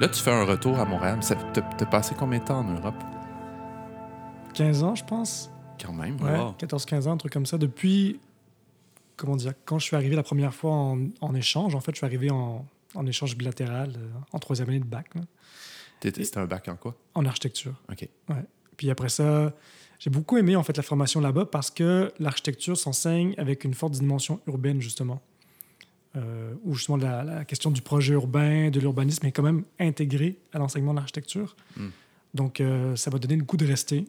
Là, tu fais un retour à Montréal. Ça- T'as passé combien de temps en Europe? 15 ans, je pense. Quand même. Ouais, Wow. 14-15 ans, un truc comme ça. Depuis, comment dire, quand je suis arrivé la première fois en, en échange, en fait, je suis arrivé en, en échange bilatéral euh, en troisième année de bac, C'était un bac en quoi? en architecture. OK. Ouais. Puis après ça, j'ai beaucoup aimé en fait la formation là-bas parce que l'architecture s'enseigne avec une forte dimension urbaine justement, euh, où justement la, la question du projet urbain, de l'urbanisme est quand même intégrée à l'enseignement de l'architecture. Mm. Donc euh, ça va donner le goût de rester.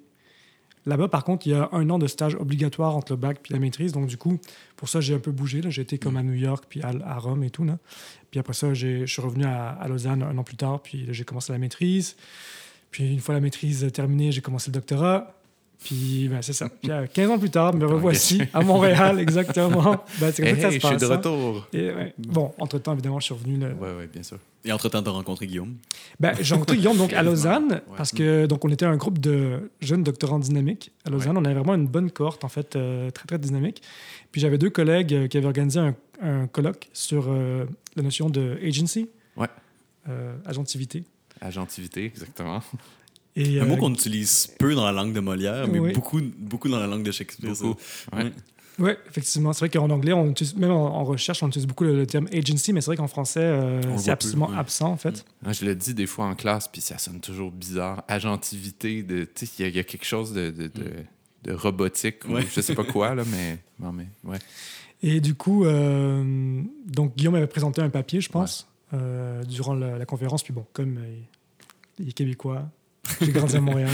Là-bas, par contre, il y a un an de stage obligatoire entre le bac puis la maîtrise. Donc, du coup, pour ça, j'ai un peu bougé. J'ai été comme à New York puis à, à Rome et tout. Là. Puis après ça, je suis revenu à, à Lausanne un an plus tard. Puis j'ai commencé la maîtrise. Puis une fois la maîtrise terminée, j'ai commencé le doctorat. Puis ben, c'est ça. Puis euh, 15 ans plus tard, me revoici à Montréal, exactement. Ben, c'est comme Hey, ça que ça hey, se je suis passe. de hein. retour. Et, ouais. Bon, entre-temps, évidemment, je suis revenu. Ouais, ouais, bien sûr. Et entre-temps, t'as rencontré Guillaume? Ben, j'ai rencontré Guillaume donc, à Lausanne Ouais. parce que donc, on était un groupe de jeunes doctorants dynamiques à Lausanne. On avait vraiment une bonne cohorte, en fait, euh, très, très dynamique. Puis j'avais deux collègues euh, qui avaient organisé un, un colloque sur euh, la notion de agency, Ouais. euh, agentivité. Agentivité, exactement. Et, Un mot euh, qu'on utilise peu dans la langue de Molière, mais Oui. beaucoup, beaucoup dans la langue de Shakespeare. Beaucoup. ça. Ouais. Ouais. Oui, effectivement. C'est vrai qu'en anglais, on utilise, même en, en recherche, on utilise beaucoup le, le terme agency, mais c'est vrai qu'en français, euh, c'est absolument peu, oui. absent, en fait. Moi, je le dis des fois en classe, puis ça sonne toujours bizarre. Agentivité, il y, a- il y a quelque chose de, de, de, de robotique, ou je sais pas quoi, là, mais, non, mais ouais. Et du coup, euh, donc Guillaume avait présenté un papier, je pense, euh, durant la, la conférence. Puis bon, comme euh, il est québécois, j'ai grandi à Montréal.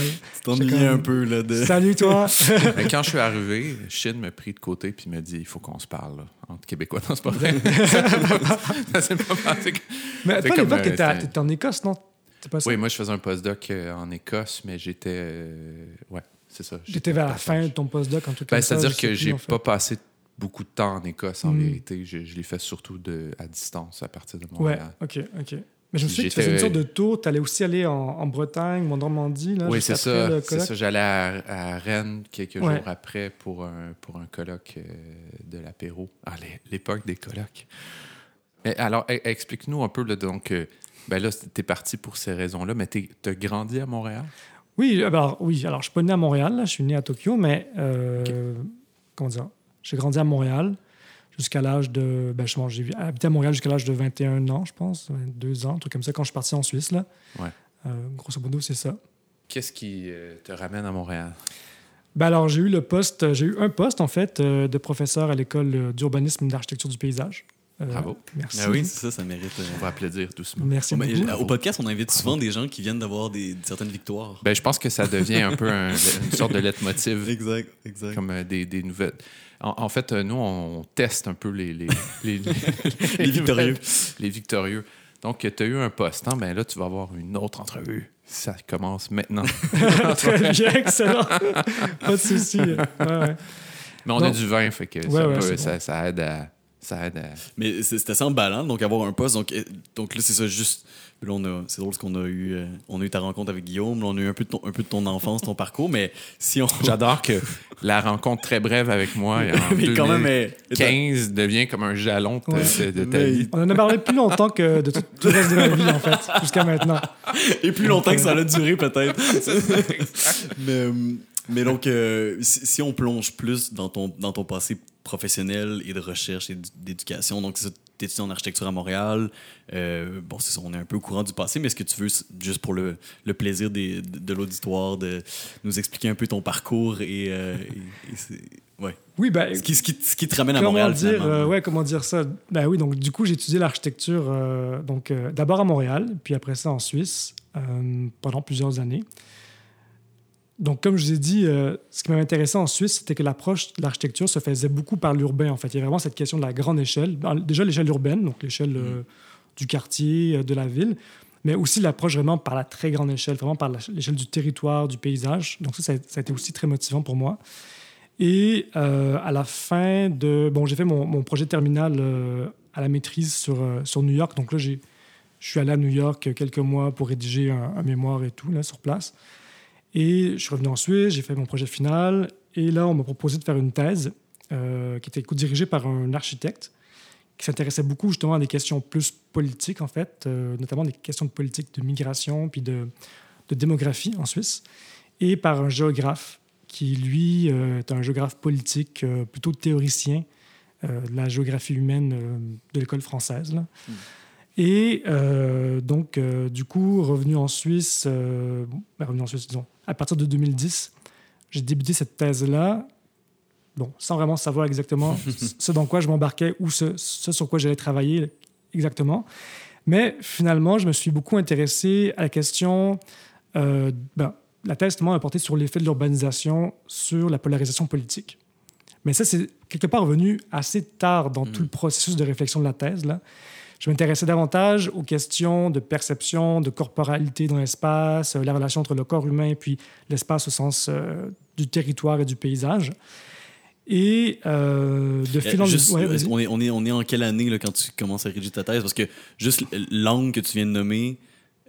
Quand même- un peu là, de. Salut toi! Mais quand je suis arrivé, Chine m'a pris de côté puis m'a dit il faut qu'on se parle là, entre Québécois. Non, c'est pas vrai. ça s'est pas passé. que- Mais C'est toi, à l'époque, euh, t'étais c'est- en Écosse, non? C'est pas? Oui, moi, je faisais un postdoc euh, en Écosse, mais j'étais. euh, ouais, c'est ça. J'étais vers la fin de ton postdoc, en tout Ben, cas. C'est-à-dire que j'ai pas passé beaucoup de temps en Écosse, en Mm. vérité. Je, je l'ai fait surtout de, à distance, à partir de Ouais, Montréal. ok, ok. Mais je me souviens que tu faisais une sorte de tour. Tu allais aussi aller en, en Bretagne ou en Normandie. Là, Oui, c'est ça. C'est ça. J'allais à, à Rennes quelques Ouais. jours après pour un, pour un colloque euh, de l'apéro. Ah, l'é- l'époque des colloques. Mais alors, e- explique-nous un peu, là, donc, euh, ben là, t'es parti pour ces raisons-là, mais t'es- t'as grandi à Montréal? Oui, alors, oui, alors je suis pas né à Montréal, là, je suis né à Tokyo, mais euh, comment dire, j'ai grandi à Montréal jusqu'à l'âge de, ben, je- j'ai habité à Montréal jusqu'à l'âge de 21 ans, je pense, 22 ans, un truc comme ça, quand je suis parti en Suisse, là. Ouais. Euh, grosso modo, c'est ça. Qu'est-ce qui euh, te ramène à Montréal? Ben alors, j'ai eu le poste, j'ai eu un poste, en fait, euh, de professeur à l'école d'urbanisme et d'architecture du paysage. Euh, Bravo. Merci. Ah oui, c'est ça, ça mérite. euh, On va applaudir doucement. Merci beaucoup. au podcast, on invite souvent des gens qui viennent d'avoir des, certaines victoires. Ben, je pense que ça devient un peu un- une sorte de leitmotiv, Exact, exact. comme euh, des, des nouvelles. En, en fait, euh, nous, on teste un peu les, les, les, Les victorieux. Les victorieux. Donc, tu as eu un poste, hein? ben là, tu vas avoir une autre entrevue. Ça commence maintenant. Très bien, excellent. pas de souci. Ouais, ouais. Mais on Non. a du vin, fait que Ouais, ça, ouais, peut- c'est ça, bon. ça aide à. Ça aide à... Mais c'est c'est assez emballant, donc avoir un poste. Donc, donc là, c'est ça, juste. Là, on a, c'est drôle parce qu'on a eu, euh, on a eu ta rencontre avec Guillaume, là, on a eu un peu de ton, un peu de ton enfance, ton parcours, mais si on. J'adore que la rencontre très brève avec moi en mais quand même, 2015 devient comme un jalon de, ta- Ouais. de ta Mais- vie. On en a parlé plus longtemps que de tout, tout le reste de ma vie, en fait, jusqu'à maintenant. Et plus longtemps que ça a duré, peut-être. mais, euh, mais donc, euh, si, si on plonge plus dans ton, dans ton passé professionnel et de recherche et d'éducation, donc tu étudies en architecture à Montréal, euh, bon, c'est ça, on est un peu au courant du passé, mais est-ce que tu veux, juste pour le, le plaisir des- de, de l'auditoire, de nous expliquer un peu ton parcours et. euh, et- et c'est- ouais. Oui, ben, Ce qui, ce, qui, ce qui te ramène à Montréal, dire, euh, ouais, comment dire ça? Ben oui, donc du coup, j'ai étudié l'architecture euh, donc d'abord à Montréal, puis après ça en Suisse pendant plusieurs années. Donc, comme je vous ai dit, euh, ce qui m'avait intéressé en Suisse, c'était que l'approche de l'architecture se faisait beaucoup par l'urbain. En fait, il y a vraiment cette question de la grande échelle. Ben, Déjà l'échelle urbaine, donc l'échelle euh, du quartier, euh, de la ville, mais aussi l'approche vraiment par la très grande échelle, vraiment par l'échelle du territoire, du paysage. Donc ça, ça a, ça a été aussi très motivant pour moi. Et à la fin de... Bon, j'ai fait mon, mon projet terminal à la maîtrise sur, sur New York. Donc là, je suis allé à New York quelques mois pour rédiger un, un mémoire et tout, là, sur place. Et je suis revenu en Suisse, j'ai fait mon projet final. Et là, on m'a proposé de faire une thèse euh, qui était co-dirigée par un architecte qui s'intéressait beaucoup justement à des questions plus politiques, en fait, euh, notamment des questions de politique de migration puis de, de démographie en Suisse, et par un géographe qui, lui, euh, est un géographe politique plutôt théoricien de la géographie humaine de l'école française. Là. Mm. Et donc, du coup, revenu en Suisse, revenu en Suisse, disons, à partir de 2010, j'ai débuté cette thèse-là bon, sans vraiment savoir exactement ce dans quoi je m'embarquais ou ce, sur quoi j'allais travailler exactement. Mais finalement, je me suis beaucoup intéressé à la question. Euh, ben, la thèse a porté sur l'effet de l'urbanisation sur la polarisation politique. Mais ça, c'est quelque part venu assez tard dans tout le mm. processus de réflexion de la thèse. Là. Je m'intéressais davantage aux questions de perception, de corporalité dans l'espace, la relation entre le corps humain et puis l'espace au sens euh, du territoire et du paysage. Et euh, de fil en on, est, on, est, on est en quelle année là, quand tu commences à rédiger ta thèse? Parce que juste l'angle que tu viens de nommer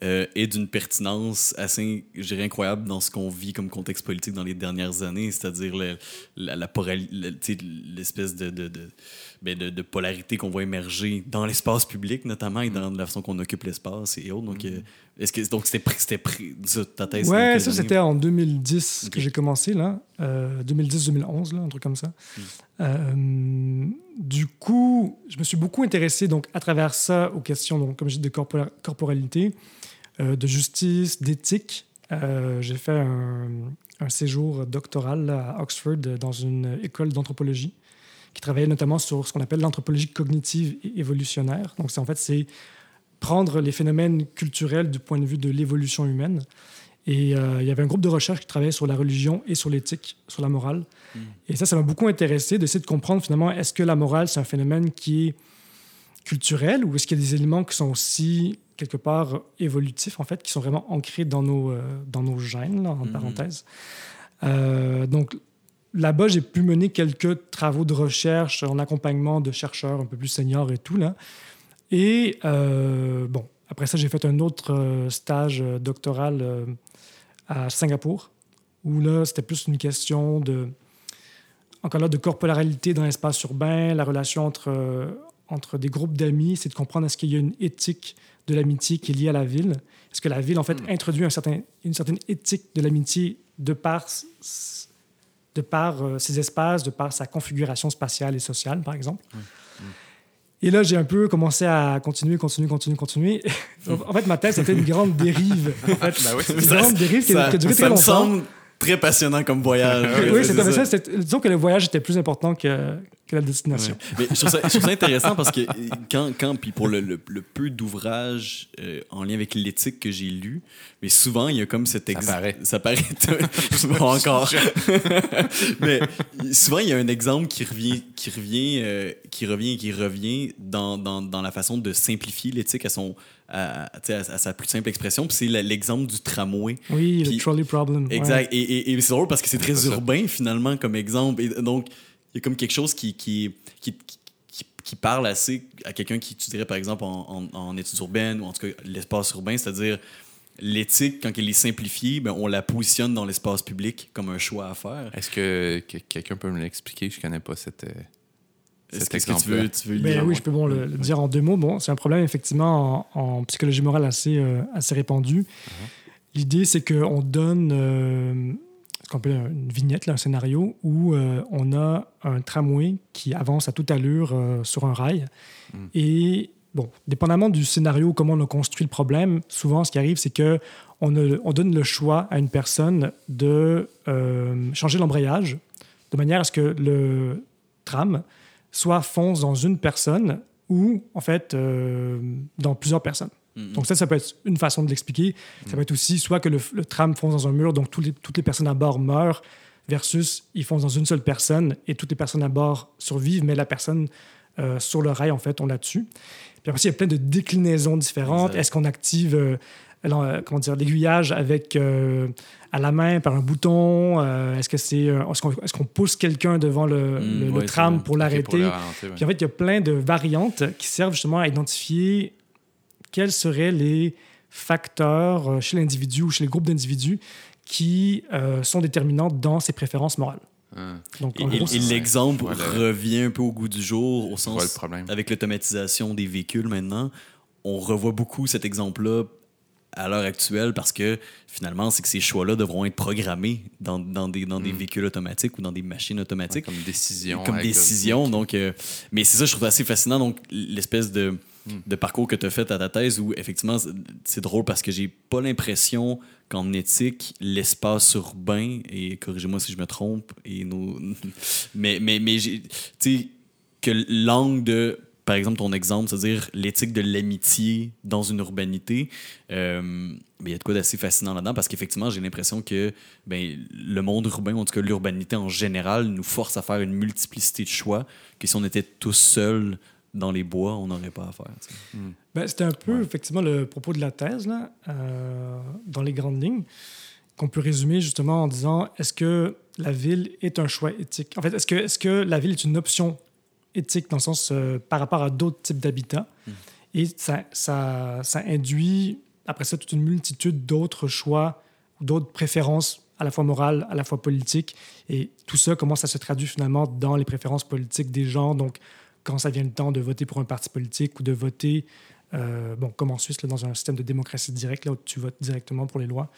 euh, est d'une pertinence assez, dirais, incroyable dans ce qu'on vit comme contexte politique dans les dernières années, c'est-à-dire la, la, l'espèce de, de, de, ben, de, de polarité qu'on voit émerger dans l'espace public, notamment, et dans la façon qu'on occupe l'espace et autres. Donc, euh, est-ce que donc c'était c'était ta thèse Ouais, ça c'était en 2010 que j'ai commencé là, 2010-2011 euh, là, un truc comme ça. Hmm. Euh, du coup, je me suis beaucoup intéressé donc à travers ça aux questions donc comme je dis de corporalité, euh, de justice, d'éthique. j'ai fait un, un, séjour doctoral à Oxford dans une école d'anthropologie qui travaillait notamment sur ce qu'on appelle l'anthropologie cognitive et évolutionnaire. Donc c'est en fait c'est prendre les phénomènes culturels du point de vue de l'évolution humaine. Et euh, il y avait un groupe de recherche qui travaillait sur la religion et sur l'éthique, sur la morale. Mm. Et ça, ça m'a beaucoup intéressé d'essayer de comprendre finalement, est-ce que la morale, c'est un phénomène qui est culturel ou est-ce qu'il y a des éléments qui sont aussi quelque part évolutifs, en fait, qui sont vraiment ancrés dans nos, euh, dans nos gènes, là, en mm-hmm. parenthèse. Euh, donc là-bas, j'ai pu mener quelques travaux de recherche en accompagnement de chercheurs un peu plus seniors et tout, là, et euh, bon, après ça, j'ai fait un autre euh, stage euh, doctoral à Singapour, où là, c'était plus une question de, encore là, de corporalité dans l'espace urbain, la relation entre, entre des groupes d'amis, c'est de comprendre est-ce qu'il y a une éthique de l'amitié qui est liée à la ville. Est-ce que la ville, en fait, hmm. introduit un certain, une certaine éthique de l'amitié de par, de par ses espaces, de par sa configuration spatiale et sociale, par exemple. Et là, j'ai un peu commencé à continuer, continuer, continuer, continuer. en fait, ma thèse, c'était une grande dérive. En fait, ben oui, une grande dérive qui, a duré très longtemps très passionnant comme voyage. oui, c'est ça. Disons que le voyage était plus important que, que la destination. Mais je trouve, ça, intéressant parce que quand, quand puis pour le, le, peu d'ouvrages euh, en lien avec l'éthique que j'ai lu, mais souvent il y a comme cet exemple. Ça paraît. Ça paraît. encore. mais souvent il y a un exemple qui revient, qui revient, euh, qui revient, qui revient dans, dans, dans la façon de simplifier l'éthique à son à, sa plus simple expression. Puis c'est l'exemple du tramway. Oui, le trolley problem. Exact. Et, et, c'est drôle parce que c'est très urbain finalement comme exemple. Et donc, y a comme quelque chose qui, qui, qui, qui, parle assez à quelqu'un qui étudierait par exemple en, en, études urbaines ou en tout cas l'espace urbain, c'est-à-dire l'éthique, quand elle est simplifiée, ben, on la positionne dans l'espace public comme un choix à faire. Est-ce que, quelqu'un peut me l'expliquer? Je connais pas cette... Euh, est-ce que tu veux, tu veux ben, Oui, je peux bon, le, dire en deux mots. Bon, c'est un problème effectivement en, psychologie morale assez, euh, assez répandu. Uh-huh. L'idée, c'est qu'on donne euh, ce qu'on appelle une vignette, là, un scénario, où euh, on a un tramway qui avance à toute allure sur un rail. Hmm. Et, bon, dépendamment du scénario, comment on a construit le problème, souvent, ce qui arrive, c'est que on, on, donne le choix à une personne de changer l'embrayage de manière à ce que le tram soit fonce dans une personne ou, en fait, euh, dans plusieurs personnes. Mm-hmm. Donc ça, ça peut être une façon de l'expliquer. Ça peut être aussi soit que le, tram fonce dans un mur, donc toutes les, toutes les personnes à bord meurent, versus il fonce dans une seule personne et toutes les personnes à bord survivent, mais la personne euh, sur le rail, en fait, on la tue. Puis après, il y a plein de déclinaisons différentes. Est-ce qu'on active euh, comment dire, l'aiguillage avec à la main par un bouton? Euh, est-ce que c'est est-ce qu'on pousse quelqu'un devant le, hmm, tram pour l'arrêter? Puis en fait, il y a plein de variantes qui servent justement à identifier quels seraient les facteurs euh, chez l'individu ou chez les groupes d'individus qui euh, sont déterminants dans ses préférences morales. Hein. Donc, Et, l'exemple revient un peu au goût du jour, au sens quoi le problème? avec l'automatisation des véhicules maintenant, on revoit beaucoup cet exemple-là à l'heure actuelle parce que finalement, c'est que ces choix-là devront être programmés dans, dans des, dans des Mm. véhicules automatiques ou dans des machines automatiques. Comme décision. comme décision. Donc, euh, mais c'est ça, je trouve assez fascinant. Donc, l'espèce de. De parcours que tu as fait à ta thèse où, effectivement, c'est- drôle parce que j'ai pas l'impression qu'en éthique, l'espace urbain, et corrigez-moi si je me trompe, et nos... mais, mais, mais tu sais, que l'angle de, par exemple, ton exemple, c'est-à-dire l'éthique de l'amitié dans une urbanité, euh, ben, il y a de quoi d'assez fascinant là-dedans parce qu'effectivement, j'ai l'impression que ben, le monde urbain, en tout cas l'urbanité en général, nous force à faire une multiplicité de choix que si on était tous seuls dans les bois, on n'aurait pas à faire. sais. Ben, C'était un peu Ouais. effectivement le propos de la thèse, là, euh, dans les grandes lignes, qu'on peut résumer justement en disant est-ce que la ville est un choix éthique? En fait, est-ce que, est que la ville est une option éthique dans le sens euh, par rapport à d'autres types d'habitats? Et ça, ça, ça induit après ça toute une multitude d'autres choix ou d'autres préférences à la fois morales, à la fois politiques. Et tout ça, comment ça se traduit finalement dans les préférences politiques des gens? Donc, quand ça vient le temps de voter pour un parti politique ou de voter, euh, bon, comme en Suisse, là, dans un système de démocratie directe, là où tu votes directement pour les lois.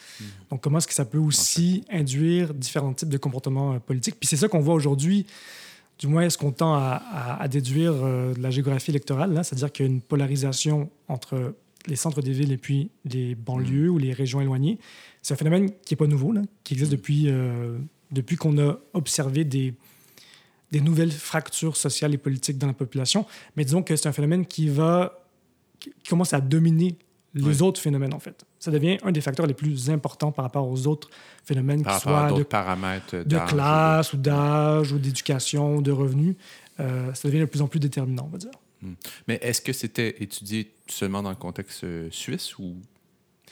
Donc, comment est-ce que ça peut aussi induire différents types de comportements euh, politiques? Puis c'est ça qu'on voit aujourd'hui, du moins, est-ce qu'on tend à, à- à déduire euh, de la géographie électorale, là, c'est-à-dire qu'il y a une polarisation entre les centres des villes et puis les banlieues ou les régions éloignées. C'est un phénomène qui n'est pas nouveau, là, qui existe depuis, euh, depuis qu'on a observé des, des nouvelles fractures sociales et politiques dans la population. Mais disons que c'est un phénomène qui va qui commence à dominer les autres phénomènes, en fait. Ça devient un des facteurs les plus importants par rapport aux autres phénomènes, Par qui soient de, paramètres de classe ou d'âge ou d'éducation ou de revenus. Euh, ça devient de plus en plus déterminant, on va dire. Mais est-ce que c'était étudié seulement dans le contexte euh, suisse ou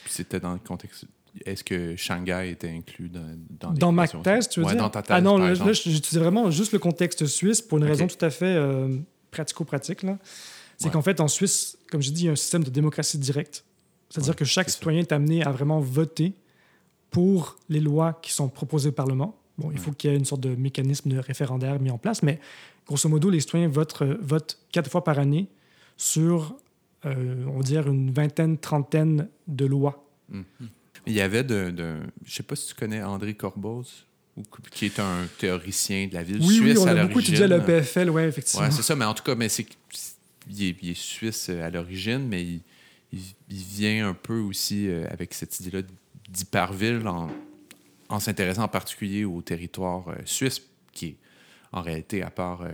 c'était dans le contexte. Est-ce que Shanghai était inclus dans, dans, Dans ma thèse, tu veux Ouais, dire? dans ta thèse, Ah non, là, là, j'utilisais vraiment juste le contexte suisse pour une raison tout à fait euh, pratico-pratique. là. C'est Ouais. qu'en fait, en Suisse, comme je dis, il y a un système de démocratie directe. C'est-à-dire Ouais, que chaque citoyen est amené à vraiment voter pour les lois qui sont proposées au Parlement. Bon, il faut qu'il y ait une sorte de mécanisme de référendaire mis en place, mais grosso modo, les citoyens votent, euh, votent quatre fois par année sur, euh, on va dire, une vingtaine, trentaine de lois. Il y avait de, de. Je sais pas si tu connais André Corboz, qui est un théoricien de la ville Oui, suisse oui, on à a beaucoup étudié à l'EPFL, oui, effectivement. Ouais, c'est ça, mais en tout cas, mais c'est, il, est, il est suisse euh, à l'origine, mais il, il- il vient un peu aussi euh, avec cette idée-là d'hyperville en, en s'intéressant en particulier au territoire euh, suisse, qui est en réalité, à part euh,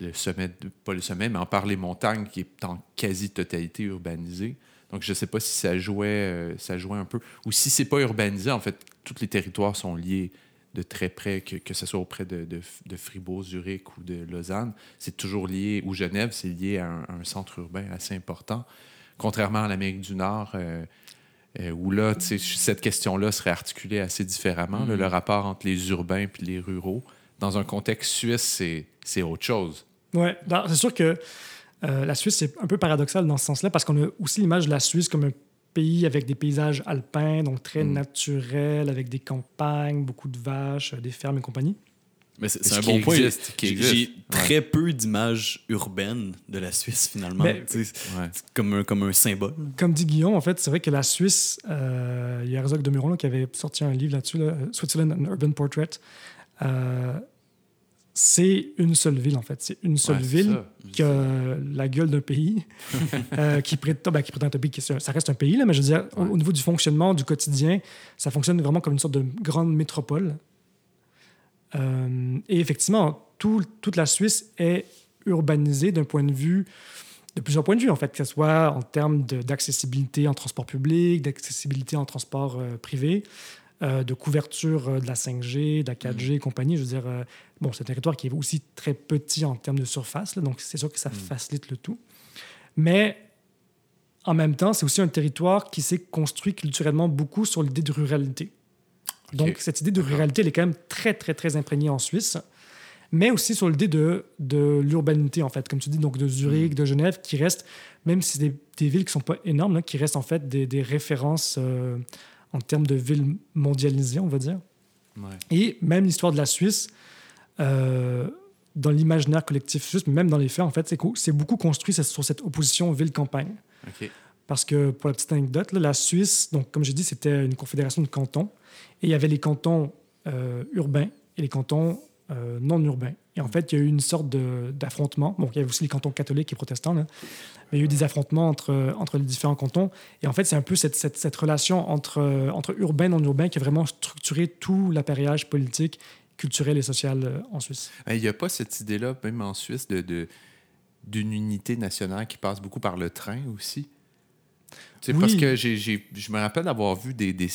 le sommet, pas le sommet, mais en part les montagnes, qui est en quasi-totalité urbanisé. Donc, je ne sais pas si ça jouait, euh, ça jouait un peu. Ou si c'est pas urbanisé, en fait, tous les territoires sont liés de très près, que, que ce soit auprès de, de, de Fribourg, Zurich ou de Lausanne. C'est toujours lié, ou Genève, c'est lié à un, un centre urbain assez important. Contrairement à l'Amérique du Nord, euh, euh, où là, cette question-là serait articulée assez différemment, là, Mhm. le rapport entre les urbains et les ruraux. Dans un contexte suisse, c'est, autre chose. Dans- c'est sûr que euh, la Suisse, c'est un peu paradoxal dans ce sens-là, parce qu'on a aussi l'image de la Suisse comme un pays avec des paysages alpins, donc très Mm. naturels, avec des campagnes, beaucoup de vaches, des fermes et compagnie. Mais c'est Ce c'est un bon point. existe, J'ai existe. j'ai Ouais. très peu d'images urbaines de la Suisse, finalement. Mais- Ouais. comme un, comme un symbole. Comme dit Guillaume, en fait, c'est vrai que la Suisse, euh, il y a Herzog de Muron là, qui avait sorti un livre là-dessus, là, euh, Switzerland, an Urban Portrait. Euh, c'est une seule ville, en fait. C'est une seule Ouais, ville qui a la gueule d'un pays, euh, qui prétend, ben, qui prétend être un pays, qui- ça reste un pays, là, mais je veux dire, au, Ouais. au niveau du fonctionnement, du quotidien, ça fonctionne vraiment comme une sorte de grande métropole. Euh, et effectivement, tout- toute la Suisse est urbanisée d'un point de vue, de plusieurs points de vue, en fait, que ce soit en termes d'accessibilité en transport public, d'accessibilité en transport euh, privé, euh, de couverture euh, de la 5G, de la 4G et compagnie. Je veux dire, euh, bon, c'est un territoire qui est aussi très petit en termes de surface, là, donc c'est sûr que ça facilite le tout. Mais en même temps, c'est aussi un territoire qui s'est construit culturellement beaucoup sur l'idée de ruralité. Donc, cette idée de ruralité, elle est quand même très, très, très imprégnée en Suisse, mais aussi sur l'idée de, de l'urbanité, en fait, comme tu dis, donc de Zurich, de Genève, qui restent, même si c'est des, des villes qui sont pas énormes, là, qui restent en fait des, des références euh, en termes de villes mondialisées, on va dire. Ouais. Et même l'histoire de la Suisse, euh, dans l'imaginaire collectif, juste même dans les faits, en fait, c'est beaucoup construit sur cette opposition ville-campagne. Parce que, pour la petite anecdote, la Suisse, donc, comme j'ai dit, c'était une confédération de cantons. Et il y avait les cantons euh, urbains et les cantons euh, non urbains. Et en fait, il y a eu une sorte d'affrontement. Bon, il y avait aussi les cantons catholiques et protestants, mais il y a eu des affrontements entre, entre les différents cantons. Et en fait, c'est un peu cette, cette, cette, relation entre, entre urbain et non urbain qui a vraiment structuré tout l'appareillage politique, culturel et social euh, en Suisse. Il n'y a pas cette idée-là, même en Suisse, de, d'une unité nationale qui passe beaucoup par le train aussi? C'est Parce que j'ai, je me rappelle d'avoir vu des, des,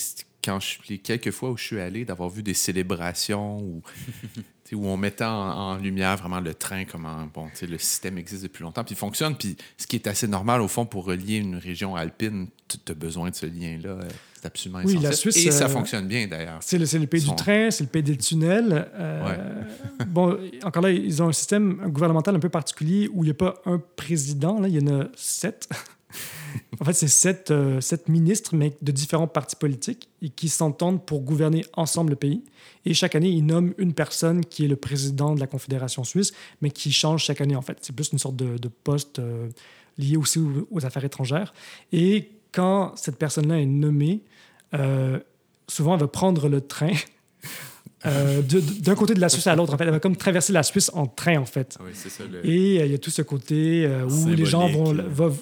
quand je, les quelques fois où je suis allé, d'avoir vu des célébrations où, où on mettait en, lumière vraiment le train, comment bon, le système existe depuis longtemps, puis il fonctionne. Puis ce qui est assez normal, au fond, pour relier une région alpine, tu as besoin de ce lien-là. C'est absolument oui, La Suisse, Et ça euh, fonctionne bien, d'ailleurs. C'est le, le, pays du train, c'est le pays des tunnels. Euh, bon, encore là, ils ont un système gouvernemental un peu particulier où il n'y a pas un président, là, il y en a sept. En fait, c'est sept, euh, sept, ministres, mais de différents partis politiques, et qui s'entendent pour gouverner ensemble le pays. Et chaque année, ils nomment une personne qui est le président de la Confédération suisse, mais qui change chaque année, en fait. C'est plus une sorte de, poste euh, lié aussi aux, affaires étrangères. Et quand cette personne-là est nommée, euh, souvent, elle va prendre le train euh, d'un côté de la Suisse à l'autre. En fait, elle va comme traverser la Suisse en train, en fait. Oui, ça, Et euh, il y a tout ce côté euh, où les gens vont,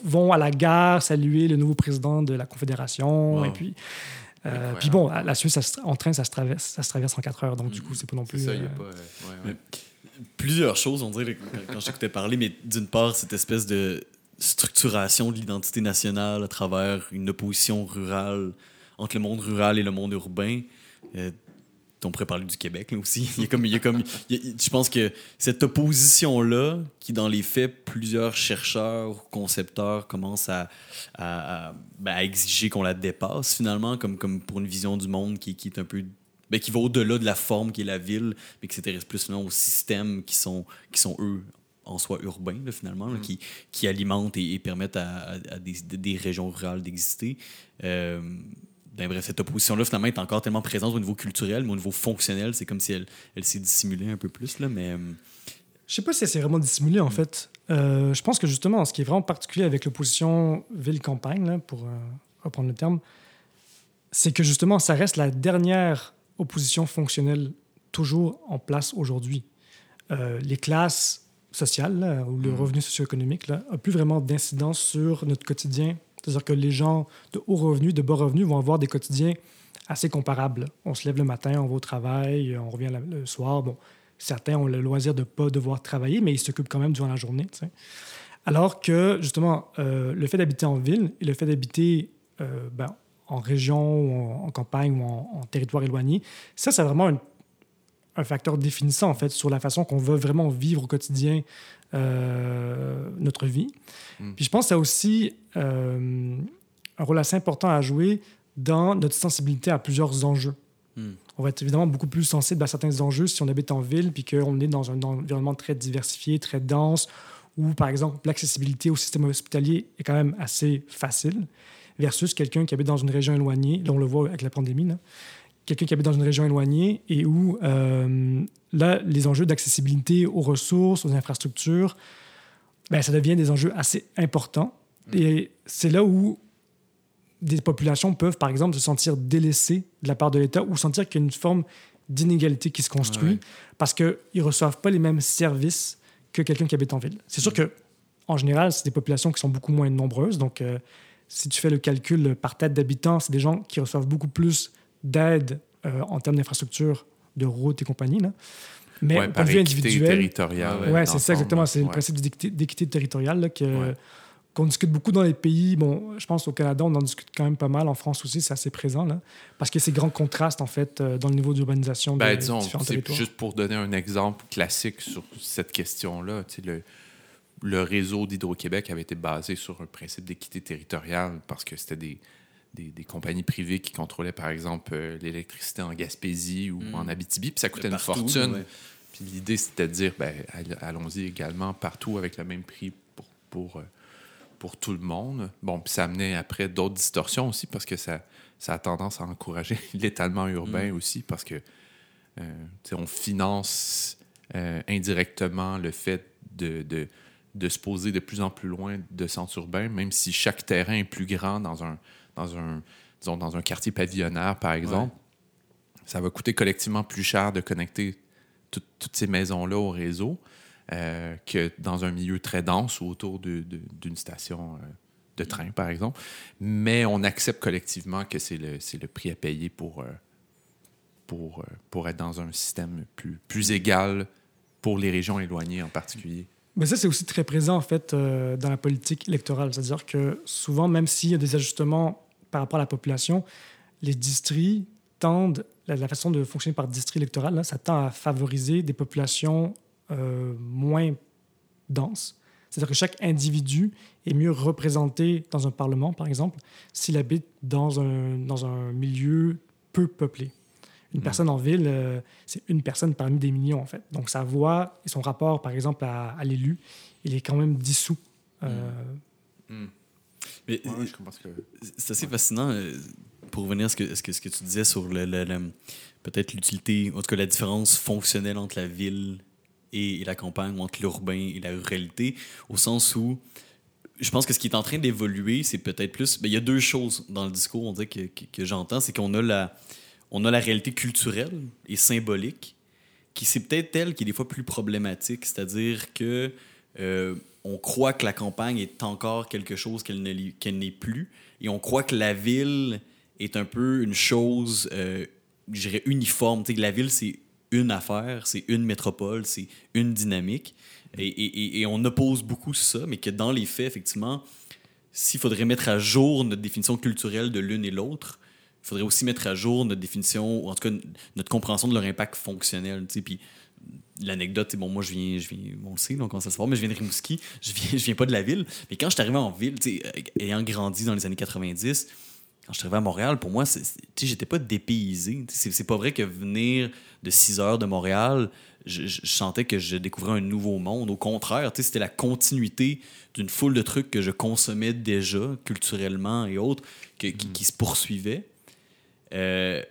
vont à la gare saluer le nouveau président de la Confédération. Et puis, puis bon, la Suisse, en train, ça se traverse, ça se traverse en quatre heures. Donc, du coup, c'est pas non plus. Ça, y a pas, plusieurs choses, on dirait, quand, je t'écoutais parler, mais d'une part, cette espèce de structuration de l'identité nationale à travers une opposition rurale entre le monde rural et le monde urbain on pourrait parler du Québec aussi. Il y a comme, il y a comme, je pense que cette opposition-là, qui dans les faits, plusieurs chercheurs ou concepteurs commencent à, à, ben, exiger qu'on la dépasse finalement, comme, comme pour une vision du monde qui, qui est un peu ben, qui va au-delà de la forme qui est la ville, mais qui s'intéresse plus aux systèmes qui sont, qui sont eux en soi urbains, finalement, mm. qui, qui alimentent et, permettent à, des, des, régions rurales d'exister. Euh, ben bref, cette opposition-là, finalement, est encore tellement présente au niveau culturel, mais au niveau fonctionnel, c'est comme si elle, elle s'est dissimulée un peu plus. Là, mais... Euh, je sais pas si elle s'est vraiment dissimulée, en fait. Euh, je pense que justement, ce qui est vraiment particulier avec l'opposition ville-campagne, pour euh, reprendre le terme, c'est que justement, ça reste la dernière opposition fonctionnelle toujours en place aujourd'hui. les classes sociales ou le mm. revenu socio-économique n'a plus vraiment d'incidence sur notre quotidien c'est-à-dire que les gens de haut revenu, de bas revenu vont avoir des quotidiens assez comparables. On se lève le matin, on va au travail, on revient le soir. Bon, certains ont le loisir de ne pas devoir travailler, mais ils s'occupent quand même durant la journée. Alors que, justement, euh, le fait d'habiter en ville et le fait d'habiter euh, ben, en région, ou en, campagne ou en, territoire éloigné, ça, c'est vraiment un facteur définissant, en fait, sur la façon qu'on veut vraiment vivre au quotidien euh, notre vie. Hmm. Puis je pense que ça a aussi euh, un rôle assez important à jouer dans notre sensibilité à plusieurs enjeux. Hmm. On va être évidemment beaucoup plus sensible à certains enjeux si on habite en ville puis qu'on est dans un environnement très diversifié, très dense, où, par exemple, l'accessibilité au système hospitalier est quand même assez facile, versus quelqu'un qui habite dans une région éloignée. Là, on le voit avec la pandémie. Quelqu'un qui habite dans une région éloignée et où euh, là, les enjeux d'accessibilité aux ressources, aux infrastructures, ben, ça devient des enjeux assez importants. Mm. Et c'est là où des populations peuvent, par exemple, se sentir délaissées de la part de l'État ou sentir qu'il y a une forme d'inégalité qui se construit parce qu'ils ne reçoivent pas les mêmes services que quelqu'un qui habite en ville. C'est sûr mm. que, en général, c'est des populations qui sont beaucoup moins nombreuses. Donc, euh, si tu fais le calcul par tête d'habitants, c'est des gens qui reçoivent beaucoup plus d'aide euh, en termes d'infrastructure de routes et compagnie. Là. Mais ouais, point de vue individuel. territoriale. Ouais, c'est ça exactement. C'est le principe d'équité territoriale que, qu'on discute beaucoup dans les pays. Bon, je pense au Canada, on en discute quand même pas mal. En France aussi, c'est assez présent. Là, parce qu'il y a ces grands contrastes, en fait, euh, dans le niveau d'urbanisation ben, disons, Juste pour donner un exemple classique sur cette question-là, le, le réseau d'Hydro-Québec avait été basé sur un principe d'équité territoriale parce que c'était des des, compagnies privées qui contrôlaient, par exemple, euh, l'électricité en Gaspésie ou en hmm. Abitibi, puis ça coûtait une fortune. Puis l'idée, c'était de dire, ben, allons-y également partout avec le même prix pour, pour, euh, pour tout le monde. Bon, puis ça amenait après d'autres distorsions aussi, parce que ça, ça a tendance à encourager l'étalement urbain hmm. aussi, parce que euh, on finance euh, indirectement le fait de, de, de, se poser de plus en plus loin de centres urbains, même si chaque terrain est plus grand dans un, dans un, disons, dans un quartier pavillonnaire, par exemple. Ça va coûter collectivement plus cher de connecter toutes ces maisons-là au réseau euh, que dans un milieu très dense ou autour d'une station euh, de train, par exemple. Mais on accepte collectivement que c'est le, le prix à payer pour, euh, pour, pour être dans un système plus, plus égal pour les régions éloignées en particulier. Mais ça, c'est aussi très présent, en fait, dans la politique électorale. C'est-à-dire que souvent, même s'il y a des ajustements par rapport à la population, les districts tendent, la, façon de fonctionner par district électoral, ça tend à favoriser des populations euh, moins dense. C'est-à-dire que chaque individu est mieux représenté dans un parlement, par exemple, s'il habite dans un, dans un milieu peu peuplé. Une hmm. personne en ville, euh, c'est une personne parmi des millions, en fait. Donc, sa voix et son rapport, par exemple, à, l'élu, il est quand même dissous. Euh... Hmm. Mais c'est assez fascinant euh, pour revenir à ce que, ce que, ce que tu disais sur le, peut-être l'utilité, en tout cas la différence fonctionnelle entre la ville et, la campagne, entre l'urbain et la ruralité, au sens où je pense que ce qui est en train d'évoluer, c'est peut-être plus. Ben, il y a deux choses dans le discours, on dit que, que, j'entends, c'est qu'on a la, on a la réalité culturelle et symbolique, qui c'est peut-être elle qui est des fois plus problématique, c'est-à-dire que euh, on croit que la campagne est encore quelque chose qu'elle n'est plus, et on croit que la ville est un peu une chose, euh, je dirais, uniforme. Tu sais, la ville, c'est une affaire, c'est une métropole, c'est une dynamique. Et, on oppose beaucoup ça, mais que dans les faits, effectivement, s'il faudrait mettre à jour notre définition culturelle de l'une et l'autre, il faudrait aussi mettre à jour notre définition, ou en tout cas notre compréhension de leur impact fonctionnel. Puis l'anecdote, bon, moi je viens, je viens, on le sait, donc on ça se voit, mais je viens de Rimouski, je viens, je viens pas de la ville. Mais quand je suis arrivé en ville, ayant grandi dans les années 90, quand je suis arrivé à Montréal, pour moi, j'étais pas dépaysé. C'est pas vrai que venir de 6 heures de Montréal, je, sentais que je découvrais un nouveau monde. Au contraire, c'était la continuité d'une foule de trucs que je consommais déjà, culturellement et autres, qui, mm. qui, se poursuivaient. Euh,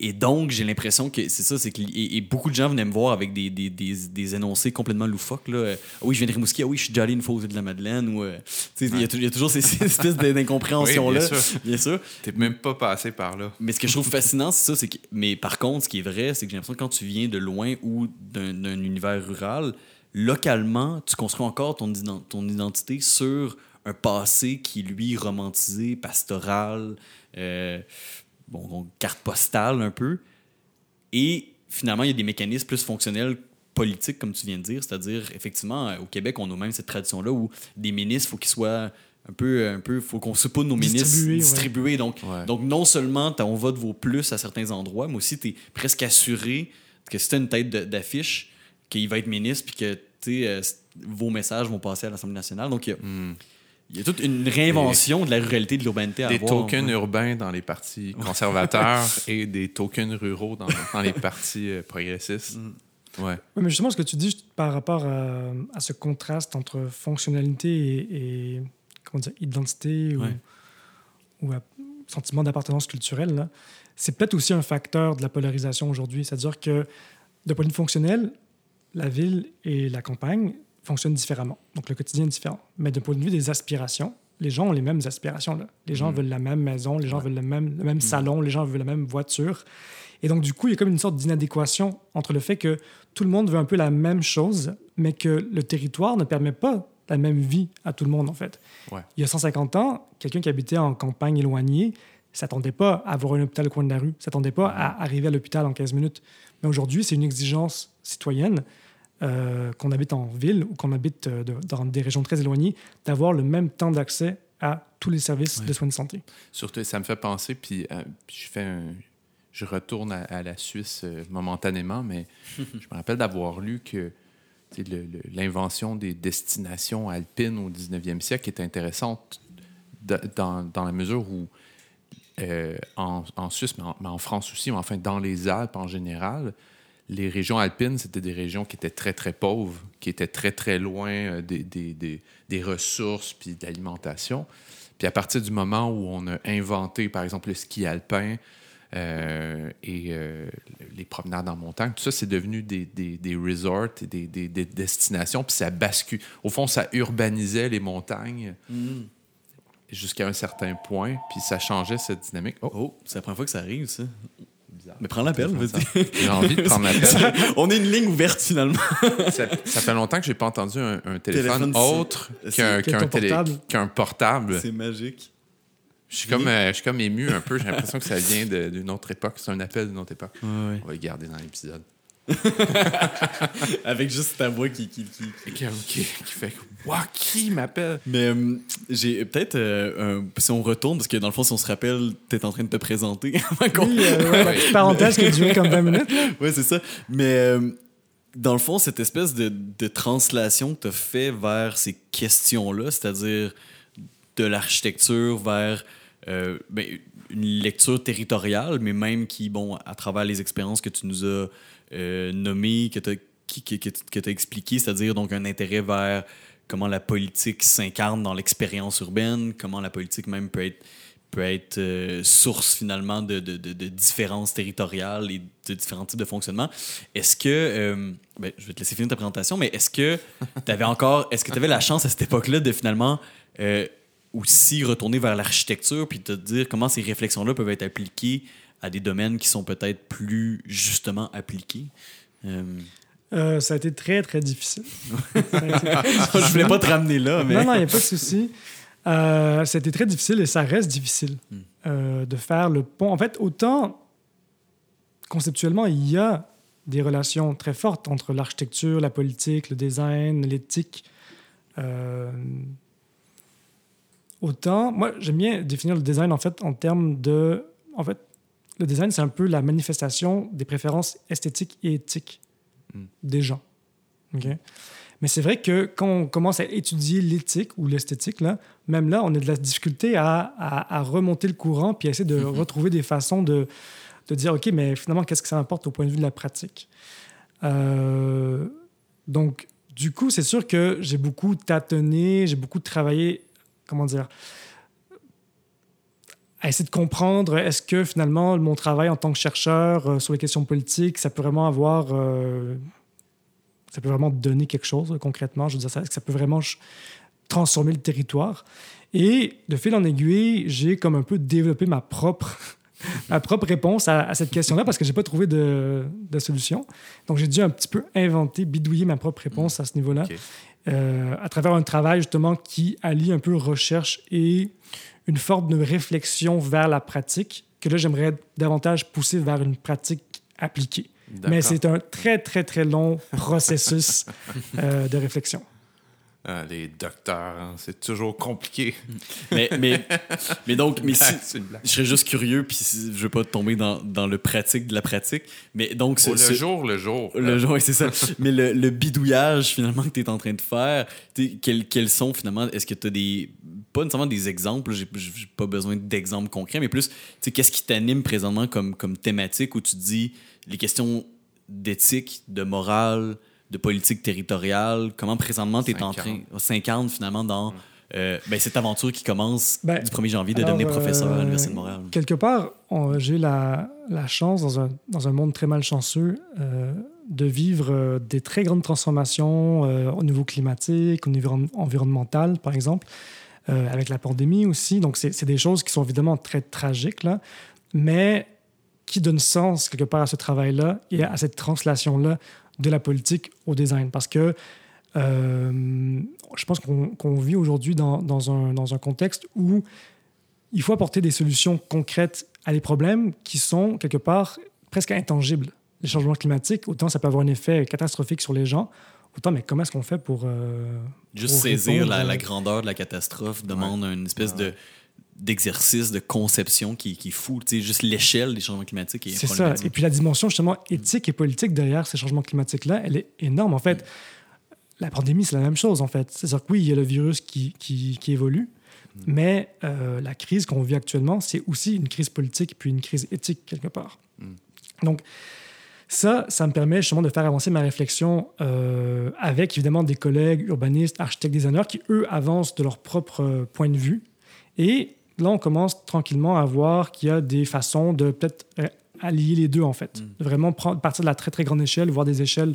et donc, j'ai l'impression que c'est ça, c'est que et, beaucoup de gens venaient me voir avec des, des, des, des énoncés complètement loufoques. Là. Ah oui, je viens de Rimouski, ah oui, je suis déjà allé une fois aux de la Madeleine. Ou, euh, il y, y, a toujours ces, espèces d'incompréhension-là. Oui, bien sûr. T'es même pas passé par là. Mais ce que je trouve fascinant, c'est ça. c'est que Mais par contre, ce qui est vrai, c'est que j'ai l'impression que quand tu viens de loin ou d'un univers rural, localement, tu construis encore ton, ton identité sur un passé qui, lui, romantisé, pastoral. Euh, bon, carte postale un peu. Et finalement, il y a des mécanismes plus fonctionnels politiques, comme tu viens de dire. C'est-à-dire, effectivement, euh, au Québec, on a même cette tradition-là où des ministres, il faut qu'ils soient un peu, un peu, faut qu'on pas nos ministres distribués. Donc, donc, non seulement ton vote vaut plus à certains endroits, mais aussi tu es presque assuré que si tu une tête d'affiche, qu'il va être ministre, puis que euh, vos messages vont passer à l'Assemblée nationale. Donc, il y a, hmm. Il y a toute une réinvention de la ruralité de l'urbanité à Des tokens urbains dans les partis conservateurs et des tokens ruraux dans, dans les partis euh, progressistes. Mm. Ouais. Oui, mais justement, ce que tu dis par rapport à, ce contraste entre fonctionnalité et, comment dire, identité ou, sentiment d'appartenance culturelle, c'est peut-être aussi un facteur de la polarisation aujourd'hui. C'est-à-dire que, de point de vue fonctionnel, la ville et la campagne fonctionnent différemment. Donc, le quotidien est différent. Mais d'un point de vue des aspirations, les gens ont les mêmes aspirations. Là. Les gens mm. veulent la même maison, les gens veulent le même, le même mm. salon, les gens veulent la même voiture. Et donc, du coup, il y a comme une sorte d'inadéquation entre le fait que tout le monde veut un peu la même chose, mais que le territoire ne permet pas la même vie à tout le monde, en fait. Il y a 150 ans, quelqu'un qui habitait en campagne éloignée s'attendait pas à avoir un hôpital au coin de la rue, s'attendait pas à arriver à l'hôpital en 15 minutes. Mais aujourd'hui, c'est une exigence citoyenne euh, qu'on habite en ville ou qu'on habite euh, dans des régions très éloignées, d'avoir le même temps d'accès à tous les services de soins de santé. Surtout, ça me fait penser, puis euh, je fais je retourne à, la Suisse momentanément, mais je me rappelle d'avoir lu que l'invention des destinations alpines au 19e siècle est intéressante dans, dans la mesure où en, en, Suisse, mais en, mais en, France aussi, mais enfin dans les Alpes en général, les régions alpines, c'était des régions qui étaient très, très pauvres, qui étaient très, très loin euh, des, des, des, ressources puis de l'alimentation. Puis à partir du moment où on a inventé, par exemple, le ski alpin, euh, et euh, les promenades en montagne. Tout ça, c'est devenu des, des, des resorts et des, des, des destinations. Puis ça bascule. Au fond, ça urbanisait les montagnes jusqu'à un certain point. Puis ça changeait cette dynamique. Oh, Oh, c'est la première fois que ça arrive, ça. Bizarre. Mais prends l'appel, vas-y. J'ai envie de prendre l'appel. On est une ligne ouverte, finalement. ça, ça fait longtemps que j'ai pas entendu un, un téléphone, Téléphone, autre qu'un télé- portable. qu'un portable. C'est magique. Je suis comme, euh, je suis comme ému un peu. J'ai l'impression que ça vient d'une autre époque. C'est un appel d'une autre époque. Ouais, On va le garder dans l'épisode. Avec juste ta voix qui. qui, qui- Qui, qui- qui fait que, Ouah, qui m'appelle? Mais euh, j'ai peut-être. euh, si on retourne, parce que dans le fond, si on se rappelle, t'es en train de te présenter. avant qu'on- Oui, euh, ouais, la petite parenthèse qui a duré comme 20 minutes. ouais, c'est ça. Mais euh, dans le fond, cette espèce de, de translation que tu as fait vers ces questions-là, c'est-à-dire de l'architecture vers euh, ben, une lecture territoriale, mais même qui, bon, à travers les expériences que tu nous as euh, nommées, que tu as, expliquées, c'est-à-dire donc un intérêt vers comment la politique s'incarne dans l'expérience urbaine, comment la politique même peut être euh, source finalement de, différences territoriales et de différents types de fonctionnement. Est-ce que, euh, ben, je vais te laisser finir ta présentation, mais est-ce que tu avais encore, est-ce que tu avais la chance à cette époque-là de finalement aussi retourner vers l'architecture puis te dire comment ces réflexions-là peuvent être appliquées à des domaines qui sont peut-être plus justement appliqués? Euh, Euh, ça a été très, très difficile. Très difficile. je voulais pas te ramener là, mais. Non, non, il n'y a pas de souci. Euh, ça a été très difficile et ça reste difficile Hmm. euh, de faire le pont. En fait, autant conceptuellement, il y a des relations très fortes entre l'architecture, la politique, le design, l'éthique. Autant, moi, j'aime bien définir le design en fait en termes de. En fait, le design, c'est un peu la manifestation des préférences esthétiques et éthiques Mm. des gens. Mais c'est vrai que quand on commence à étudier l'éthique ou l'esthétique, là, même là, on a de la difficulté à, à- à remonter le courant puis à essayer de retrouver des façons de, de dire, OK, mais finalement, qu'est-ce que ça importe au point de vue de la pratique? Euh, donc, du coup, c'est sûr que j'ai beaucoup tâtonné, j'ai beaucoup travaillé, comment dire, à essayer de comprendre est-ce que finalement mon travail en tant que chercheur euh, sur les questions politiques, ça peut vraiment avoir. euh, ça peut vraiment donner quelque chose euh, concrètement? Je veux dire, ça, ça peut vraiment transformer le territoire? Et de fil en aiguille, j'ai comme un peu développé ma propre, ma propre réponse à, cette question-là parce que j'ai pas trouvé de, solution. Donc j'ai dû un petit peu inventer, bidouiller ma propre réponse à ce niveau-là. Euh, à travers un travail justement qui allie un peu recherche et une forme de réflexion vers la pratique que là j'aimerais davantage pousser vers une pratique appliquée. Mais c'est un très très très long processus euh, de réflexion. Ah, les docteurs, hein, c'est toujours compliqué. mais, mais, mais donc, mais si, je serais juste curieux, puis je veux pas tomber dans, dans le pratique de la pratique, mais donc Au le ce- jour, le jour. Le jour, oui, c'est ça. Mais le, le bidouillage, finalement, que tu es en train de faire, quels, quels sont, finalement, est-ce que tu as des. Pas nécessairement des exemples, j'ai pas besoin d'exemples concrets, mais plus, qu'est-ce qui t'anime présentement comme, comme thématique où tu dis les questions d'éthique, de morale, de politique territoriale, comment présentement tu es en train. s'incarne finalement dans. euh, ben, cette aventure qui commence Ben, du 1er janvier de alors, devenir professeur à euh, l'Université de Montréal. Quelque part, on- j'ai la, la chance, dans un, dans un monde très malchanceux, euh, de vivre des très grandes transformations euh, au niveau climatique, au niveau env- environnemental, par exemple, euh, avec la pandémie aussi. Donc, c'est c'est des choses qui sont évidemment très tragiques, là, mais qui donnent sens, quelque part, à ce travail-là et à cette translation-là de la politique au design. Parce que euh, je pense qu'on vit aujourd'hui dans, dans, un, dans un contexte où il faut apporter des solutions concrètes à des problèmes qui sont quelque part presque intangibles. Les changements climatiques, autant ça peut avoir un effet catastrophique sur les gens, autant mais comment est-ce qu'on fait pour... euh, Juste pour saisir la grandeur de la catastrophe demande une espèce de d'exercice, de conception qui, qui est fou. Tu sais, juste l'échelle des changements climatiques est C'est ça. Et puis la dimension justement éthique et politique derrière ces changements climatiques-là, elle est énorme. En fait, la pandémie, c'est la même chose, en fait. C'est-à-dire que oui, il y a le virus qui, qui, qui évolue, mais euh, la crise qu'on vit actuellement, c'est aussi une crise politique puis une crise éthique, quelque part. Donc, ça, ça me permet justement de faire avancer ma réflexion euh, avec évidemment des collègues urbanistes, architectes, designers qui, eux, avancent de leur propre point de vue. Et là, on commence tranquillement à voir qu'il y a des façons de peut-être euh, allier les deux, en fait. Mm. Vraiment prendre, partir de la très, très grande échelle, voir des échelles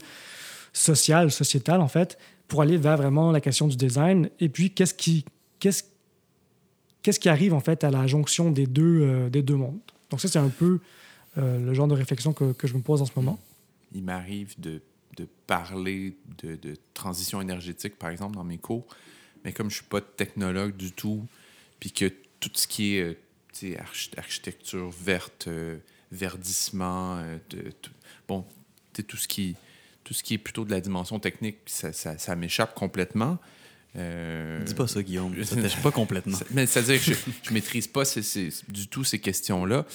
sociales, sociétales, en fait, pour aller vers vraiment la question du design. Et puis, qu'est-ce qui, qu'est-ce, qu'est-ce qui arrive, en fait, à la jonction des deux, euh, des deux mondes? Donc, ça, c'est un peu euh, le genre de réflexion que, que je me pose en ce moment. Il m'arrive de, de parler de, de transition énergétique, par exemple, dans mes cours, mais comme je suis pas technologue du tout, puis que tout ce qui est euh, archi- architecture verte, euh, verdissement, euh, de- tout- bon, tout ce qui tout ce qui est plutôt de la dimension technique, ça, ça, ça m'échappe complètement. Euh, Dis pas ça, Guillaume. Ça t'échappe pas complètement. Mais c'est-à-dire que je, je maîtrise pas ces- ces- du tout ces questions-là,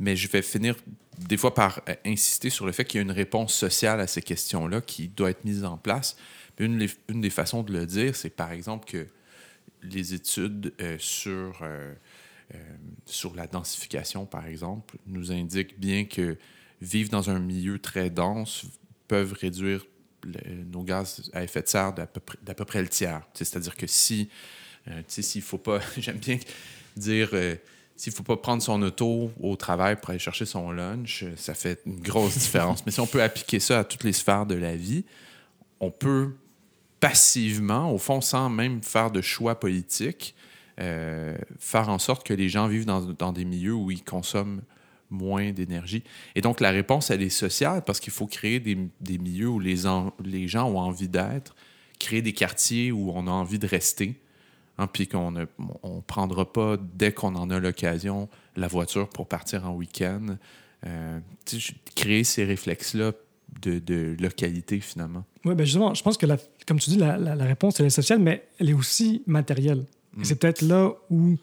mais je vais finir des fois par insister sur le fait qu'il y a une réponse sociale à ces questions-là qui doit être mise en place. Une des façons de le dire, c'est par exemple que les études euh, sur, euh, euh, sur la densification, par exemple, nous indiquent bien que vivre dans un milieu très dense peuvent réduire nos gaz à effet de serre d'à peu près, le tiers. C'est-à-dire que si, s'il faut pas, j'aime bien dire, s'il faut pas prendre son auto au travail pour aller chercher son lunch, ça fait une grosse différence. Mais si on peut appliquer ça à toutes les sphères de la vie, on peut passivement, au fond, sans même faire de choix politiques, euh, faire en sorte que les gens vivent dans, des milieux où ils consomment moins d'énergie. Et donc, la réponse, elle est sociale parce qu'il faut créer des, milieux où les, en- les gens ont envie d'être, créer des quartiers où on a envie de rester, hein, puis qu'on ne prendra pas, dès qu'on en a l'occasion, la voiture pour partir en week-end. Euh, créer ces réflexes-là de, de localité, finalement. Oui, ben justement, je pense que, la- comme tu dis, la, la- la réponse, elle est sociale, mais elle est aussi matérielle. Et Mm. c'est peut-être là où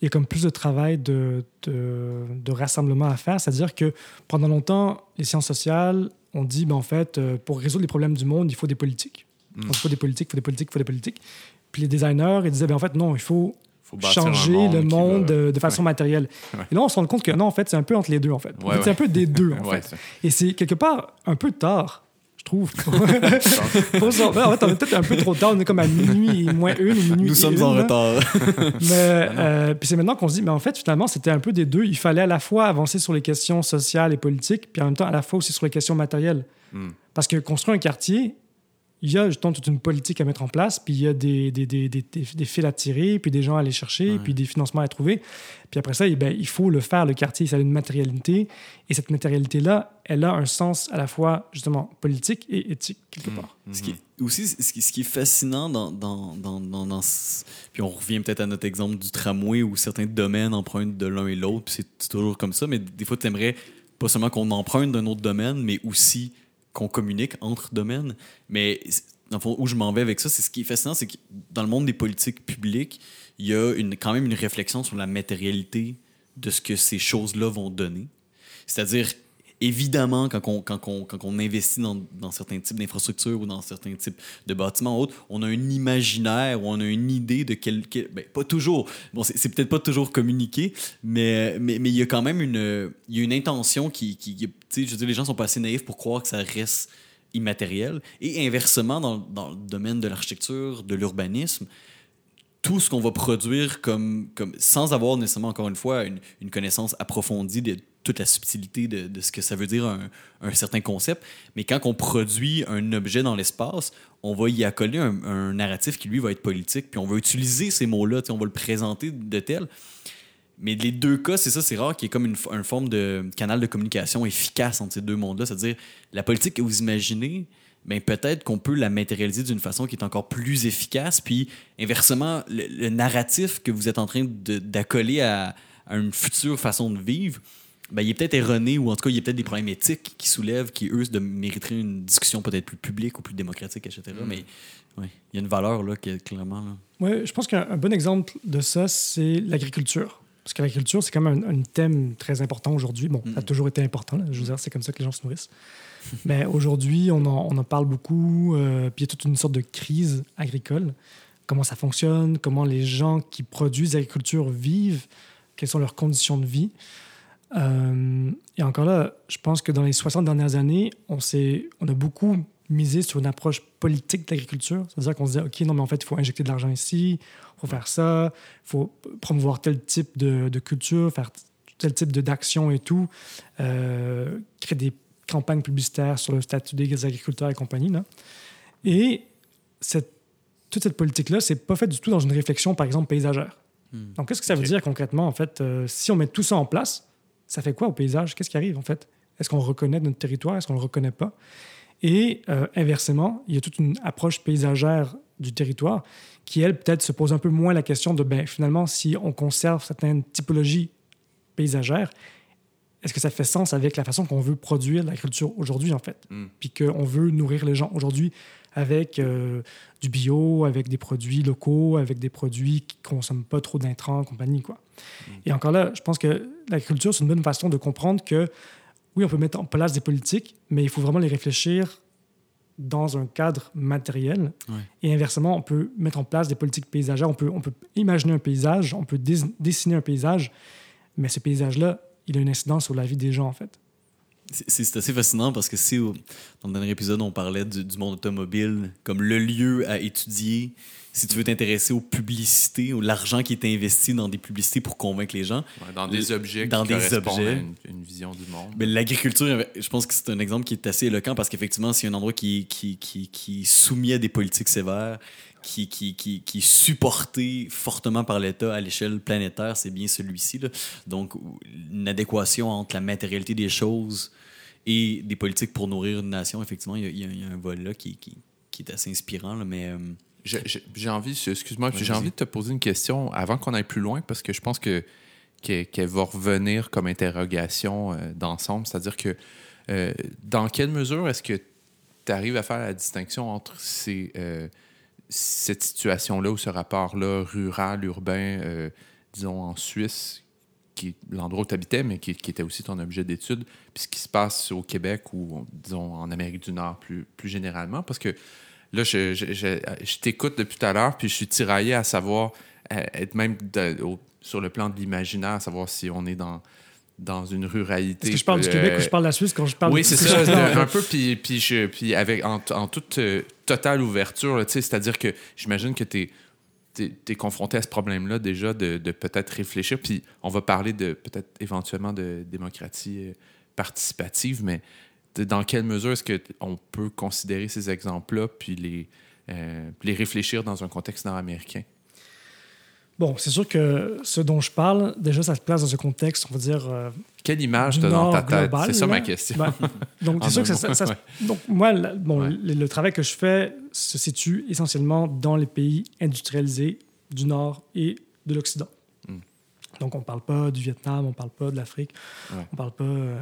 il y a comme plus de travail de, de, de rassemblement à faire. C'est-à-dire que pendant longtemps, les sciences sociales ont dit, ben, en fait, euh, pour résoudre les problèmes du monde, il faut des politiques. Mm. Il faut des politiques, il faut des politiques, il faut des politiques. Puis les designers, ils disaient, ben, en fait, non, il faut faut changer monde le monde va- de, de façon matérielle. Ouais. Et là, on se rend compte que non, en fait, c'est un peu entre les deux, en fait. En Ouais, fait, C'est un peu des deux, en fait. Et c'est quelque part un peu tard, je trouve. Pour ça, ben, en fait, on est peut-être un peu trop tard. On est comme à minuit et moins une ou minuit Nous et sommes une, en là. retard. Mais euh, puis c'est maintenant qu'on se dit, mais en fait, finalement, c'était un peu des deux. Il fallait à la fois avancer sur les questions sociales et politiques, puis en même temps, à la fois aussi sur les questions matérielles. Hmm. Parce que construire un quartier, il y a justement toute une politique à mettre en place, puis il y a des, des, des, des, fils à tirer, puis des gens à aller chercher, Ouais. puis des financements à trouver. Puis après ça, eh ben, il faut le faire, le quartier, ça a une matérialité. Et cette matérialité-là, elle a un sens à la fois, justement, politique et éthique, quelque Hmm. part. Ce qui est, aussi, ce qui, ce qui est fascinant dans, dans, dans, dans, dans ce- Puis on revient peut-être à notre exemple du tramway où certains domaines empruntent de l'un et l'autre, puis c'est toujours comme ça, mais des fois, tu aimerais pas seulement qu'on emprunte d'un autre domaine, mais aussi qu'on communique entre domaines. Mais dans le fond, où je m'en vais avec ça, c'est ce qui est fascinant, c'est que dans le monde des politiques publiques, il y a une, quand même une réflexion sur la matérialité de ce que ces choses-là vont donner. C'est-à-dire, évidemment, quand on, quand on, quand on investit dans, dans certains types d'infrastructures ou dans certains types de bâtiments autres, on a un imaginaire ou on a une idée de quel. quel- ben, pas toujours. Bon, c'est peut-être pas toujours communiqué, mais mais mais il y a quand même une, il y a une intention qui. qui je veux dire, les gens sont pas assez naïfs pour croire que ça reste immatériel. Et inversement, dans, dans le domaine de l'architecture, de l'urbanisme, tout ce qu'on va produire comme, comme sans avoir nécessairement, encore une fois, une, une connaissance approfondie de toute la subtilité de, de ce que ça veut dire un, un certain concept. Mais quand on produit un objet dans l'espace, on va y accoler un, un narratif qui, lui, va être politique, puis on va utiliser ces mots-là, on va le présenter de tel. Mais les deux cas, c'est ça, c'est rare qu'il y ait comme une, une forme de canal de communication efficace entre ces deux mondes-là. C'est-à-dire, la politique que vous imaginez, ben peut-être qu'on peut la matérialiser d'une façon qui est encore plus efficace. Puis, inversement, le, le narratif que vous êtes en train d'accoler à, à une future façon de vivre, ben, il est peut-être erroné ou en tout cas, il y a peut-être des problèmes éthiques qui soulèvent, qui, eux, de mériteraient une discussion peut-être plus publique ou plus démocratique, etc. Mais ouais, il y a une valeur là, qui est clairement. là. Ouais, je pense qu'un un bon exemple de ça, c'est l'agriculture. Parce que l'agriculture, c'est quand même un, un thème très important aujourd'hui. Bon, ça a Mhm. toujours été important. là. Je veux dire, c'est comme ça que les gens se nourrissent. Mais aujourd'hui, on en, on en parle beaucoup. euh, puis il y a toute une sorte de crise agricole. Comment ça fonctionne, comment les gens qui produisent l'agriculture vivent, quelles sont leurs conditions de vie? Euh, et encore là, je pense que dans les 60 dernières années, on, on a beaucoup miser sur une approche politique de l'agriculture. C'est-à-dire qu'on se dit, OK, non, mais en fait, il faut injecter de l'argent ici, il faut faire ça, il faut promouvoir tel type de, de culture, faire tel type d'action et tout, euh, créer des campagnes publicitaires sur le statut des agriculteurs et compagnie. Là. Et cette, toute cette politique-là, c'est pas fait du tout dans une réflexion, par exemple, paysagère. Hmm. Donc, qu'est-ce que ça veut dire concrètement, en fait? Euh, si on met tout ça en place, ça fait quoi au paysage? Qu'est-ce qui arrive, en fait? Est-ce qu'on reconnaît notre territoire? Est-ce qu'on le reconnaît pas? Et euh, inversement, il y a toute une approche paysagère du territoire qui, elle, peut-être se pose un peu moins la question de, ben, finalement, si on conserve certaines typologies paysagères, est-ce que ça fait sens avec la façon qu'on veut produire l'agriculture aujourd'hui, en fait? Mm. Puis qu'on veut nourrir les gens aujourd'hui avec euh, du bio, avec des produits locaux, avec des produits qui ne consomment pas trop d'intrants, compagnie, quoi. Mm. Et encore là, je pense que l'agriculture, c'est une bonne façon de comprendre que, oui, on peut mettre en place des politiques, mais il faut vraiment les réfléchir dans un cadre matériel. Et inversement, on peut mettre en place des politiques paysagères. On peut, on peut imaginer un paysage, on peut dessiner un paysage, mais ce paysage-là, il a une incidence sur la vie des gens, en fait. C'est assez fascinant parce que si, dans le dernier épisode, on parlait du, monde automobile comme le lieu à étudier si tu veux t'intéresser aux publicités, ou l'argent qui est investi dans des publicités pour convaincre les gens. dans des objets dans qui des objets. une, vision du monde. Mais l'agriculture, je pense que c'est un exemple qui est assez éloquent parce qu'effectivement, c'est un endroit qui, qui, qui, qui, soumis à des politiques sévères, qui, qui, qui, qui est supporté fortement par l'État à l'échelle planétaire, c'est bien celui-ci. Donc, une adéquation entre la matérialité des choses et des politiques pour nourrir une nation, effectivement, il y, a, un vol là qui, qui, qui est assez inspirant. Là, mais. Euh, j'ai envie, excuse-moi, j'ai envie de te poser une question avant qu'on aille plus loin parce que je pense que qu'elle va revenir comme interrogation euh, d'ensemble. C'est-à-dire que euh, dans quelle mesure est-ce que tu arrives à faire la distinction entre ces, cette situation-là ou ce rapport-là rural-urbain, euh, disons en Suisse, qui l'endroit où tu habitais, mais qui, était aussi ton objet d'étude, puis ce qui se passe au Québec ou, disons, en Amérique du Nord plus, plus généralement? Parce que là, je, je, t'écoute depuis tout à l'heure, puis je suis tiraillé à savoir, être même sur le plan de l'imaginaire, à savoir si on est dans dans une ruralité. Est-ce que je parle du Québec ou je parle de la Suisse quand je parle Oui, c'est ça, un peu, puis, puis, je, puis avec, en, toute euh, totale ouverture, c'est-à-dire que j'imagine que tu es, es, confronté à ce problème-là déjà de, de peut-être réfléchir, puis on va parler de peut-être éventuellement de démocratie euh, participative, mais dans quelle mesure est-ce qu'on peut considérer ces exemples-là, puis les, euh, les réfléchir dans un contexte nord-américain? Bon, c'est sûr que ce dont je parle, déjà, ça se place dans ce contexte, on va dire. Euh, Quelle image tu as dans ta tête? C'est ça ma question. Ben, donc, c'est sûr que ça, Donc, moi, bon, le, travail que je fais se situe essentiellement dans les pays industrialisés du Nord et de l'Occident. Hmm. Donc, on ne parle pas du Vietnam, on ne parle pas de l'Afrique, on parle pas. Euh,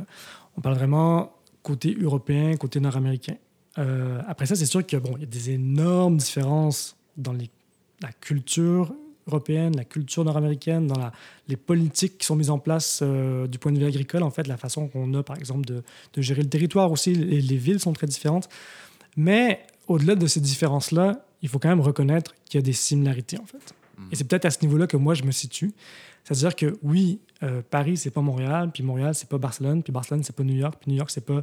on parle vraiment côté européen, côté nord-américain. Euh, après ça, c'est sûr qu'il bon, y a des énormes différences dans les, la culture européenne, la culture nord-américaine, dans la, les politiques qui sont mises en place euh, du point de vue agricole, en fait, la façon qu'on a, par exemple, de, de, gérer le territoire aussi. Les, les villes sont très différentes. Mais au-delà de ces différences-là, il faut quand même reconnaître qu'il y a des similarités, en fait. Mmh. Et c'est peut-être à ce niveau-là que moi, je me situe. C'est-à-dire que oui, euh, Paris, c'est pas Montréal, puis Montréal, c'est pas Barcelone, puis Barcelone, c'est pas New York, puis New York, c'est pas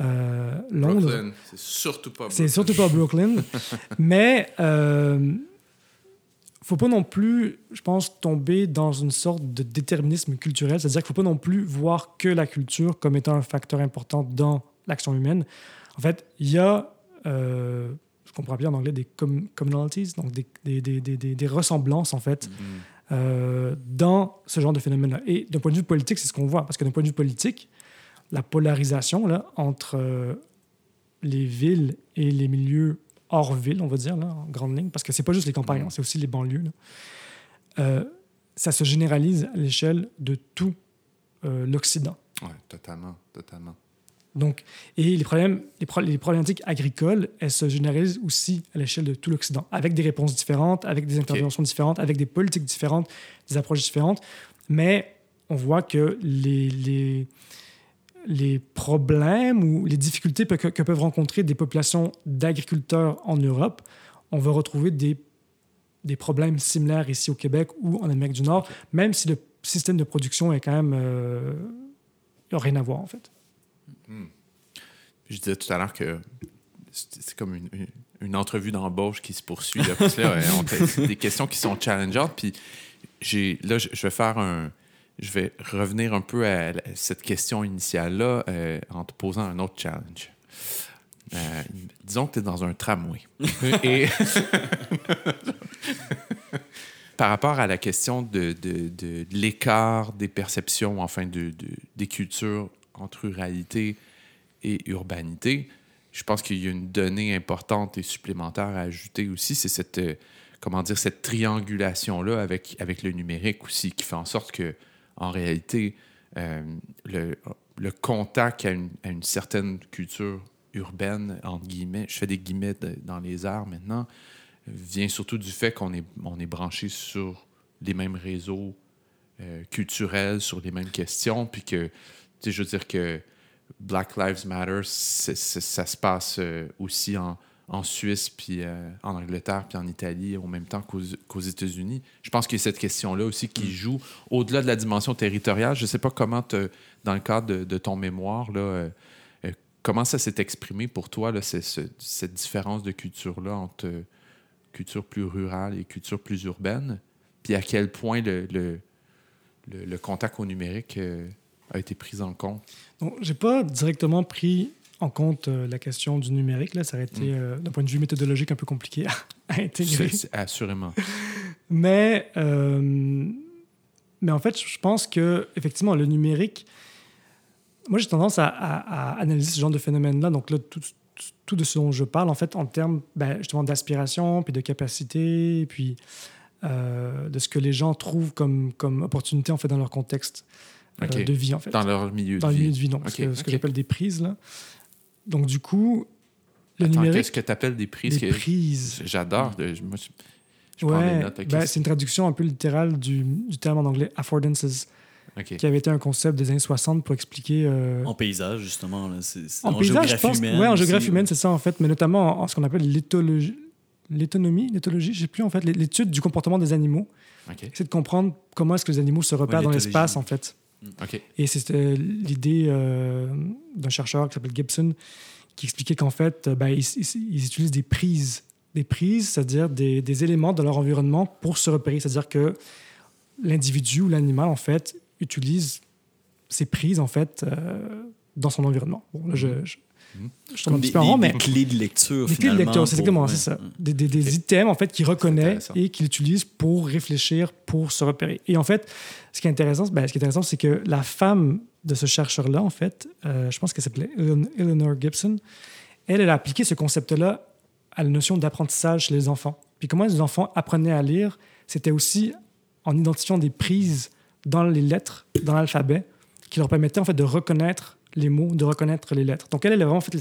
euh, Londres. c'est surtout pas Brooklyn. C'est surtout pas Brooklyn. mais euh, faut pas non plus, je pense, tomber dans une sorte de déterminisme culturel. C'est-à-dire qu'il faut pas non plus voir que la culture comme étant un facteur important dans l'action humaine. En fait, il y a, euh, qu'on pourrait appeler en anglais des commonalities, donc des, des, des, des, ressemblances, en fait, mm-hmm. euh, dans ce genre de phénomène-là. Et d'un point de vue politique, c'est ce qu'on voit. Parce que d'un point de vue politique, la polarisation là, entre euh, les villes et les milieux hors ville, on va dire, là, en grande ligne, parce que c'est pas juste les campagnes, mm. c'est aussi les banlieues. Euh, ça se généralise à l'échelle de tout euh, l'Occident. Oui, totalement, totalement. Donc, et les, problèmes, les, problématiques agricoles, elles se généralisent aussi à l'échelle de tout l'Occident, avec des réponses différentes, avec des interventions différentes, avec des politiques différentes, des approches différentes. Mais on voit que les, les, les problèmes ou les difficultés que, peuvent rencontrer des populations d'agriculteurs en Europe, on va retrouver des, des, problèmes similaires ici au Québec ou en Amérique du Nord, même si le système de production est quand même... Euh, rien à voir, en fait. Hmm. Je disais tout à l'heure que c'est comme une, une, entrevue d'embauche qui se poursuit. Là, là, on des questions qui sont challengeantes. Puis j'ai, là, je vais faire un. Je vais revenir un peu à cette question initiale-là euh, en te posant un autre challenge. Euh, disons que tu es dans un tramway. Et par rapport à la question de, de, de l'écart des perceptions, enfin, de, des cultures entre ruralité et urbanité, je pense qu'il y a une donnée importante et supplémentaire à ajouter aussi, c'est cette, euh, comment dire, cette triangulation-là avec, avec le numérique aussi, qui fait en sorte que, en réalité, euh, le, contact à une, à une, certaine culture urbaine, entre guillemets, je fais des guillemets dans les arts maintenant, vient surtout du fait qu'on est, on est branché sur les mêmes réseaux euh, culturels, sur les mêmes questions, puis que, je veux dire que Black Lives Matter, ça se passe euh, aussi en, en Suisse, puis euh, en Angleterre, puis en Italie, au même temps qu'aux États-Unis. Je pense qu'il y a cette question-là aussi qui mm. joue au-delà de la dimension territoriale. Je ne sais pas comment, dans le cadre de, ton mémoire, là, euh, comment ça s'est exprimé pour toi, là, cette différence de culture-là entre culture plus rurale et culture plus urbaine, puis à quel point le, le, le contact au numérique a été prise en compte? Je n'ai pas directement pris en compte euh, la question du numérique. Là. Ça aurait été, mm. euh, d'un point de vue méthodologique, un peu compliqué à, intégrer. assurément. mais, euh, mais en fait, je pense que effectivement, le numérique... Moi, j'ai tendance à, analyser ce genre de phénomène-là. Donc là, tout, tout, de ce dont je parle, en fait, en termes ben, justement d'aspiration, puis de capacité, puis de ce que les gens trouvent comme, comme opportunité, en fait, dans leur contexte. De vie, en fait. Dans leur milieu de vie. Dans milieu de vie, donc, ce que, j'appelle des prises, là. Donc, du coup, le numérique... Qu'est-ce que tu appelles des prises? Des prises. J'adore. Moi, je, ouais, ben, c'est une traduction un peu littérale du, du terme en anglais affordances. qui avait été un concept des années 60 pour expliquer. Euh, en paysage, justement. Là. en, paysage, je pense. Oui, en géographie humaine, c'est ça, en fait, mais notamment en, ce qu'on appelle l'éthologie. L'éthonomie, l'éthologie, je sais plus, en fait, l'étude du comportement des animaux. C'est de comprendre comment est-ce que les animaux se repèrent dans l'espace, en fait. Et c'était l'idée euh, d'un chercheur qui s'appelle Gibson qui expliquait qu'en fait, euh, ben, ils, utilisent des prises. Des prises, c'est-à-dire des, des, éléments de leur environnement pour se repérer. C'est-à-dire que l'individu ou l'animal, en fait, utilise ces prises, en fait, euh, dans son environnement. Bon, là, je, je je un petit peu en mais. Des clés de lecture, Des clés de lecture, c'est exactement c'est ça. Des, des, items, en fait, qu'il reconnaît et qu'il utilise pour réfléchir, pour se repérer. Et en fait, ce qui est intéressant, ben, ce qui est intéressant, c'est que la femme de ce chercheur-là, en fait, euh, je pense qu'elle s'appelait Eleanor Gibson, elle, elle a appliqué ce concept-là à la notion d'apprentissage chez les enfants. Puis comment les enfants apprenaient à lire, c'était aussi en identifiant des prises dans les lettres, dans l'alphabet, qui leur permettaient en fait de reconnaître les mots, de reconnaître les lettres. Donc, elle, elle a vraiment fait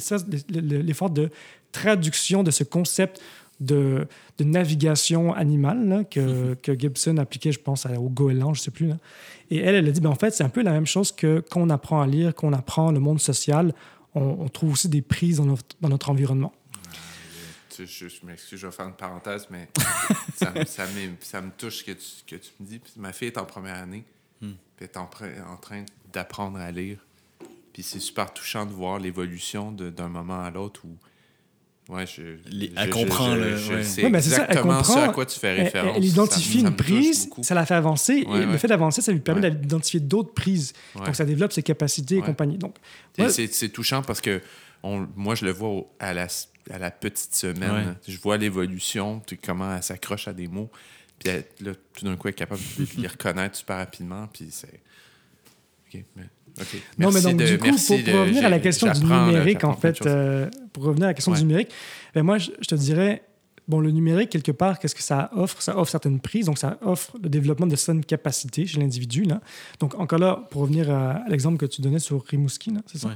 l'effort de traduction de ce concept de, de navigation animale que, mm-hmm. que, Gibson appliquait, je pense, au goéland, je ne sais plus. Là. Et elle, elle a dit, ben, en fait, c'est un peu la même chose que quand on apprend à lire, qu'on apprend le monde social, on, trouve aussi des prises dans notre, dans notre environnement. Je, je, m'excuse, je vais faire une parenthèse, mais ça, ça, ça, me touche ce que tu, que tu me dis. ma fille est en première année, mm. puis elle est en, en train d'apprendre à lire. Puis c'est super touchant de voir l'évolution d'un moment à l'autre où. Ouais, je, elle comprend le. Je, exactement ce à quoi tu fais référence. Elle, identifie une prise, ça la fait avancer, et le fait d'avancer, ça lui permet d'identifier d'autres prises. Donc ça développe ses capacités et compagnie. Donc, c'est touchant parce que on, moi, je le vois à la, à la petite semaine. Je vois l'évolution, comment elle s'accroche à des mots. Puis là, tout d'un coup, elle est capable de les reconnaître super rapidement. Puis c'est. OK. Mais non, mais donc, du coup, pour, revenir à la question du numérique, en fait, euh, pour revenir à la question du numérique, ben moi, je, te dirais, bon, le numérique, quelque part, qu'est-ce que ça offre? Ça offre certaines prises, donc ça offre le développement de certaines capacités chez l'individu. Donc, encore là, pour revenir à, l'exemple que tu donnais sur Rimouski, c'est ça?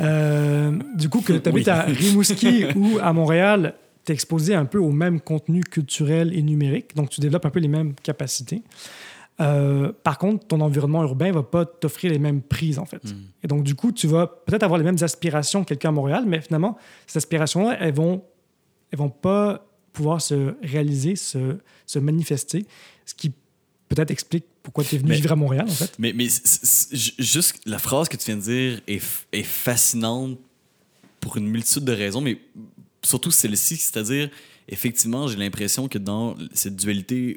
Euh, du coup, que tu habites à Rimouski ou à Montréal, tu es exposé un peu au même contenu culturel et numérique, donc tu développes un peu les mêmes capacités. Euh, par contre, ton environnement urbain ne va pas t'offrir les mêmes prises, en fait. Hmm. Et donc, du coup, tu vas peut-être avoir les mêmes aspirations que quelqu'un à Montréal, mais finalement, ces aspirations-là, elles vont, elles vont pas pouvoir se réaliser, se, se manifester, ce qui peut-être explique pourquoi tu es venu vivre à Montréal, en fait. Mais, mais juste la phrase que tu viens de dire est, est fascinante pour une multitude de raisons, mais surtout celle-ci, c'est-à-dire, effectivement, j'ai l'impression que dans cette dualité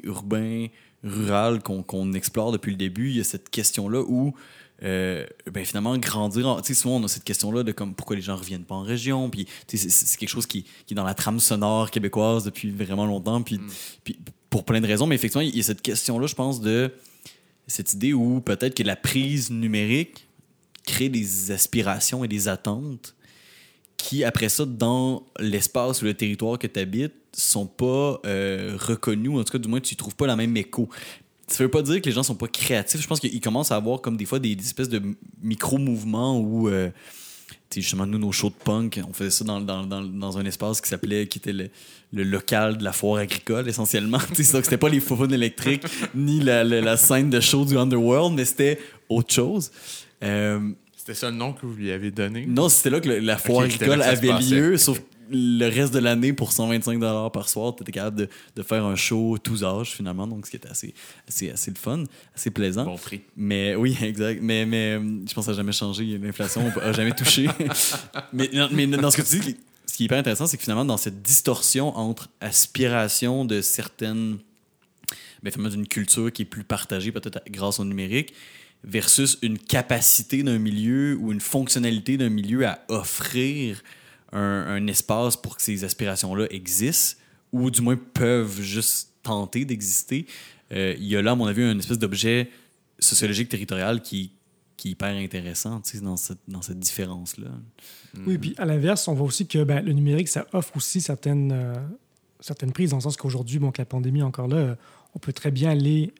urbain-rural qu'on explore depuis le début, il y a cette question-là où euh, ben finalement grandir tu sais souvent on a cette question là de comme pourquoi les gens reviennent pas en région puis c'est quelque chose qui, qui, est dans la trame sonore québécoise depuis vraiment longtemps puis, mm. puis pour plein de raisons mais effectivement il y a cette question là je pense de cette idée où peut-être que la prise numérique crée des aspirations et des attentes qui après ça dans l'espace ou le territoire que tu habites sont pas euh, reconnus en tout cas du moins tu trouves pas la même écho ça veut pas dire que les gens sont pas créatifs. Je pense qu'ils commencent à avoir comme des fois des, espèces de micro-mouvements où, euh, justement, nous, nos shows de punk, on faisait ça dans, dans, dans, un espace qui s'appelait, qui était le, le, local de la foire agricole, essentiellement. c'était pas les faux électriques ni la, la, scène de show du Underworld, mais c'était autre chose. Euh, c'était ça le nom que vous lui avez donné? Non, c'était là que la foire agricole avait lieu, sauf le reste de l'année pour 125 par soir, tu étais capable de, de, faire un show tous âges finalement, donc ce qui était assez, assez, assez le fun, assez plaisant. Bon prix. Mais oui, exact. Mais, mais je pense que ça n'a jamais changé. L'inflation n'a jamais touché. mais, mais dans ce que tu dis, ce qui est hyper intéressant, c'est que finalement, dans cette distorsion entre aspiration de certaines. Ben, d'une culture qui est plus partagée peut-être grâce au numérique versus une capacité d'un milieu ou une fonctionnalité d'un milieu à offrir un, espace pour que ces aspirations-là existent, ou du moins peuvent juste tenter d'exister, euh, il y a là, à mon avis, une espèce d'objet sociologique territorial qui, qui est hyper intéressant dans cette, dans cette différence-là. Oui, puis à l'inverse, on voit aussi que ben, le numérique, ça offre aussi certaines, euh, certaines prises, dans le sens qu'aujourd'hui, bon, que la pandémie est encore là, on peut très bien aller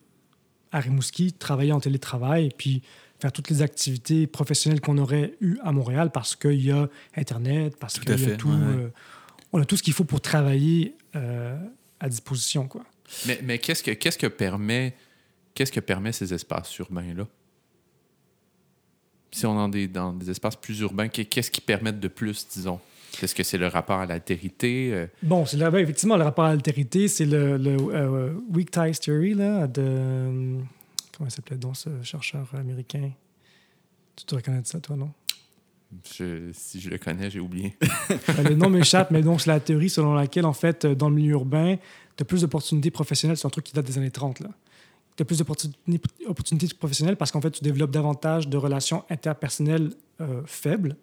à Rimouski, travailler en télétravail, puis faire toutes les activités professionnelles qu'on aurait eues à Montréal parce qu'il y a Internet, parce qu'il y a tout. Euh, on a tout ce qu'il faut pour travailler euh, à disposition. Quoi. Mais, mais qu'est-ce, que, qu'est-ce, que permet, qu'est-ce que permet ces espaces urbains-là? Si on est dans des espaces plus urbains, qu'est-ce qui permet de plus, disons? Est-ce que c'est le rapport à l'altérité? Euh? Bon, c'est ben, effectivement le rapport à l'altérité, c'est le, le Weak Ties Theory là, de Comment il s'appelait donc ce chercheur américain? Tu te reconnais de ça, toi, non? si je le connais, j'ai oublié. Ben, le nom m'échappe, mais donc c'est la théorie selon laquelle, en fait, dans le milieu urbain, tu as plus d'opportunités professionnelles. C'est un truc qui date des années 30. Tu as plus d'opportunités professionnelles parce qu'en fait, tu développes davantage de relations interpersonnelles euh, faibles.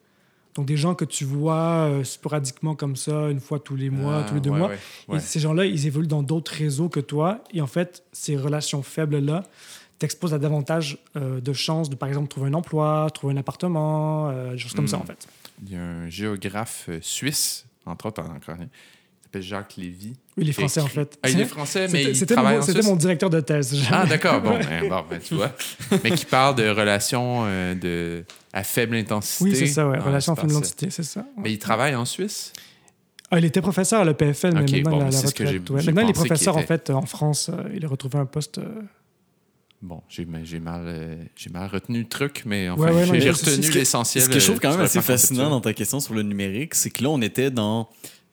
Donc, des gens que tu vois euh, sporadiquement comme ça, une fois tous les mois, tous les deux ah, mois. Et ces gens-là, ils évoluent dans d'autres réseaux que toi. Et en fait, ces relations faibles-là, t'exposes à davantage euh, de chances de, par exemple, trouver un emploi, trouver un appartement, euh, des choses comme ça, en hmm. fait. Il y a un géographe suisse, entre autres, il s'appelle Jacques Lévy. Oui, il est français, en fait. Ah, il est français, mais il travaille C'était mon directeur de thèse. Ah, d'accord. Bon, ben, bon ben, tu vois. mais qui parle de relations de, à faible intensité. Oui, c'est ça, ouais. Relations à faible intensité, c'est ça. Mais il travaille en Suisse? Ah, il était professeur à l'EPFL, mais maintenant, il a la retraite. Maintenant, il est professeur, en fait, en France. il a retrouvé un poste Bon, j'ai mal, euh, j'ai mal retenu le truc, mais enfin, j'ai retenu l'essentiel. Ce que je trouve quand même assez fascinant dans ta question sur le numérique, c'est que là, on était dans,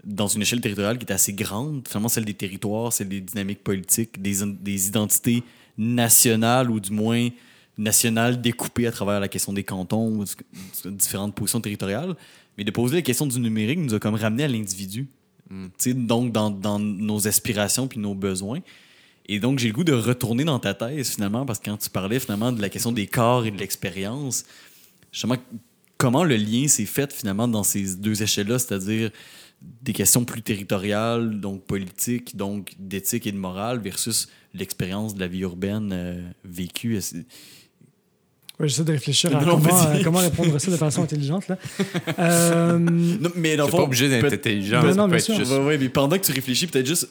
dans une échelle territoriale qui était assez grande, finalement celle des territoires, celle des dynamiques politiques, des, des identités nationales ou du moins nationales découpées à travers la question des cantons ou différentes positions territoriales. Mais de poser la question du numérique nous a comme ramené à l'individu. Mm. Donc, dans, dans nos aspirations puis nos besoins. Et donc, j'ai le goût de retourner dans ta thèse, finalement, parce que quand tu parlais, finalement, de la question des corps et de l'expérience, justement, comment le lien s'est fait, finalement, dans ces deux échelles-là, c'est-à-dire des questions plus territoriales, donc politiques, donc d'éthique et de morale, versus l'expérience de la vie urbaine euh, vécue. Oui, j'essaie de réfléchir à comment, euh, comment, répondre à ça de façon intelligente. Là. Euh... Non, mais dans pas obligé d'être intelligent. non, mais pendant que tu réfléchis, peut-être juste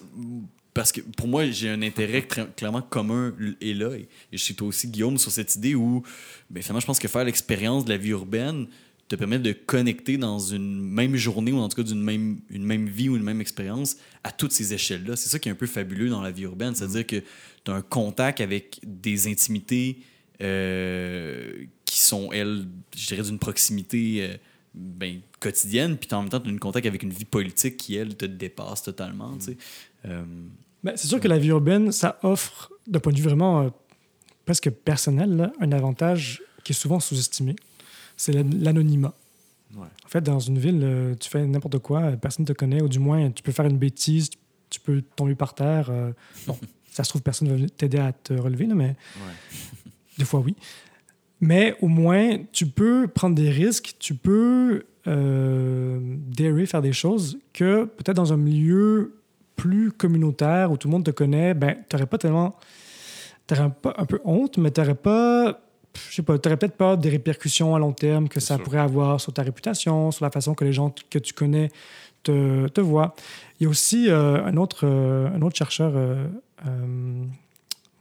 parce que pour moi, j'ai un intérêt clairement commun et là, et, je suis toi aussi, Guillaume, sur cette idée où, ben, finalement, je pense que faire l'expérience de la vie urbaine te permet de connecter dans une même journée ou en tout cas d'une même, une même vie ou une même expérience à toutes ces échelles-là. C'est ça qui est un peu fabuleux dans la vie urbaine, c'est-à-dire que tu as un contact avec des intimités euh, qui sont, elles, je dirais, d'une proximité. Euh, ben, quotidienne, puis en même temps, tu as un contact avec une vie politique qui, elle, te dépasse totalement. sais. Euh, ben, c'est sûr que la vie urbaine, ça offre, d'un point de vue vraiment euh, presque personnel, un avantage qui est souvent sous-estimé. C'est l'anonymat. En fait, dans une ville, euh, tu fais n'importe quoi, personne ne te connaît, ou du moins, tu peux faire une bêtise, tu peux tomber par terre. euh, bon, ça se trouve, personne ne va t'aider à te relever, là, mais Ouais. des fois, oui. Mais au moins, tu peux prendre des risques, tu peux euh, darer, faire des choses que peut-être dans un milieu plus communautaire où tout le monde te connaît, ben, tu n'aurais pas tellement. Tu pas un peu honte, mais tu n'aurais pas. Je sais pas, tu aurais peut-être peur des répercussions à long terme que ça sûr. pourrait avoir sur ta réputation, sur la façon que les gens que tu connais te, te voient. Il y a aussi euh, un, autre, euh, un autre chercheur, euh, euh,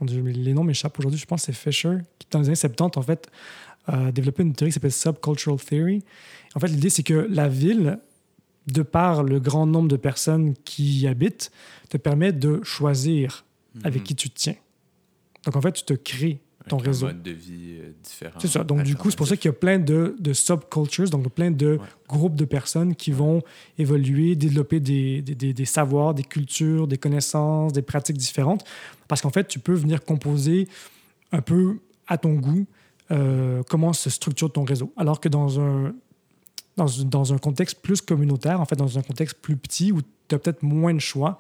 les noms m'échappent aujourd'hui, je pense que c'est Fisher, qui dans les années 70, en fait, a développé une théorie qui s'appelle Subcultural Theory. En fait, l'idée, c'est que la ville, de par le grand nombre de personnes qui y habitent, te permet de choisir avec Mhm. qui tu te tiens. Donc, en fait, tu te crées ton Avec réseau. Un mode de vie euh, différent. C'est ça. Donc, du coup, c'est pour ça qu'il y a plein de, de subcultures, donc plein de Ouais. groupes de personnes qui vont évoluer, développer des, des, des- des savoirs, des cultures, des connaissances, des pratiques différentes. Parce qu'en fait, tu peux venir composer un peu à ton goût euh, comment se structure ton réseau. Alors que dans un, dans, dans un contexte plus communautaire, en fait, dans un contexte plus petit où tu as peut-être moins de choix,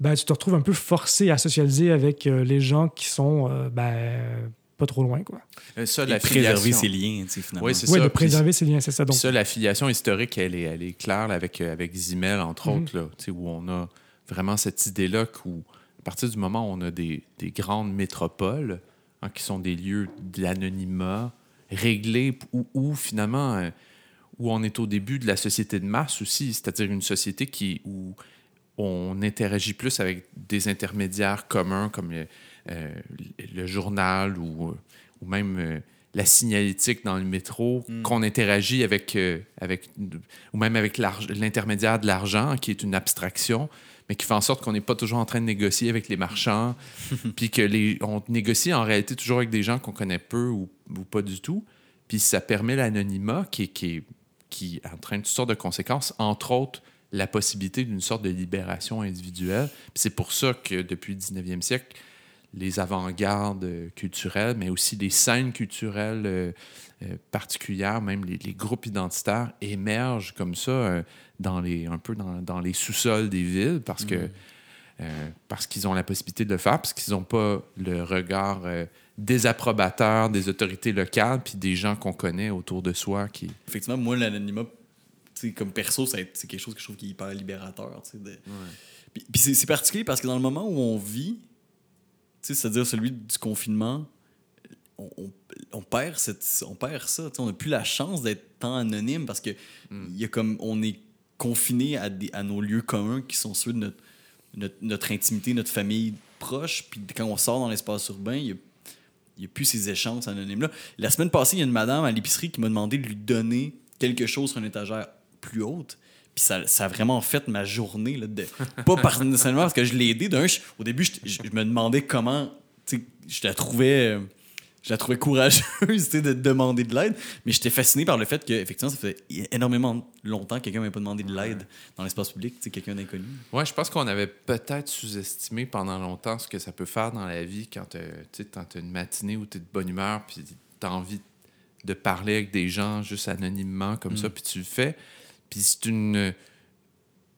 ben, tu te retrouves un peu forcé à socialiser avec euh, les gens qui sont euh, ben, pas trop loin. Quoi. Euh, Ça, Et la préserver ses liens, finalement. Oui, c'est Oui, ça. de préserver ces liens, c'est ça. Donc, ça, la filiation historique, elle est, elle est claire là, avec, avec Zimmel, entre Mhm. autres, là, où on a vraiment cette idée-là qu'à partir du moment où on a des, des grandes métropoles, hein, qui sont des lieux de l'anonymat, réglés, où, où, finalement, où on est au début de la société de masse aussi, c'est-à-dire une société qui, où on interagit plus avec des intermédiaires communs comme le, euh, le journal ou, ou même euh, la signalétique dans le métro, qu'on interagit avec, euh, avec, ou même avec l'intermédiaire de l'argent, qui est une abstraction, mais qui fait en sorte qu'on n'est pas toujours en train de négocier avec les marchands, puis que les, on négocie en réalité toujours avec des gens qu'on connaît peu ou, ou pas du tout. Puis ça permet l'anonymat qui, qui, qui entraîne toutes sortes de conséquences, entre autres la possibilité d'une sorte de libération individuelle. C'est pour ça que depuis le 19e siècle, les avant-gardes culturelles, mais aussi les scènes culturelles euh, euh, particulières, même les, les groupes identitaires émergent comme ça euh, dans les, un peu dans, dans les sous-sols des villes parce que euh, parce qu'ils ont la possibilité de le faire, parce qu'ils n'ont pas le regard désapprobateur des autorités locales puis des gens qu'on connaît autour de soi qui Effectivement, moi, l'anonymat, comme perso, c'est quelque chose que je trouve qui est hyper libérateur. de- Puis, puis c'est particulier parce que dans le moment où on vit, c'est-à-dire celui du confinement, on, on- on perd, cette, on perd ça. On n'a plus la chance d'être tant anonyme parce que il y a comme, on est confiné à, des, à nos lieux communs qui sont ceux de notre, notre, notre intimité, notre famille proche. Puis quand on sort dans l'espace urbain, il y a n'y a plus ces échanges anonymes-là. La semaine passée, il y a une madame à l'épicerie qui m'a demandé de lui donner quelque chose sur une étagère plus haute. Puis ça, ça a vraiment fait ma journée. Là, de, pas personnellement parce que je l'ai aidé. D'un, je- au début, je, me demandais comment. Je la trouvais. euh, Je la trouvais courageuse de demander de l'aide, mais j'étais fasciné par le fait que effectivement ça fait énormément longtemps que quelqu'un m'avait pas demandé de l'aide dans l'espace public, quelqu'un d'inconnu. Ouais, je pense qu'on avait peut-être sous-estimé pendant longtemps ce que ça peut faire dans la vie quand tu as une matinée où tu es de bonne humeur puis tu as envie de parler avec des gens juste anonymement comme ça, puis tu le fais. Puis c'est une.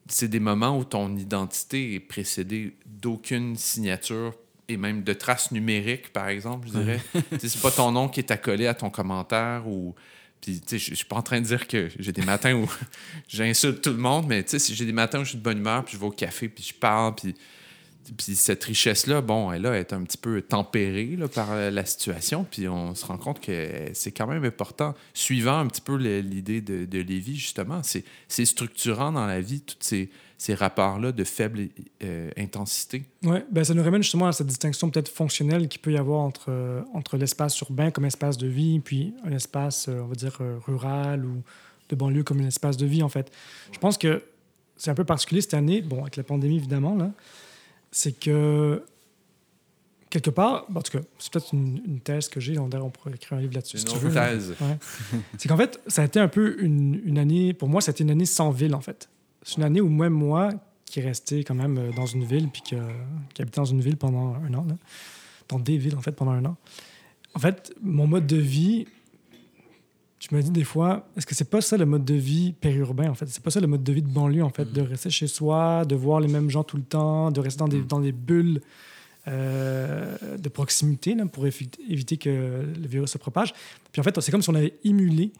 C'est des moments où ton identité est précédée d'aucune signature et même de traces numériques, par exemple, je dirais. C'est pas ton nom qui est accolé à ton commentaire ou. Puis, tu sais, je je suis pas en train de dire que j'ai des matins où j'insulte tout le monde, mais tu sais, si j'ai des matins où je suis de bonne humeur, puis je vais au café, puis je parle, puis, puis cette richesse-là, bon, elle, est un petit peu tempérée par euh, la situation, puis on se rend compte que c'est quand même important. Suivant un petit peu l'idée de, de Lévi, justement, c'est structurant dans la vie, tous ces, rapports-là de faible euh, intensité. Ouais, ben ça nous ramène justement à cette distinction peut-être fonctionnelle qu'il peut y avoir entre, euh, entre l'espace urbain comme espace de vie, puis un espace, on va dire, rural ou de banlieue comme un espace de vie, en fait. Je pense que c'est un peu particulier cette année, bon, avec la pandémie, évidemment, là, c'est que, quelque part, bon, en tout cas, c'est peut-être une, une thèse que j'ai, on, on pourrait écrire un livre là-dessus, C'est si une thèse. Ouais. c'est qu'en fait, ça a été un peu une, une année, pour moi, c'était une année sans ville, en fait. C'est une année où même moi, qui est resté quand même euh, dans une ville, puis que- qui habitait dans une ville pendant un an, là, dans des villes, en fait, pendant un an, en fait, mon mode de vie, je me dis des fois, est-ce que c'est pas ça le mode de vie périurbain, en fait? C'est pas ça le mode de vie de banlieue, en fait, de rester chez soi, de voir les mêmes gens tout le temps, de rester dans des, dans des bulles euh, de proximité là, pour éviter que le virus se propage. Puis en fait, c'est comme si on avait émulé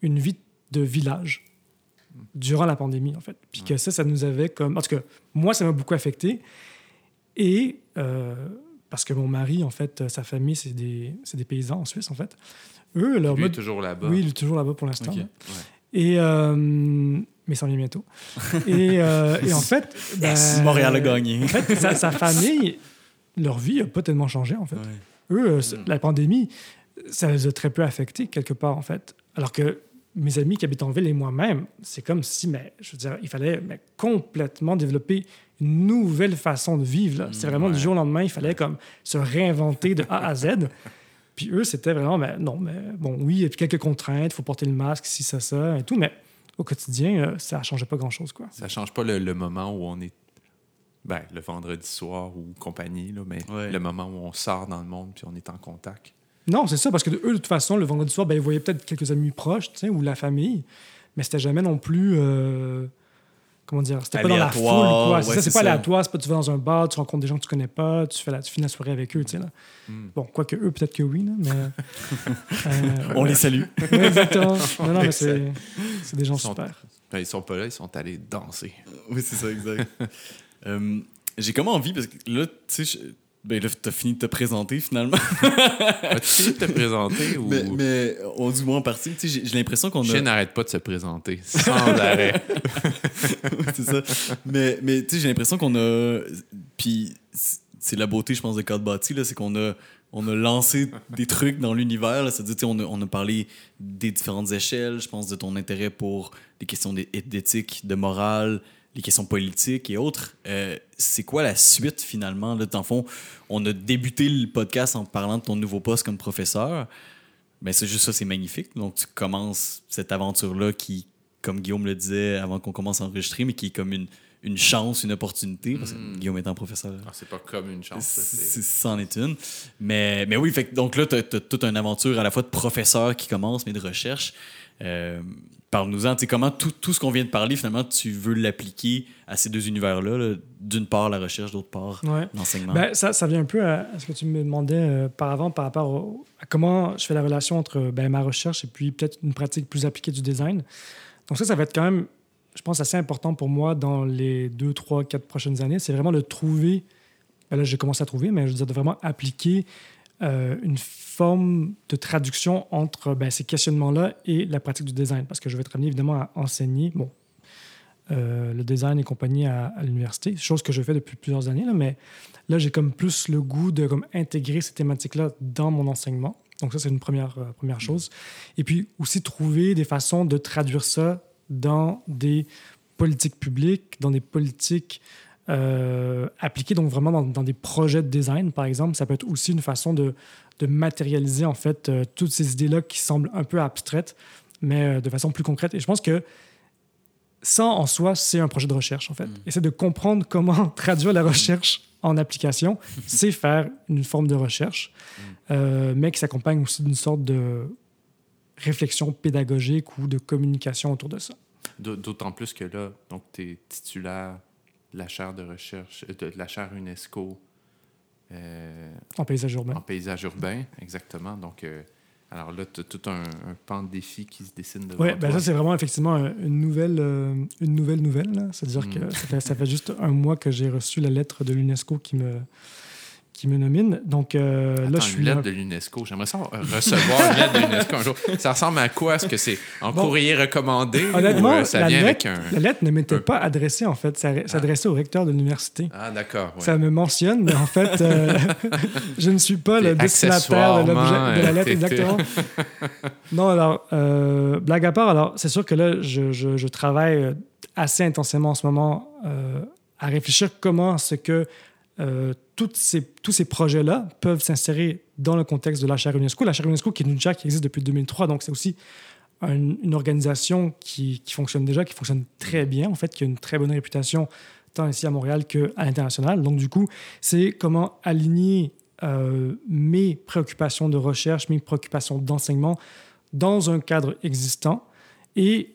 une vie de village durant la pandémie, en fait. Puis que ça, ça nous avait comme... En tout cas, moi, ça m'a beaucoup affecté. Et euh, parce que mon mari, en fait, sa famille, c'est des, des paysans en Suisse, en fait. Eux, leur Lui est toujours là-bas. Oui, il est toujours là-bas pour l'instant. Et... Euh, mais ça vient bientôt. et, et, en fait... Ben, Montréal a gagné. En fait, sa, sa famille, leur vie n'a pas tellement changé, en fait. Eux, euh, mm. la pandémie, ça les a très peu affectés, quelque part, en fait. Alors que mes amis qui habitent en ville et moi-même, c'est comme si, mais, je veux dire, il fallait mais, complètement développer une nouvelle façon de vivre. C'est vraiment du jour au lendemain, il fallait comme se réinventer de A à Z. Puis eux, c'était vraiment, mais non, mais bon, oui, il y a quelques contraintes, il faut porter le masque, si ça, ça, et tout, mais au quotidien, euh, ça ne changeait pas grand-chose, quoi. Ça change pas le moment où on est ben, le vendredi soir ou compagnie, là, mais le moment où on sort dans le monde puis on est en contact. Non, c'est ça, parce que eux, de toute façon, le vendredi soir, ben, ils voyaient peut-être quelques amis proches ou la famille, mais c'était jamais non plus. Euh, comment dire C'était pas dans la foule. Quoi. c'est, c'est pas aléatoire, c'est pas tu vas dans un bar, tu rencontres des gens que tu connais pas, tu, fais la, tu finis la soirée avec eux. Là. Hmm. Bon, quoique eux, peut-être que oui, mais. Euh, on les salue. exactement. Non, non, mais c'est, c'est des gens super. Ben, ils sont pas là, ils sont allés danser. Oui, c'est ça, exact. Euh, j'ai comme envie, parce que là, tu sais, ben là, t'as fini de te présenter finalement. As-tu fini de te présenter ou... Mais, mais on du moins en partie, tu sais, j'ai l'impression qu'on a. Je n'arrête pas de se présenter, sans arrêt. c'est ça. Mais, mais tu sais, j'ai l'impression qu'on a. Puis c'est la beauté, je pense, de Code Bâti, c'est qu'on a on a lancé des trucs dans l'univers. C'est-à-dire, on a, on a parlé des différentes échelles, je pense, de ton intérêt pour les questions d'éthique, de morale, les questions politiques et autres. Euh, c'est quoi la suite finalement? Là, dans le fond, on a débuté le podcast en parlant de ton nouveau poste comme professeur. Mais c'est juste ça, c'est magnifique. Donc, tu commences cette aventure-là qui, comme Guillaume le disait avant qu'on commence à enregistrer, mais qui est comme une, une chance, une opportunité, parce que hmm. Guillaume étant professeur. Ah, c'est pas comme une chance. C'en est... une. Mais, mais oui, fait, donc là, tu as, toute une aventure à la fois de professeur qui commence, mais de recherche. Euh, Parle-nous-en, comment tout, tout ce qu'on vient de parler, finalement, tu veux l'appliquer à ces deux univers-là, d'une part la recherche, d'autre part l'enseignement? Ben, ça, ça vient un peu à, ce que tu me demandais euh, par avant par rapport à comment je fais la relation entre ben, ma recherche et puis peut-être une pratique plus appliquée du design. Donc ça, ça va être quand même, je pense, assez important pour moi dans les deux, trois, quatre prochaines années. C'est vraiment de trouver, ben là j'ai commencé à trouver, mais je veux dire de vraiment appliquer euh, une forme de traduction entre ben, ces questionnements-là et la pratique du design, parce que je vais être amené évidemment à enseigner bon, euh, le design et compagnie à, l'université, chose que je fais depuis plusieurs années, là, mais là, j'ai comme plus le goût de comme, intégrer ces thématiques-là dans mon enseignement. Donc ça, c'est une première, euh, première chose. Et puis aussi trouver des façons de traduire ça dans des politiques publiques, dans des politiques euh, appliquer donc vraiment dans, des projets de design, par exemple. Ça peut être aussi une façon de, de matérialiser en fait euh, toutes ces idées-là qui semblent un peu abstraites, mais euh, de façon plus concrète. Et je pense que ça, en soi, c'est un projet de recherche, en fait. Mm. Et c'est de comprendre comment traduire la recherche en application, c'est faire une forme de recherche, mm. mais qui s'accompagne aussi d'une sorte de réflexion pédagogique ou de communication autour de ça. D'autant plus que là, donc, tu es titulaire la chaire de recherche, euh, de, la chaire UNESCO. Euh, en paysage urbain. En paysage urbain, exactement. Donc, euh, alors là, tu as tout un, pan de défi qui se dessine devant Oui, ben ça, c'est vraiment effectivement une nouvelle, une nouvelle nouvelle. C'est-à-dire que mm. ça fait, juste un mois que j'ai reçu la lettre de l'UNESCO qui me, qui me nomine. Donc euh, là, je suis. Une lettre de l'UNESCO. J'aimerais ça recevoir une lettre de l'UNESCO un jour. Ça ressemble à quoi? Est-ce que c'est en courrier recommandé Honnêtement, ou, euh, ça la, vient lettre, avec un... la lettre ne m'était pas adressée, en fait. Ça ah. s'adressait au recteur de l'université. Ah, d'accord. Ça me mentionne, mais en fait, euh, je ne suis pas le destinataire de, de, la lettre, exactement. non, alors, blague à part, alors, c'est sûr que là, je, je, je, travaille assez intensément en ce moment à réfléchir comment ce que euh, tous ces projets-là peuvent s'insérer dans le contexte de la chaire UNESCO. La chaire UNESCO, qui est une chaire qui existe depuis 2003, donc c'est aussi une organisation qui, fonctionne déjà, qui fonctionne très bien, en fait, qui a une très bonne réputation tant ici à Montréal qu'à l'international. Donc, du coup, c'est comment aligner euh, mes préoccupations de recherche, mes préoccupations d'enseignement dans un cadre existant et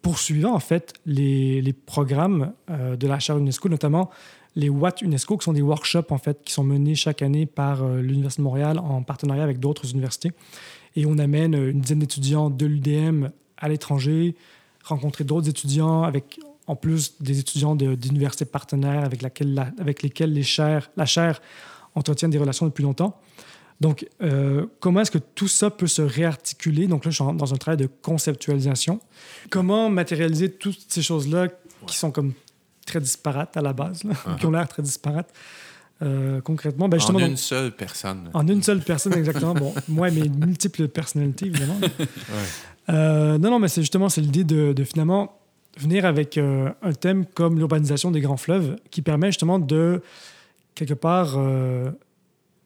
poursuivant en fait les, programmes euh, de la charte UNESCO, notamment les Watt UNESCO, qui sont des workshops en fait qui sont menés chaque année par euh, l'Université de Montréal en partenariat avec d'autres universités. Et on amène une dizaine d'étudiants de l'UDM à l'étranger, rencontrer d'autres étudiants avec en plus des étudiants d'universités partenaires avec, laquelle, avec lesquels les chaires, la chaire entretient des relations depuis longtemps. Donc, euh, comment est-ce que tout ça peut se réarticuler? Donc là, je suis dans un travail de conceptualisation. Comment matérialiser toutes ces choses-là qui sont comme très disparates à la base, uh-huh. qui ont l'air très disparates? Euh, concrètement, ben justement, en une seule personne. En une seule personne, exactement. bon, moi, mes multiples personnalités, évidemment. Euh, non, non, mais c'est justement c'est l'idée de, de, finalement venir avec un thème comme l'urbanisation des grands fleuves qui permet justement de, quelque part,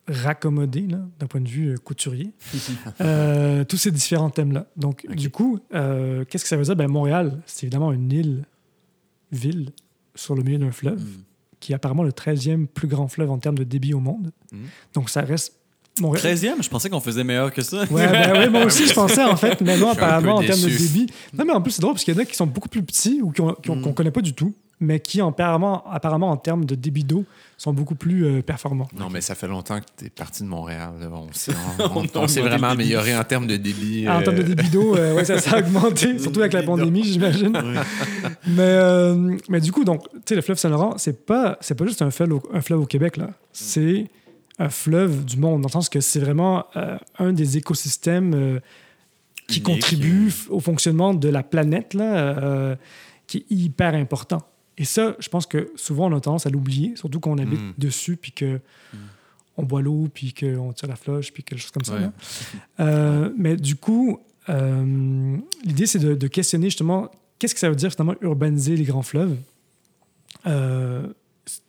raccommoder, d'un point de vue euh, couturier, euh, tous ces différents thèmes-là. Donc, du coup, euh, qu'est-ce que ça veut dire? Ben, Montréal, c'est évidemment une île, ville, sur le milieu d'un fleuve, mm. qui est apparemment le 13e plus grand fleuve en termes de débit au monde. Mm. Donc, ça reste Montréal. 13e? Je pensais qu'on faisait meilleur que ça. Ouais, ben, moi aussi, je pensais, en fait. Mais non, apparemment, en termes de débit. Non, mais en plus, c'est drôle parce qu'il y en a qui sont beaucoup plus petits ou qu'on ne mm. connaît pas du tout mais qui, apparemment, apparemment en termes de débit d'eau, sont beaucoup plus euh, performants. Non, mais ça fait longtemps que tu es parti de Montréal. On s'est vraiment amélioré en termes de débit. Ah, en termes de euh, débit d'eau, euh, ouais, ça, a augmenté, surtout avec la pandémie, j'imagine. mais, mais du coup, donc, le fleuve Saint-Laurent, c'est pas, pas juste un fleuve, au, un fleuve au Québec, là. C'est un fleuve du monde, dans le sens que c'est vraiment un des écosystèmes qui contribuent au fonctionnement de la planète, là, qui est hyper important. Et ça, je pense que souvent, on a tendance à l'oublier, surtout quand on habite mm. dessus, puis que mm. on boit l'eau, puis qu'on tire la floche, puis quelque chose comme ça. Euh, mais du coup, euh, l'idée, c'est de, questionner justement qu'est-ce que ça veut dire finalement urbaniser les grands fleuves? Euh,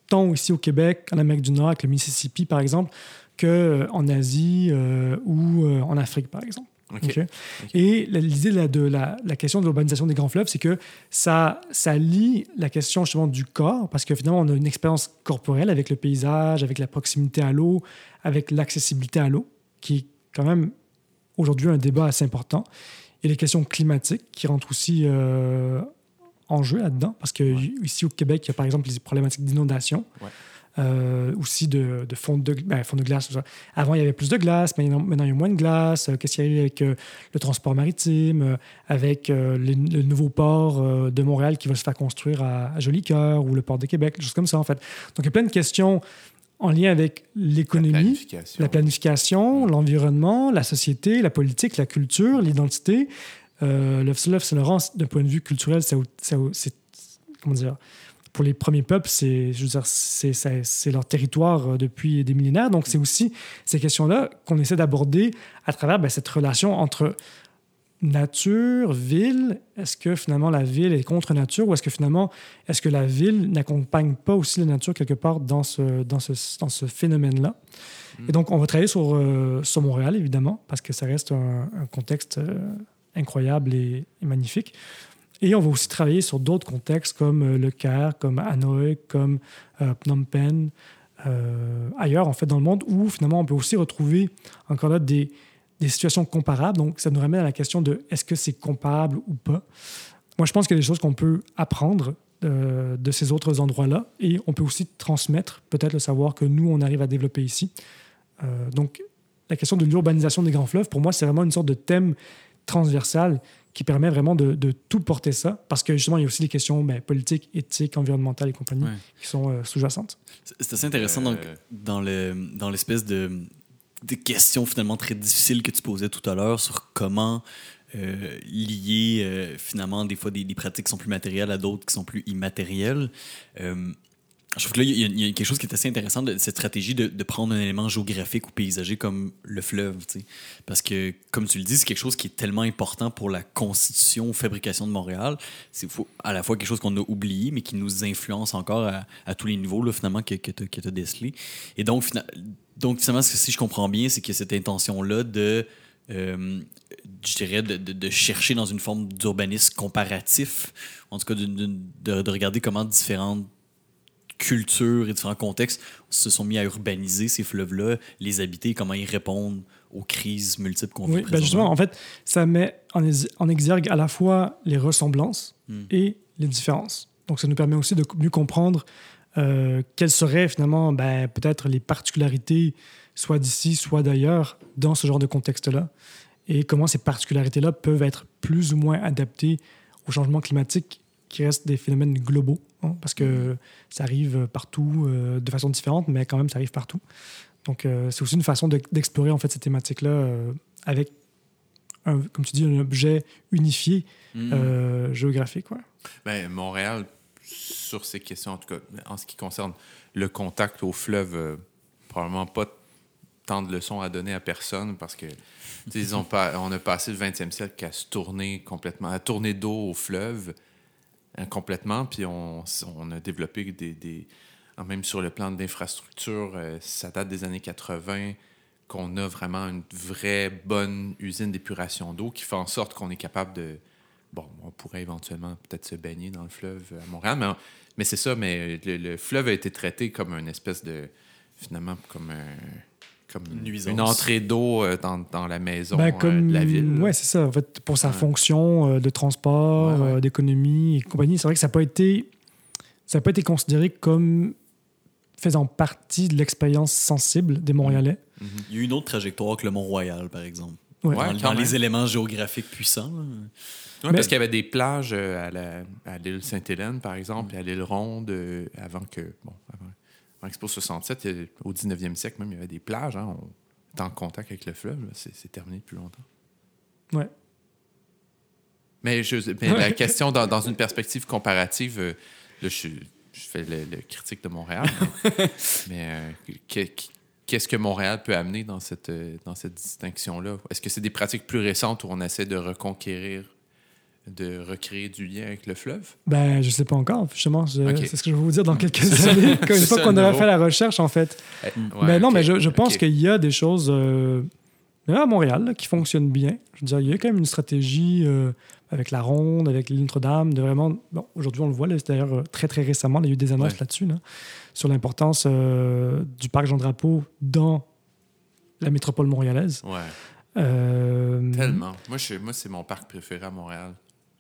tant ici au Québec, en Amérique du Nord, avec le Mississippi, par exemple, qu'en Asie ou en Afrique, par exemple. Et l'idée de, la, la, question de l'urbanisation des grands fleuves, c'est que ça, ça lie la question justement du corps, parce que finalement, on a une expérience corporelle avec le paysage, avec la proximité à l'eau, avec l'accessibilité à l'eau, qui est quand même aujourd'hui un débat assez important. Et les questions climatiques qui rentrent aussi euh, en jeu là-dedans, parce que ici au Québec, il y a par exemple les problématiques d'inondation. Euh, aussi de, de fonte de, ben, de glace. Avant, il y avait plus de glace, maintenant, il y a moins de glace. Euh, qu'est-ce qu'il y a eu avec euh, le transport maritime, avec le, nouveau port de Montréal qui va se faire construire à, à Jolicoeur ou le port de Québec, des choses comme ça, en fait. Donc, il y a plein de questions en lien avec l'économie, la planification, l'environnement, la société, la politique, la culture, l'identité. le fleuve Saint-Laurent, d'un point de vue culturel, c'est comment dire pour les premiers peuples, c'est, je veux dire, c'est, leur territoire euh, depuis des millénaires. Donc, c'est aussi ces questions-là qu'on essaie d'aborder à travers ben, cette relation entre nature, ville. Est-ce que finalement la ville est contre nature ou est-ce que finalement, est-ce que la ville n'accompagne pas aussi la nature quelque part dans ce, dans ce, dans ce phénomène-là? Et donc, on va travailler sur, euh, sur Montréal, évidemment, parce que ça reste un, contexte euh, incroyable et, magnifique. Et on va aussi travailler sur d'autres contextes comme euh, le Caire, comme Hanoï, comme euh, Phnom Penh, euh, ailleurs en fait dans le monde, où finalement on peut aussi retrouver encore des situations comparables. Donc ça nous ramène à la question de est-ce que c'est comparable ou pas? Moi je pense qu'il y a des choses qu'on peut apprendre de ces autres endroits-là et on peut aussi transmettre peut-être le savoir que nous on arrive à développer ici. donc la question de l'urbanisation des grands fleuves, pour moi c'est vraiment une sorte de thème transversal qui permet vraiment de, de, tout porter ça, parce que justement, il y a aussi des questions ben, politiques, éthiques, environnementales et compagnie qui sont euh, sous-jacentes. C'est assez intéressant donc, euh. dans, le, dans l'espèce de, de questions finalement très difficiles que tu posais tout à l'heure sur comment euh, lier finalement des fois des, des, pratiques qui sont plus matérielles à d'autres qui sont plus immatérielles. Je trouve que là, il y, a quelque chose qui est assez intéressant de cette stratégie de, prendre un élément géographique ou paysager comme le fleuve. sais. Parce que, comme tu le dis, c'est quelque chose qui est tellement important pour la constitution, fabrication de Montréal. C'est à la fois quelque chose qu'on a oublié, mais qui nous influence encore à, tous les niveaux, finalement, que, que tu as décelé. Et donc, donc, finalement, si je comprends bien, c'est que cette intention-là de. Euh, je dirais, de, de, chercher dans une forme d'urbanisme comparatif, en tout cas de, de, regarder comment différentes cultures et différents contextes se sont mis à urbaniser ces fleuves-là, les habiter, comment ils répondent aux crises multiples qu'on vit Oui, ben justement, en fait, ça met en exergue à la fois les ressemblances Hmm. et les différences. Donc, ça nous permet aussi de mieux comprendre euh, quelles seraient finalement ben, peut-être les particularités, soit d'ici, soit d'ailleurs, dans ce genre de contexte-là, et comment ces particularités-là peuvent être plus ou moins adaptées au changement climatique qui restent des phénomènes globaux, hein, parce que ça arrive partout euh, de façon différente, mais quand même, ça arrive partout. Donc, euh, c'est aussi une façon de- d'explorer en fait ces thématiques-là euh, avec, un, comme tu dis, un objet unifié Hmm. géographique. Ouais. Ben, Montréal, sur ces questions, en tout cas, en ce qui concerne le contact au fleuve, probablement pas tant de leçons à donner à personne parce que, ils ont pas, on a passé le 20e siècle à se tourner complètement, à tourner d'eau au fleuve complètement, puis on, a développé des, même sur le plan de l'infrastructure, euh, ça date des années 80 qu'on a vraiment une vraie bonne usine d'épuration d'eau qui fait en sorte qu'on est capable de, bon, on pourrait éventuellement peut-être se baigner dans le fleuve à Montréal, mais, mais c'est ça, mais le, le fleuve a été traité comme une espèce de, finalement, comme, un- comme Une une, nuisance. une entrée d'eau euh, dans, dans la maison Ben, euh, comme, de la ville. Ouais, c'est ça. En fait, pour sa Ouais. fonction euh, de transport, Ouais, ouais. euh, d'économie et compagnie, c'est vrai que ça n'a pas été, ça a pas été considéré comme faisant partie de l'expérience sensible des Montréalais. Mhm. Il y a eu une autre trajectoire que le Mont-Royal, par exemple. Ouais. Dans les éléments géographiques puissants. Ouais, Mais- parce qu'il y avait des plages à, la- à l'île Sainte-Hélène, par exemple, et à l'île Ronde, avant que. Bon, Expo 67, il y a- au 19e siècle même, il y avait des plages. Hein, on était en contact avec le fleuve. C'est terminé depuis longtemps. Ouais. Mais, je, mais la question, dans, dans une perspective comparative, euh, là, je, je fais le, le critique de Montréal, mais, mais, euh, que- qu'est-ce que Montréal peut amener dans cette, euh, dans cette distinction-là? Est-ce que c'est des pratiques plus récentes où on essaie de reconquérir, de recréer du lien avec le fleuve? Ben, je sais pas encore, justement. C'est ce que je vais vous dire dans quelques années, une fois qu'on aura fait la recherche, en fait. Eh, mais ouais, non, ok, mais je, je pense qu'il y a des choses euh, à Montréal là, qui fonctionnent bien. Je veux dire, il y a quand même une stratégie euh, avec la Ronde, avec l'île Notre-Dame, de vraiment. Bon, aujourd'hui, on le voit, là, c'est d'ailleurs euh, très, très récemment, il y a eu des annonces Ouais. là-dessus, là, sur l'importance euh, du parc Jean-Drapeau dans la métropole montréalaise. Ouais, tellement. Moi, je- moi c'est mon parc préféré à Montréal.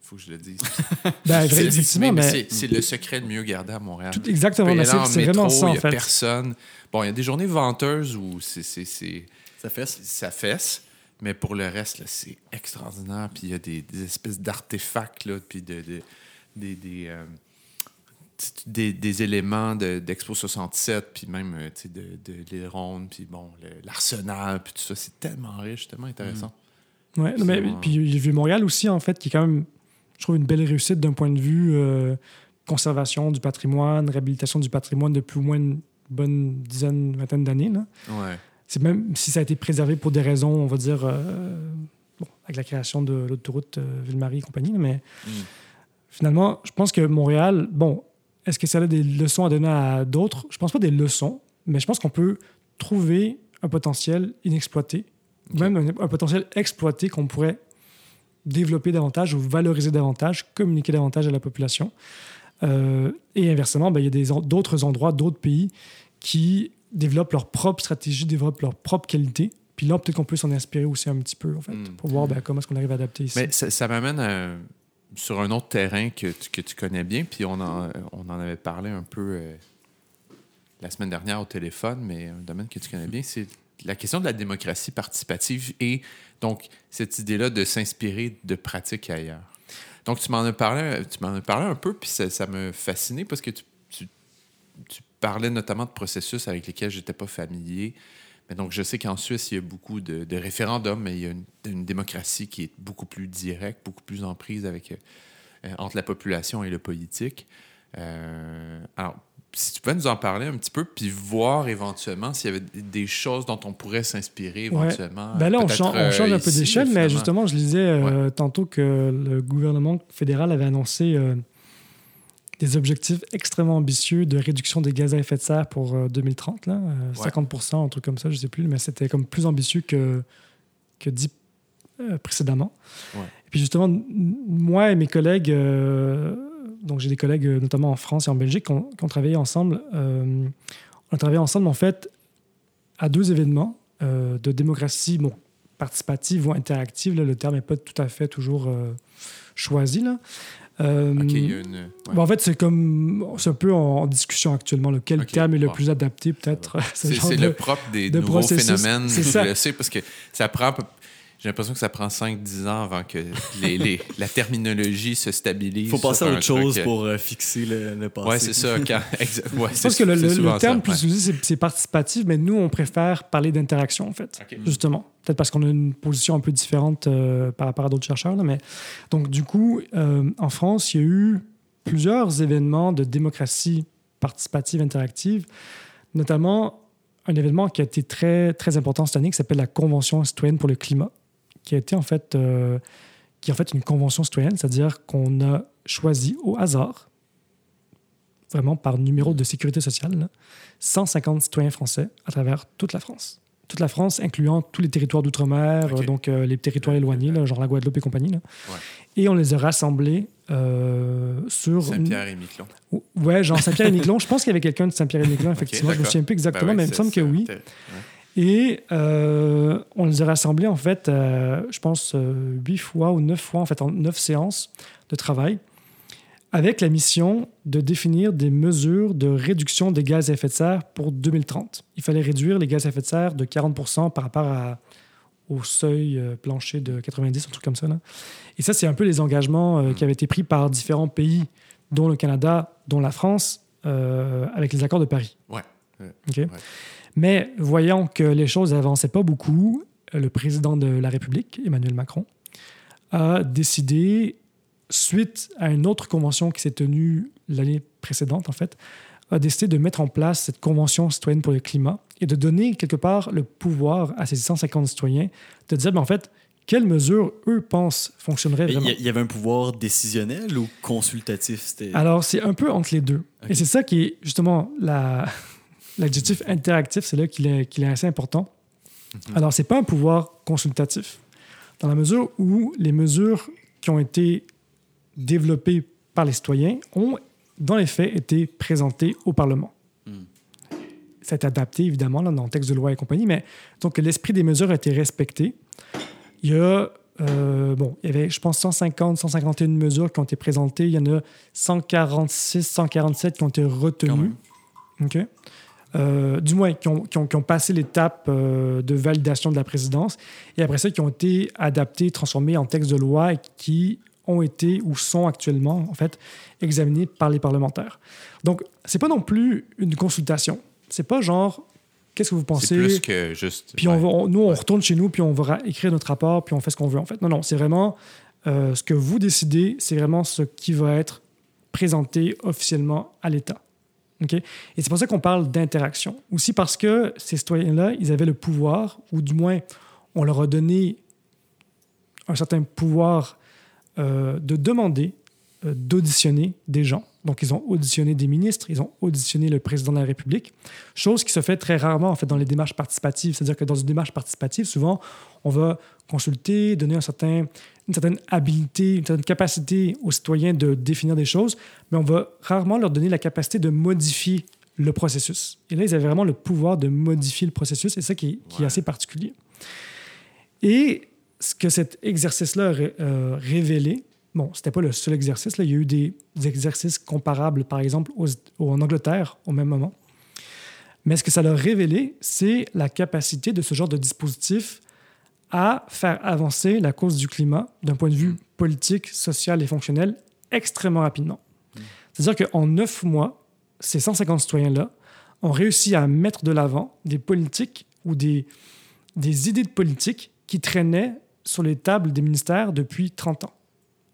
Faut que je le dise. Ben, C'est- effectivement, mais mais. c'est c'est le secret le mieux gardé à Montréal. tout- exactement, en c'est c'est vraiment ça, il en y a fait. personne. Bon, il y a des journées venteuses où c'est- c'est c'est- Ça fait ça fesse, mais pour le reste, c'est extraordinaire. Puis il y a des, des espèces d'artefacts, là, puis de, de- des, des, euh, des, des éléments de- d'Expo 67, puis même euh, de, de l'île Ronde, puis bon, l'arsenal, puis tout ça. C'est tellement riche, tellement intéressant. Ouais, non, mais, puis j'ai vu Montréal aussi, en fait, qui est quand même, je trouve, une belle réussite d'un point de vue euh, conservation du patrimoine, réhabilitation du patrimoine depuis au moins une bonne dizaine, vingtaine d'années. Ouais. C'est même si ça a été préservé pour des raisons, on va dire, euh, bon, avec la création de l'autoroute euh, Ville-Marie et compagnie, mais Mm. finalement, je pense que Montréal, bon, est-ce que ça a des leçons à donner à d'autres? Je pense pas des leçons, mais je pense qu'on peut trouver un potentiel inexploité, même un, un potentiel exploité qu'on pourrait développer davantage ou valoriser davantage, communiquer davantage à la population. Euh, et inversement, ben, il y a d'autres endroits, d'autres pays qui développent leur propre stratégie, développent leur propre qualité. Puis là, peut-être qu'on peut s'en inspirer aussi un petit peu, en fait, Mm. pour voir ben, comment est-ce qu'on arrive à adapter ici. Mais ça, ça m'amène à- sur un autre terrain que tu, que tu connais bien, puis on en, on en avait parlé un peu euh, la semaine dernière au téléphone, mais un domaine que tu connais bien, c'est la question de la démocratie participative et donc cette idée-là de s'inspirer de pratiques ailleurs. Donc tu m'en as parlé, tu m'en as parlé un peu, puis ça, ça m'a fasciné parce que tu, tu- parlais notamment de processus avec lesquels je n'étais pas familier. Mais donc, je sais qu'en Suisse, il y a beaucoup de, référendums, mais il y a une, une démocratie qui est beaucoup plus directe, beaucoup plus en prise avec, euh, entre la population et le politique. Euh, alors, si tu peux nous en parler un petit peu, puis voir éventuellement s'il y avait des choses dont on pourrait s'inspirer Ouais. éventuellement. Ben là, on, euh, change un peu d'échelle, mais justement, je lisais euh, tantôt que le gouvernement fédéral avait annoncé euh, des objectifs extrêmement ambitieux de réduction des gaz à effet de serre pour euh, 2030, là, euh, Ouais. 50% un truc comme ça, je ne sais plus, mais c'était comme plus ambitieux que, que dit précédemment. Ouais. Et puis justement, moi et mes collègues, donc j'ai des collègues euh, notamment en France et en Belgique qui ont, qui ont travaillé ensemble. euh, on a travaillé ensemble, en fait, à deux événements. euh, de démocratie bon, participative ou interactive. là, le terme n'est pas tout à fait toujours euh, choisi. Là. Une. ouais. bon, en fait, c'est comme c'est un peu en, discussion actuellement. là. Quel terme est le plus adapté, peut-être ce C'est le propre des de nouveaux processus. phénomènes. C'est ça. parce que ça prend. J'ai l'impression que ça prend 5-10 ans avant que les, les- la terminologie se stabilise. Il faut passer à autre chose truc, pour euh, fixer le, le passé. Ouais, c'est ça. Quand... exa- ouais, Je pense que le, le- terme ça, plus ouais. utilisé, c'est- participatif, mais nous, on préfère parler d'interaction, en fait. Justement. Peut-être parce qu'on a une position un peu différente euh, par rapport à d'autres chercheurs. là, mais... Donc, du coup, euh, en France, il y a eu plusieurs événements de démocratie participative interactive, notamment un événement qui a été très, très important cette année qui s'appelle la Convention citoyenne pour le climat, qui a été en fait, euh, qui est en fait une convention citoyenne, c'est-à-dire qu'on a choisi au hasard, vraiment par numéro de sécurité sociale, là, 150 citoyens français à travers toute la France. Toute la France, incluant tous les territoires d'outre-mer, euh, donc euh, les territoires éloignés, là, genre la Guadeloupe et compagnie. là. Ouais. Et on les a rassemblés euh, sur... Saint-Pierre et Miquelon. Ouais, genre Saint-Pierre et Miquelon. Je pense qu'il y avait quelqu'un de Saint-Pierre et Miquelon, effectivement. je me souviens plus exactement, Ben mais il me semble que oui. Et euh, on les a rassemblés, en fait, euh, je pense, euh, huit fois ou neuf fois, en fait, en neuf séances de travail, avec la mission de définir des mesures de réduction des gaz à effet de serre pour 2030. Il fallait réduire les gaz à effet de serre de 40% par rapport à- au seuil plancher de 90, un truc comme ça. là. Et ça, c'est un peu les engagements qui avaient été pris par différents pays, dont le Canada, dont la France, euh, avec les accords de Paris. Ouais. OK? Ouais. Mais voyant que les choses n'avançaient pas beaucoup, euh, le président de la République, Emmanuel Macron, a décidé, suite à une autre convention qui s'est tenue l'année précédente, en fait, a décidé de mettre en place cette convention citoyenne pour le climat et de donner quelque part le pouvoir à ces 150 citoyens de dire, ben, en fait, quelles mesures, eux, pensent fonctionneraient vraiment. il y avait un pouvoir décisionnel ou consultatif? Alors, c'est un peu entre les deux. Et c'est ça qui est justement la- l'adjectif interactif, c'est là qu'il est, assez important. Alors, c'est pas un pouvoir consultatif, dans la mesure où les mesures qui ont été développées par les citoyens ont, dans les faits, été présentées au Parlement. A été adapté, évidemment, là, dans le texte de loi et compagnie, mais donc l'esprit des mesures a été respecté. Il y a, euh, bon, il y avait, je pense, 150, 151 mesures qui ont été présentées. Il y en a 146, 147 qui ont été retenues. OK? Euh, du moins, qui ont, qui ont- qui ont passé l'étape euh, de validation de la présidence. Et après ça, qui ont été adaptés, transformés en textes de loi et qui ont été ou sont actuellement, en fait, examinés par les parlementaires. Donc, c'est pas non plus une consultation. C'est pas genre, qu'est-ce que vous C'est pensez? plus que juste. Puis on va- on- nous, on retourne chez nous, puis on va écrire notre rapport, puis on fait ce qu'on veut, en fait. Non, non, c'est vraiment euh, ce que vous décidez, c'est vraiment ce qui va être présenté officiellement à l'État. Et c'est pour ça qu'on parle d'interaction. Aussi parce que ces citoyens-là, ils avaient le pouvoir, ou du moins, on leur a donné un certain pouvoir euh, de demander, euh, d'auditionner des gens. Donc, ils ont auditionné des ministres, ils ont auditionné le président de la République, chose qui se fait très rarement en fait dans les démarches participatives. C'est-à-dire que dans une démarche participative, souvent, on va consulter, donner un certain, une certaine habilité, une certaine capacité aux citoyens de définir des choses, mais on va rarement leur donner la capacité de modifier le processus. Et là, ils avaient vraiment le pouvoir de modifier le processus, et c'est ça qui est, assez particulier. Et ce que cet exercice-là a euh, révélé, bon, c'était pas le seul exercice, il y a eu des, exercices comparables, par exemple, en Angleterre, au même moment. Mais ce que ça a révélé, c'est la capacité de ce genre de dispositif à faire avancer la cause du climat d'un point de vue politique, social et fonctionnel extrêmement rapidement. C'est-à-dire qu'en neuf mois, ces 150 citoyens-là ont réussi à mettre de l'avant des politiques ou des, des idées de politique qui traînaient sur les tables des ministères depuis 30 ans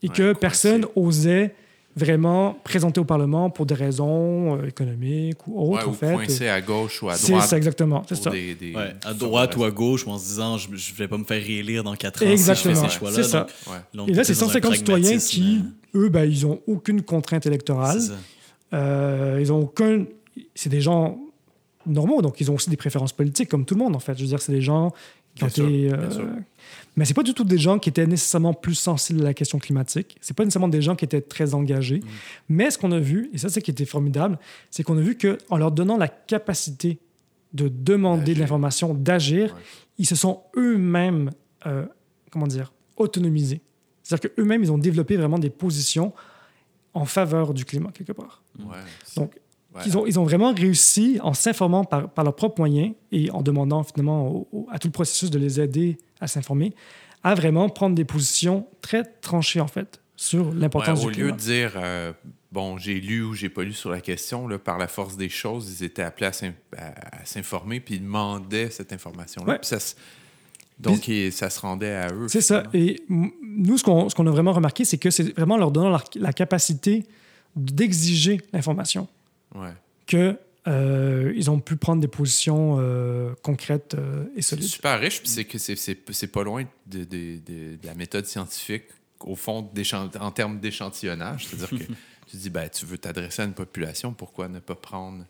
et Ouais, que personne osait vraiment présenter au Parlement pour des raisons euh, économiques ou autres, Ouais, en ou fait. coincé à gauche ou à C'est droite. ça, exactement. C'est ça. des- des- Ouais, à droite ou à gauche, ou en se disant, je, je vais pas me faire réélire dans 4 ans Exactement. si je fais Ouais, ces choix-là. c'est ça. Donc, Ouais. on Et là, est c'est dans un 150 citoyens qui, euh, eux, ben, ils n'ont aucune contrainte électorale. c'est ça. Euh, ils ont aucun. C'est des gens normaux, donc ils ont aussi des préférences politiques, comme tout le monde, en fait. Je veux dire, c'est des gens Bien sûr, été. bien euh, sûr. Mais c'est pas du tout des gens qui étaient nécessairement plus sensibles à la question climatique. C'est pas nécessairement des gens qui étaient très engagés. Mm. Mais ce qu'on a vu, et ça, c'est ce qui était formidable, c'est qu'on a vu qu'en leur donnant la capacité de demander de l'information, d'agir, Ouais. ils se sont eux-mêmes, euh, comment dire, autonomisés. C'est-à-dire qu'eux-mêmes, ils ont développé vraiment des positions en faveur du climat, quelque part. Ouais. Donc, Ouais. ils, ont, ils ont vraiment réussi, en s'informant par, par leurs propres moyens et en demandant finalement au- au- à tout le processus de les aider à s'informer, à vraiment prendre des positions très tranchées, en fait, sur Ouais, l'importance au du lieu climat. de dire, euh, bon, j'ai lu ou j'ai pas lu sur la question, là, par la force des choses, ils étaient appelés à s'in- à, à s'informer, puis ils demandaient cette information-là. Ouais. Puis ça se- donc, ça se rendait à eux. C'est ça. Et nous, ce qu'on a vraiment remarqué, c'est que c'est vraiment leur donnant la capacité d'exiger l'information Ouais. que euh, ils ont pu prendre des positions euh, concrètes euh, et C'est solides. super riche, puis c'est que c'est- c'est c'est pas loin de, de- de- de la méthode scientifique, au fond, en termes d'échantillonnage. C'est-à-dire que tu dis, ben, tu veux t'adresser à une population, pourquoi ne pas prendre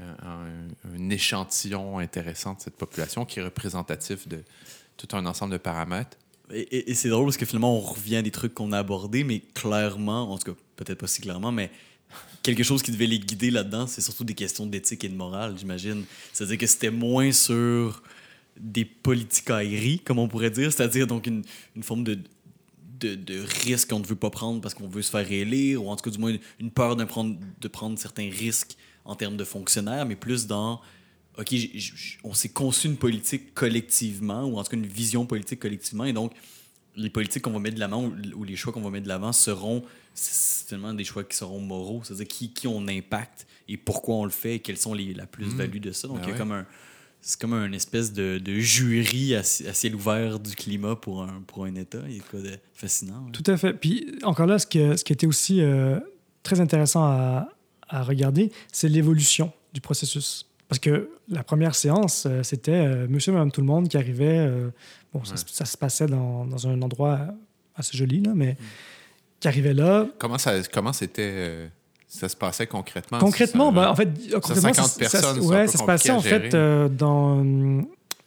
un, un- un échantillon intéressant de cette population qui est représentatif de tout un ensemble de paramètres? Et, et- et c'est drôle parce que finalement, on revient à des trucs qu'on a abordés, mais clairement, en tout cas, peut-être pas si clairement, mais quelque chose qui devait les guider là-dedans, c'est surtout des questions d'éthique et de morale, j'imagine. C'est-à-dire que c'était moins sur des politicailleries, comme on pourrait dire, c'est-à-dire donc une, une forme de, de, de risque qu'on ne veut pas prendre parce qu'on veut se faire élire, ou en tout cas, du moins, une, peur de prendre, de prendre certains risques en termes de fonctionnaires, mais plus dans OK, j- on s'est conçu une politique collectivement, ou en tout cas une vision politique collectivement, et donc les politiques qu'on va mettre de l'avant ou, ou les choix qu'on va mettre de l'avant seront c'est finalement des choix qui seront moraux, c'est-à-dire qui, qui on impacte et pourquoi on le fait et quelles sont les, la plus-value de ça. Donc Ben il y a ouais. comme un c'est comme un espèce de, de jury à, ci- à ciel ouvert du climat pour un, pour un État. Il y a quoi de fascinant. Tout à fait. Puis encore là, ce qui, ce qui était aussi euh, très intéressant à, à regarder, c'est l'évolution du processus. Parce que la première séance, euh, c'était euh, monsieur, madame, tout le monde qui arrivait. euh, bon, ça, Ouais. se- ça se passait dans, dans un endroit assez joli, là, mais qui arrivait là. Comment ça comment c'était ça se passait concrètement? Concrètement, Ça- ben, en fait, concrètement, 50 ça- ça- personnes, un ouais, ça se passait en fait euh, dans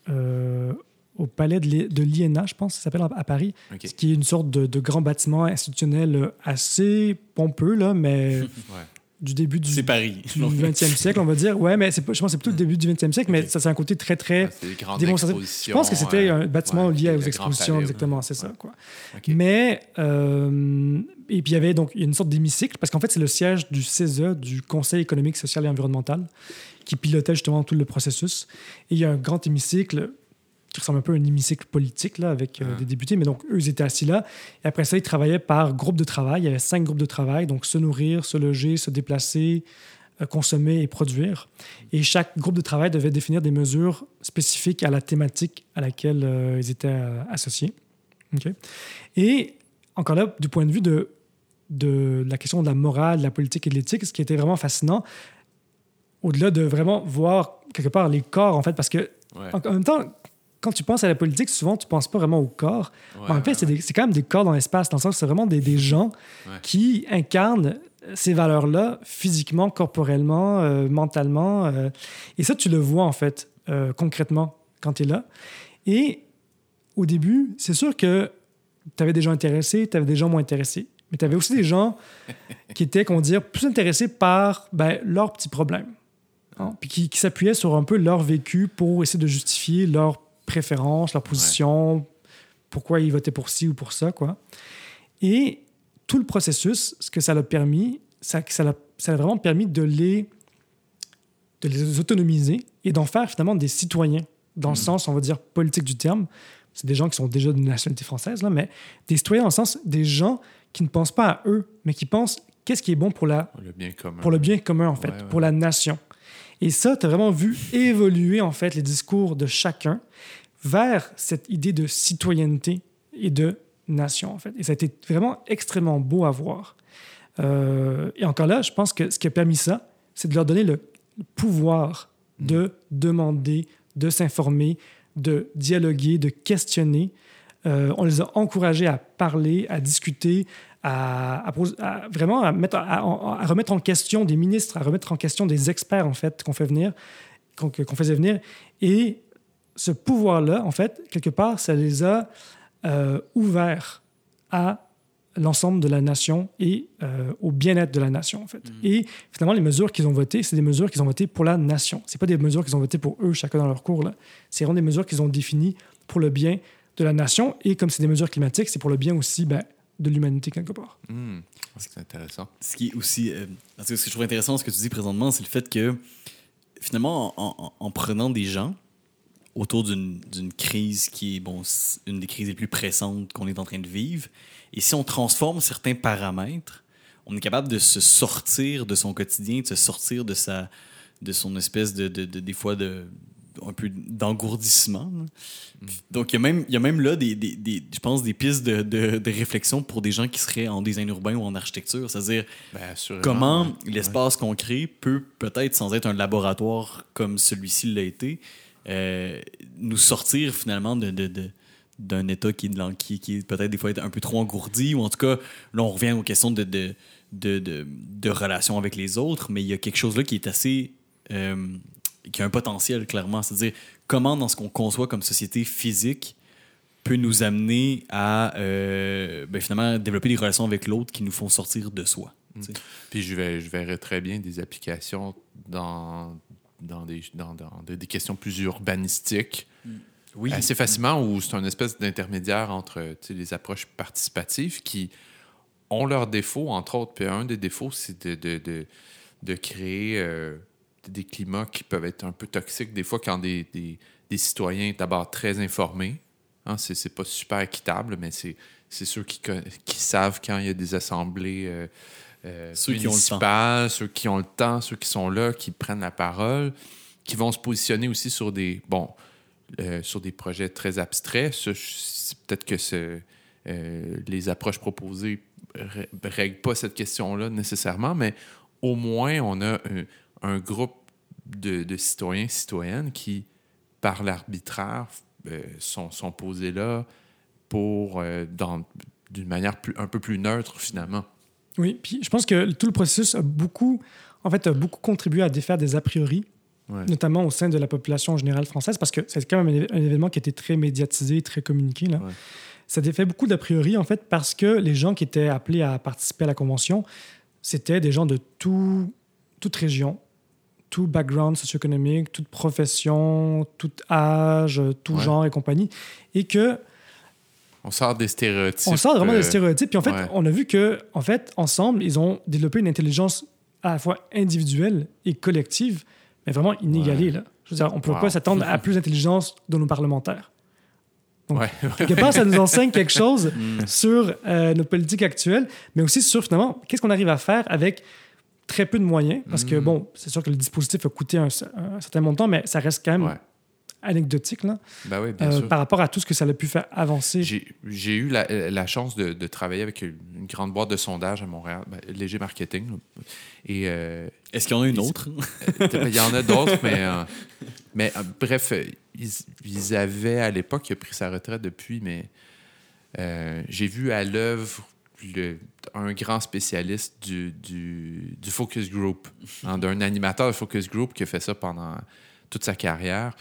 euh, au palais de l'I- de l'INA, je pense, ça s'appelle à Paris, ce qui est une sorte de, de grand bâtiment institutionnel assez pompeux là, mais Ouais. Du début du, Paris. du 20e siècle, on va dire. Ouais, mais pas- je pense que c'est plutôt le début du 20e siècle, mais ça c'est un côté très très Ah, démonstratif. Je pense que c'était un bâtiment ouais, lié aux expositions, Palais, exactement, ouais. c'est ça. Quoi. Mais, euh, et puis il y avait donc il y a une sorte d'hémicycle, parce qu'en fait, c'est le siège du CESE, du Conseil économique, social et environnemental, qui pilotait justement tout le processus. Et il y a un grand hémicycle qui ressemble un peu à un hémicycle politique, là, avec euh, Ah. des députés, mais donc eux, ils étaient assis là. Et après ça, ils travaillaient par groupe de travail. Il y avait cinq groupes de travail, donc se nourrir, se loger, se déplacer, euh, consommer et produire. Et chaque groupe de travail devait définir des mesures spécifiques à la thématique à laquelle euh, ils étaient associés. OK? Et encore là, du point de vue de, de la question de la morale, de la politique et de l'éthique, ce qui était vraiment fascinant, au-delà de vraiment voir quelque part les corps, en fait, parce que Ouais. en, en même temps, quand tu penses à la politique, souvent, tu penses pas vraiment au corps. Ouais, Mais en fait, ouais, c'est quand même des corps dans l'espace, dans le sens que c'est vraiment des, des gens Ouais. qui incarnent ces valeurs-là physiquement, corporellement, euh, mentalement. euh, et ça, tu le vois, en fait, euh, concrètement, quand tu es là. Et au début, c'est sûr que tu avais des gens intéressés, tu avais des gens moins intéressés. Mais tu avais aussi des gens qui étaient, comment dire, plus intéressés par ben, leurs petits problèmes. hein, puis qui, qui s'appuyaient sur un peu leur vécu pour essayer de justifier leurs préférences, leur position, pourquoi ils votaient pour ci ou pour ça, quoi. Et tout le processus, ce que ça l'a permis, ça, ça l'a ça l'a vraiment permis de les, de les autonomiser et d'en faire finalement des citoyens, dans le sens, on va dire, politique du terme. C'est des gens qui sont déjà de nationalité française, là, mais des citoyens dans le sens des gens qui ne pensent pas à eux, mais qui pensent qu'est-ce qui est bon pour la, Le bien commun. pour le bien commun, en fait, Ouais, ouais. pour la nation. Et ça, tu as vraiment vu évoluer, en fait, les discours de chacun vers cette idée de citoyenneté et de nation, en fait. Et ça a été vraiment extrêmement beau à voir. Euh, et encore là, je pense que ce qui a permis ça, c'est de leur donner le pouvoir de demander, de s'informer, de dialoguer, de questionner. Euh, on les a encouragés à parler, à discuter, à, à pos- à vraiment à, mettre, à, à remettre en question des ministres, à remettre en question des experts, en fait, qu'on fait venir, qu'on qu'on faisait venir. Et ce pouvoir-là, en fait, quelque part, ça les a euh, ouverts à l'ensemble de la nation et euh, au bien-être de la nation, en fait. Et finalement, les mesures qu'ils ont votées, c'est des mesures qu'ils ont votées pour la nation. C'est pas des mesures qu'ils ont votées pour eux, chacun dans leur cours. C'est vraiment des mesures qu'ils ont définies pour le bien de la nation. Et comme c'est des mesures climatiques, c'est pour le bien aussi ben, de l'humanité, quelque part. Hmm. C'est intéressant. Ce qui est aussi. euh, parce que ce que je trouve intéressant, ce que tu dis présentement, c'est le fait que finalement, en, en- en prenant des gens autour d'une crise qui est bon, une des crises les plus pressantes qu'on est en train de vivre, et si on transforme certains paramètres, on est capable de se sortir de son quotidien, de se sortir de sa de son espèce de, de, de- des fois de un peu d'engourdissement. Donc, il y, a même, il y a même là, des, des, des- je pense, des pistes de, de, de réflexion pour des gens qui seraient en design urbain ou en architecture. C'est-à-dire, Ben, comment ouais. l'espace qu'on crée peut, peut-être sans être un laboratoire comme celui-ci l'a été, euh, nous sortir finalement de, de- d'un état qui, qui, qui peut-être des fois un peu trop engourdi, ou en tout cas, là, on revient aux questions de, de, de, de, de relation avec les autres, mais il y a quelque chose là qui est assez. euh, qui a un potentiel, clairement. C'est-à-dire, comment, dans ce qu'on conçoit comme société physique, peut nous amener à euh, ben, finalement développer des relations avec l'autre qui nous font sortir de soi. sais? Puis je, vais, je verrais très bien des applications dans, dans, des, dans, dans des des questions plus urbanistiques. Oui. Assez facilement, où c'est une espèce d'intermédiaire entre les approches participatives qui ont leurs défauts, entre autres. Puis un des défauts, c'est de, de, de, de créer euh, des climats qui peuvent être un peu toxiques, des fois, quand des, des, des citoyens, d'abord très informés, hein, c'est c'est pas super équitable, mais c'est c'est ceux qui, qui savent quand il y a des assemblées euh, euh, Ceux qui ont le temps. municipales, ceux qui ont le temps, ceux qui sont là, qui prennent la parole, qui vont se positionner aussi sur des, bon, euh, sur des projets très abstraits. Peut-être que ce- euh, les approches proposées ne règlent pas cette question-là nécessairement, mais au moins, on a un, un groupe de, de citoyens, citoyennes qui, par l'arbitraire, euh, sont, sont posés là pour, euh, d'une manière plus, un peu plus neutre, finalement. Oui, puis je pense que tout le processus a beaucoup, en fait, a beaucoup contribué à défaire des a priori, Ouais. notamment au sein de la population générale française, parce que c'est quand même un, événement qui a été très médiatisé, très communiqué. Là. Ouais. Ça défait beaucoup d'a priori, en fait, parce que les gens qui étaient appelés à participer à la convention, c'était des gens de tout, toute région, tout background socio-économique, toute profession, tout âge, tout Ouais. genre et compagnie, et que On sort des stéréotypes. on sort vraiment euh, des stéréotypes. Puis en fait, ouais. on a vu que, en fait, ensemble, ils ont développé une intelligence à la fois individuelle et collective, mais vraiment inégalée. Ouais. Là. Je veux dire, on ne peut Wow. pas s'attendre à plus d'intelligence de nos parlementaires. Donc, Ouais, ouais. Quelque part, ça nous enseigne quelque chose sur euh, nos politiques actuelles, mais aussi sur finalement, qu'est-ce qu'on arrive à faire avec très peu de moyens. Parce que, Mhm. bon, c'est sûr que le dispositif a coûté un, un certain montant, mais ça reste quand même Ouais. anecdotique là, Ben oui, bien euh, sûr. par rapport à tout ce que ça a pu faire avancer. J'ai eu la, la chance de, de travailler avec une grande boîte de sondage à Montréal, ben, Léger Marketing. là. Et euh, Est-ce qu'il y en a une autre? il y en a d'autres, mais, euh, mais euh, bref, euh, ils, ils avaient à l'époque, il a pris sa retraite depuis, mais euh, j'ai vu à l'œuvre le- un grand spécialiste du, du, du focus group, hein, d'un animateur de focus group qui a fait ça pendant toute sa carrière.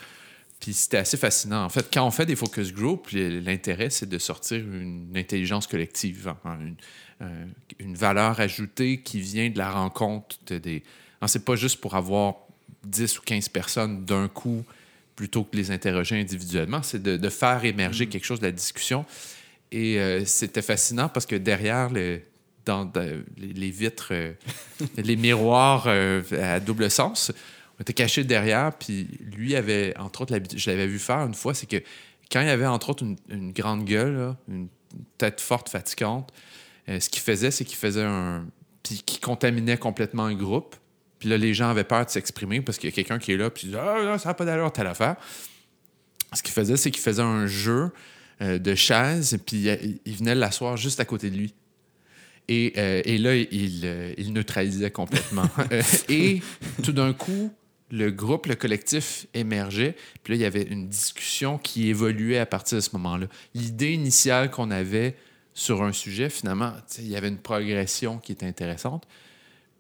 Puis c'était assez fascinant. En fait, quand on fait des focus group, l'intérêt, c'est de sortir une intelligence collective, hein, une, euh, une valeur ajoutée qui vient de la rencontre de des. hein, c'est pas juste pour avoir 10 ou 15 personnes d'un coup plutôt que de les interroger individuellement, c'est de, de faire émerger quelque chose de la discussion. Et euh, c'était fascinant parce que derrière dans, les, vitres, euh, les miroirs euh, à double sens, on était caché derrière. Puis lui avait, entre autres, je l'avais vu faire une fois, c'est que quand il avait, entre autres, une, grande gueule, une tête forte, fatigante, ce qu'il faisait, c'est qu'il faisait un. Puis qui contaminait complètement un groupe. Puis là, les gens avaient peur de s'exprimer parce qu'il y a quelqu'un qui est là, puis il dit Ah, ça n'a pas d'allure, telle affaire. Ce qu'il faisait, c'est qu'il faisait un jeu euh, de chaises, puis il, il venait l'asseoir juste à côté de lui. Et, euh, et là, il, euh, il neutralisait complètement. Euh, et tout d'un coup, le groupe, le collectif émergeait. Puis là, il y avait une discussion qui évoluait à partir de ce moment-là. L'idée initiale qu'on avait sur un sujet, finalement, il y avait une progression qui était intéressante.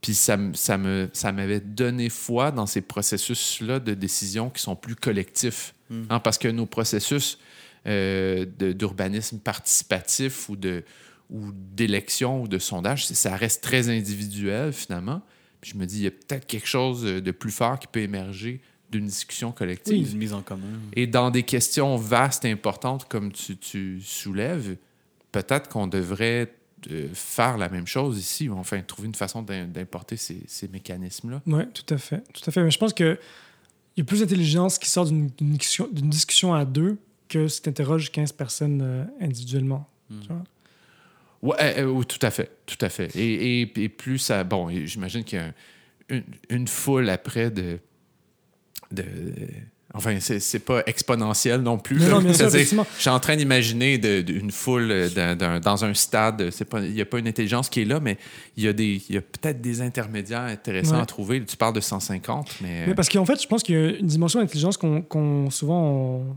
Puis ça, ça me- ça m'avait donné foi dans ces processus-là de décision qui sont plus collectifs. Hein, parce que nos processus euh, de- d'urbanisme participatif ou de, ou d'élection ou de sondage, ça reste très individuel finalement. Puis je me dis, il y a peut-être quelque chose de plus fort qui peut émerger d'une discussion collective. une mise en commun. Et dans des questions vastes et importantes comme tu, tu soulèves, peut-être qu'on devrait euh, faire la même chose ici, enfin trouver une façon d'importer ces, ces mécanismes-là. Oui, tout à fait. Tout à fait. Mais je pense qu'il y a plus d'intelligence qui sort d'une discussion, discussion, à deux que si tu interroges 15 personnes euh, individuellement. Hmm. Ouais, euh, oui, tout à fait. Tout à fait. Et, et, plus ça. Bon, j'imagine qu'il y a une, une, foule après de. de Enfin, c'est pas exponentiel non plus. Non, non, je suis en train d'imaginer une foule dans un stade. Il n'y a pas une intelligence qui est là, mais il y a, a peut-être des intermédiaires intéressants à trouver. Tu parles de 150, mais. mais parce qu'en fait, je pense qu'il y a une dimension d'intelligence qu'on souvent on,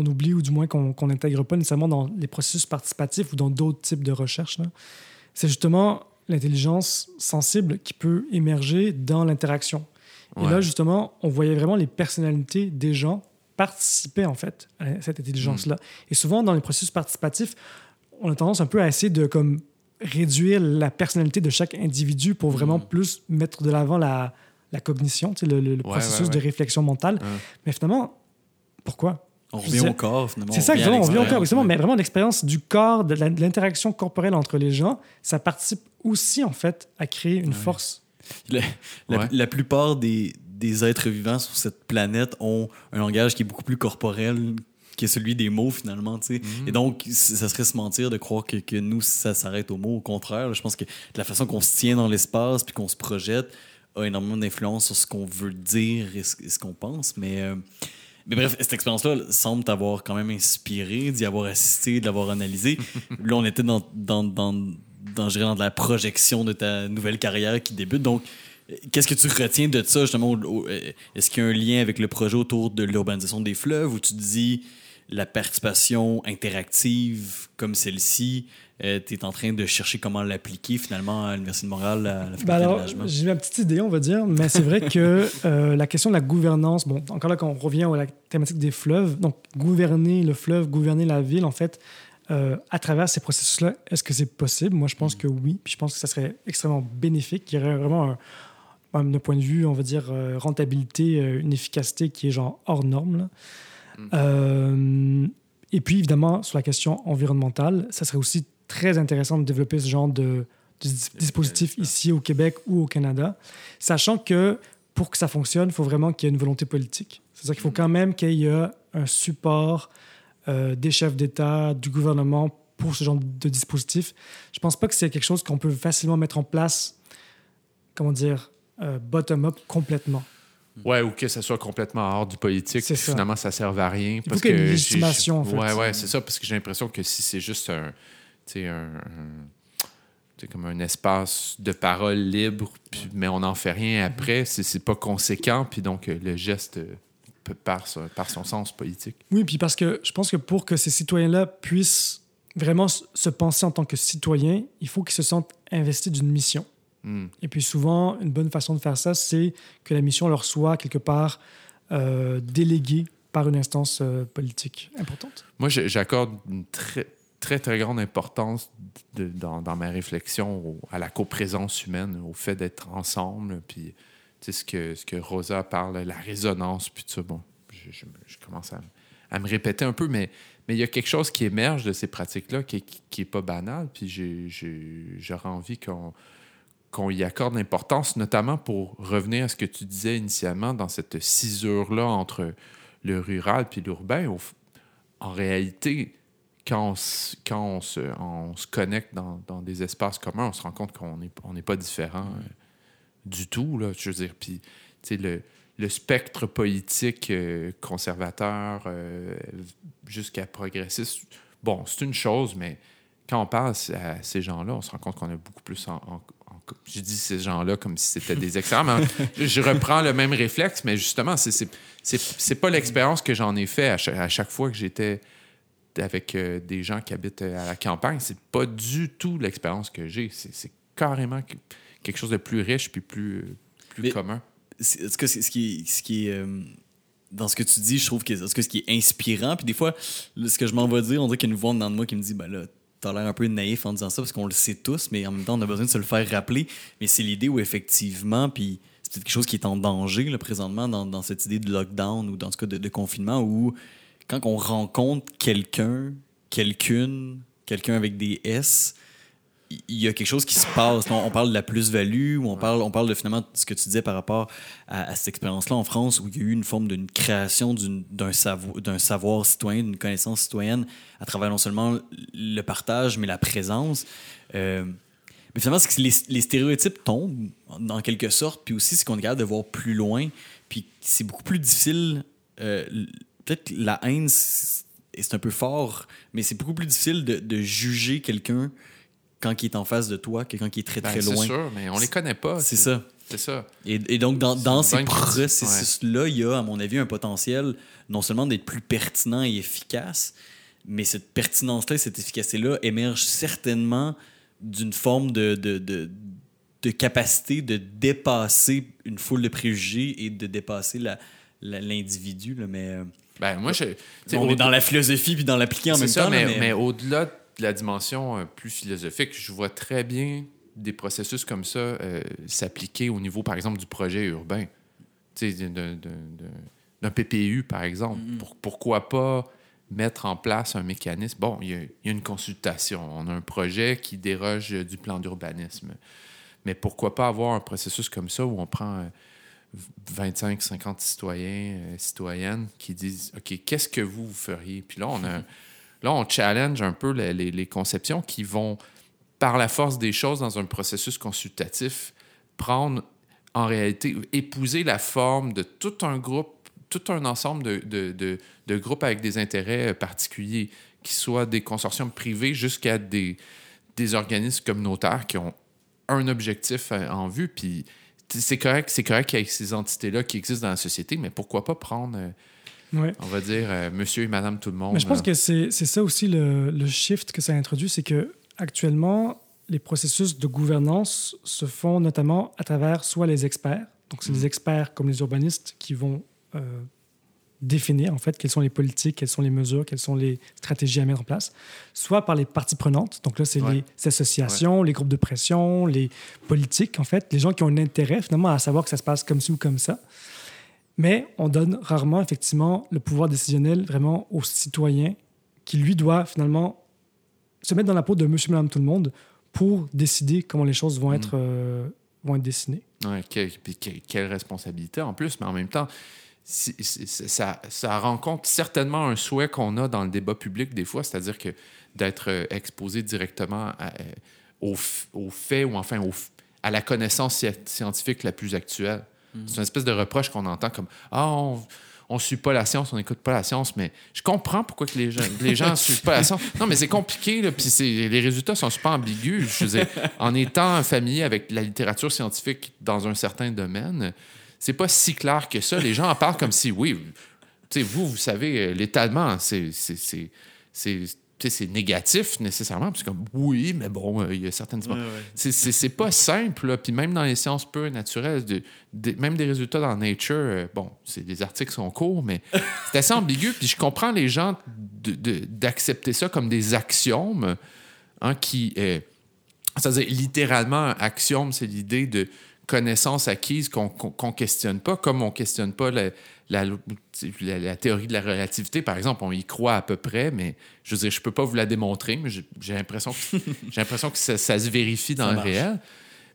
oublie ou du moins qu'on n'intègre pas nécessairement dans les processus participatifs ou dans d'autres types de recherches. C'est justement l'intelligence sensible qui peut émerger dans l'interaction. Et là, justement, on voyait vraiment les personnalités des gens participer, en fait, à cette intelligence-là. Mm. Et souvent, dans les processus participatifs, on a tendance un peu à essayer de comme, réduire la personnalité de chaque individu pour vraiment mm. plus mettre de l'avant la, la cognition, le, le, processus de réflexion mentale. Mais finalement, pourquoi? On revient au corps, finalement. C'est ça, exactement, on revient au corps, exactement. Mais vraiment, l'expérience du corps, de l'interaction corporelle entre les gens, ça participe aussi, en fait, à créer une force la, plupart des, des, êtres vivants sur cette planète ont un langage qui est beaucoup plus corporel que celui des mots finalement. tu sais. Mm-hmm. Et donc, ça serait se mentir de croire que, que nous, ça s'arrête aux mots. Au contraire, je pense que la façon qu'on se tient dans l'espace puis qu'on se projette a énormément d'influence sur ce qu'on veut dire et ce, qu'on pense. Mais, euh, mais bref, cette expérience-là semble t'avoir quand même inspiré, d'y avoir assisté, de l'avoir analysé. là, on était dans, dans, dans dans, dans de la projection de ta nouvelle carrière qui débute. Donc, Qu'est-ce que tu retiens de ça, justement? Est-ce qu'il y a un lien avec le projet autour de l'urbanisation des fleuves où tu dis la participation interactive comme celle-ci, euh, tu es en train de chercher comment l'appliquer finalement à l'Université de Montréal, à la ben alors, J'ai ma petite idée, on va dire, mais c'est vrai que euh, la question de la gouvernance, bon, encore là, quand on revient à la thématique des fleuves, donc gouverner le fleuve, gouverner la ville, en fait, euh, à travers ces processus-là, est-ce que c'est possible? Moi, je pense que oui. Puis je pense que ça serait extrêmement bénéfique. Il y aurait vraiment, d'un point de vue, on va dire, euh, rentabilité, euh, une efficacité qui est genre hors norme. Mm. et puis, évidemment, sur la question environnementale, ça serait aussi très intéressant de développer ce genre de, dispositif ici au Québec ou au Canada, sachant que pour que ça fonctionne, il faut vraiment qu'il y ait une volonté politique. C'est-à-dire qu'il faut mm. quand même qu'il y ait un support euh, des chefs d'État, du gouvernement pour ce genre de dispositif. Je pense pas que c'est quelque chose qu'on peut facilement mettre en place, comment dire, euh, bottom-up complètement. Ouais, ou que ça soit complètement hors du politique. Finalement, ça ne sert à rien. Il faut qu'il y ait une légitimation, en fait. Ouais, ouais, c'est ça, parce que j'ai l'impression que si c'est juste un, un, un comme un espace de parole libre, mais on n'en fait rien après, c'est pas conséquent, puis donc euh, le geste par, par son sens politique. Oui, puis parce que je pense que pour que ces citoyens-là puissent vraiment se penser en tant que citoyens, il faut qu'ils se sentent investis d'une mission. Hmm. Et puis souvent, une bonne façon de faire ça, c'est que la mission leur soit quelque part euh, déléguée par une instance euh, politique importante. Moi, j'accorde une très, très, très grande importance dans, dans, ma réflexion à la coprésence humaine, au fait d'être ensemble, puis ce que, ce que Rosa parle, la résonance, puis tout ça. Bon, je, commence à, me répéter un peu, mais mais il y a quelque chose qui émerge de ces pratiques-là qui n'est pas banal, puis j'aurais envie qu'on qu'on y accorde l'importance, notamment pour revenir à ce que tu disais initialement dans cette cisure-là entre le rural puis l'urbain. En réalité, quand on, quand on, se, on se, connecte dans, dans, des espaces communs, on se rend compte qu'on n'est on pas différent. Euh, du tout. Là, je veux dire, puis le, le spectre politique euh, conservateur euh, jusqu'à progressiste, bon, c'est une chose, mais quand on parle à ces gens-là, on se rend compte qu'on a beaucoup plus en, en, je dis ces gens-là comme si c'était des experts, je, reprends le même réflexe, mais justement, c'est pas l'expérience que j'en ai fait à chaque, fois que j'étais avec euh, des gens qui habitent à la campagne. C'est pas du tout l'expérience que j'ai. C'est carrément quelque chose de plus riche puis plus, plus commun. ce qui, ce qui est. Euh, dans ce que tu dis, je trouve que, ce qui est inspirant, puis des fois, ce que je m'en vais dire, on dirait qu'il y a une voix dans moi qui me dit, ben là, t'as l'air un peu naïf en disant ça parce qu'on le sait tous, mais en même temps, on a besoin de se le faire rappeler. Mais c'est l'idée où effectivement, puis c'est peut-être quelque chose qui est en danger là, présentement dans, dans, cette idée de lockdown ou dans ce cas de, de confinement où quand on rencontre quelqu'un, quelqu'une, quelqu'un avec des S, il y a quelque chose qui se passe. On, parle de la plus-value, ou on parle, on parle de finalement ce que tu disais par rapport à, cette expérience-là en France, où il y a eu une forme d'une création d'un savoir, savoir citoyen, d'une connaissance citoyenne, à travers non seulement le partage, mais la présence. Euh, mais finalement, c'est que les, les, stéréotypes tombent, en quelque sorte, puis aussi, c'est qu'on est capable de voir plus loin, puis c'est beaucoup plus difficile. Euh, peut-être la haine, c'est un peu fort, mais c'est beaucoup plus difficile de, de juger quelqu'un quand il est en face de toi que quand il est très très ben, loin. C'est sûr, mais on les connaît pas. C'est ça. C'est ça. Et, et, donc, dans, dans ces processus-là, il y a, à mon avis, un potentiel non seulement d'être plus pertinent et efficace, mais cette pertinence-là, cette efficacité-là émerge certainement d'une forme de, de, de, de, capacité de dépasser une foule de préjugés et de dépasser l'individu. La, mais euh, ben, moi, je, on est dans la philosophie puis dans l'appliquer en même temps. Mais, mais... au-delà de la dimension euh, plus philosophique, je vois très bien des processus comme ça euh, s'appliquer au niveau, par exemple, du projet urbain. D'un PPU, par exemple. Mm-hmm. pourquoi pas mettre en place un mécanisme? Bon, il y, a, une consultation. On a un projet qui déroge du plan d'urbanisme. Mais pourquoi pas avoir un processus comme ça où on prend 25, euh, 50 citoyens, citoyennes qui disent OK, qu'est-ce que vous, feriez? Puis là, on a. Là, on challenge un peu les, conceptions qui vont, par la force des choses, dans un processus consultatif, prendre en réalité, épouser la forme de tout un groupe, tout un ensemble de, groupes avec des intérêts particuliers, qui soient des consortiums privés jusqu'à des, des organismes communautaires qui ont un objectif en vue. Puis c'est correct, c'est correct qu'il y ait ces entités-là qui existent dans la société, mais pourquoi pas prendre euh, on va dire euh, monsieur et madame tout le monde. Mais je pense que c'est ça aussi le, le, shift que ça introduit, c'est que actuellement, les processus de gouvernance se font notamment à travers soit les experts, donc c'est les mm. experts comme les urbanistes qui vont euh, définir en fait quelles sont les politiques, quelles sont les mesures, quelles sont les stratégies à mettre en place, soit par les parties prenantes, donc là c'est les associations, les groupes de pression, les politiques en fait, les gens qui ont un intérêt finalement à savoir que ça se passe comme ci ou comme ça. Mais on donne rarement, effectivement, le pouvoir décisionnel vraiment au citoyen qui, lui, doit finalement se mettre dans la peau de monsieur, madame, tout le monde pour décider comment les choses vont mm. être, euh, vont être dessinées. Ouais, quelle, responsabilité en plus, mais en même temps, ça, ça rencontre certainement un souhait qu'on a dans le débat public des fois, c'est-à-dire que d'être euh, exposé directement euh, aux, aux, faits ou enfin à la connaissance scientifique la plus actuelle. C'est une espèce de reproche qu'on entend comme Ah, on ne suit pas la science, on n'écoute pas la science, mais je comprends pourquoi que les gens les gens suivent pas la science. Non, mais c'est compliqué, puis les résultats sont super ambigus. Je veux en étant familier avec la littérature scientifique dans un certain domaine, c'est pas si clair que ça. Les gens en parlent comme si, oui, vous, vous savez, l'étalement, c'est c'est négatif nécessairement, parce que oui, mais bon, euh, il y a certaines. C'est pas simple, puis même dans les sciences peu naturelles, de, même des résultats dans Nature, euh, bon, c'est des articles sont courts, mais c'est assez ambigu, puis je comprends les gens d'accepter ça comme des axiomes, hein, qui. Euh, c'est-à-dire, littéralement, un axiome, c'est l'idée de connaissance acquise qu'on ne questionne pas, comme on ne questionne pas la, la, théorie de la relativité, par exemple, on y croit à peu près, mais je veux je peux pas vous la démontrer, mais j'ai l'impression que, que ça, se vérifie dans le réel.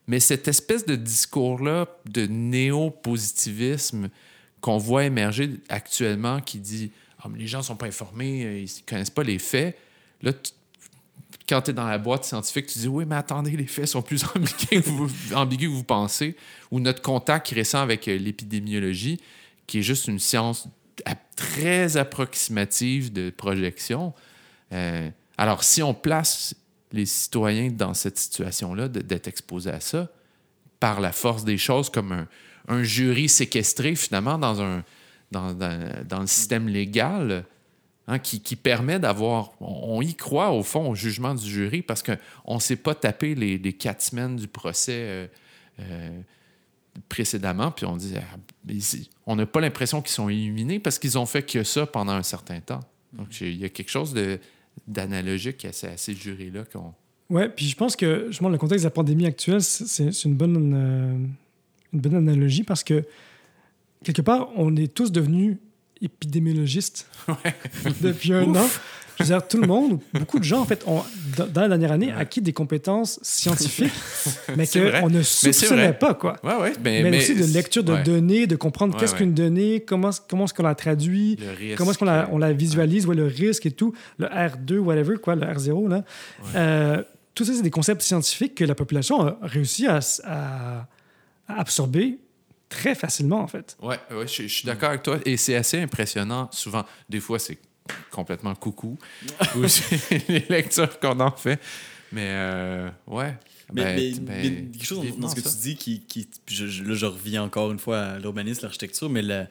Mais cette espèce de discours-là de néo-positivisme qu'on voit émerger actuellement qui dit ah, les gens ne sont pas informés, ils ne connaissent pas les faits. Là, quand tu es dans la boîte scientifique, tu dis oui, mais attendez, les faits sont plus ambigus que vous, que pensez. Ou notre contact récent avec euh, l'épidémiologie, qui est juste une science très approximative de projection. Euh, alors, si on place les citoyens dans cette situation-là, d'être exposés à ça, par la force des choses, comme un, jury séquestré, finalement, dans, un, dans, le système légal, hein, qui, permet d'avoir... On, y croit, au fond, au jugement du jury, parce qu'on ne s'est pas tapé les, quatre semaines du procès... Euh, euh, précédemment, puis on dit, ah, on n'a pas l'impression qu'ils sont illuminés parce qu'ils ont fait que ça pendant un certain temps. Donc, il y a quelque chose d'analogique à ces, jurés-là qu'on. Puis je pense que justement, le contexte de la pandémie actuelle, c'est c'est une bonne, euh, une bonne analogie parce que quelque part, on est tous devenus épidémiologistes depuis un an. Je veux dire, tout le monde, beaucoup de gens, en fait, ont, dans la dernière année, acquis des compétences scientifiques, mais qu'on ne soupçonnait pas, quoi. Ouais, ouais. Mais, Mais, mais- aussi de lecture de ouais. données, de comprendre qu'est-ce qu'une donnée, comment, comment est-ce qu'on la traduit, comment est-ce qu'on la, euh, on la visualise, le risque et tout, le R2, whatever, quoi, le R0, là. Euh, tout ça, c'est des concepts scientifiques que la population a réussi à absorber très facilement, en fait. Ouais, ouais, je, je suis d'accord avec toi. Et c'est assez impressionnant. Souvent, des fois, c'est complètement coucou. Ou les lectures qu'on en fait. Mais, euh, ouais. Mais, Ben, mais- ben, mais quelque chose dans- ce que ça. tu dis qui. qui je, je- là, je reviens encore une fois à l'urbanisme, l'architecture, mais la-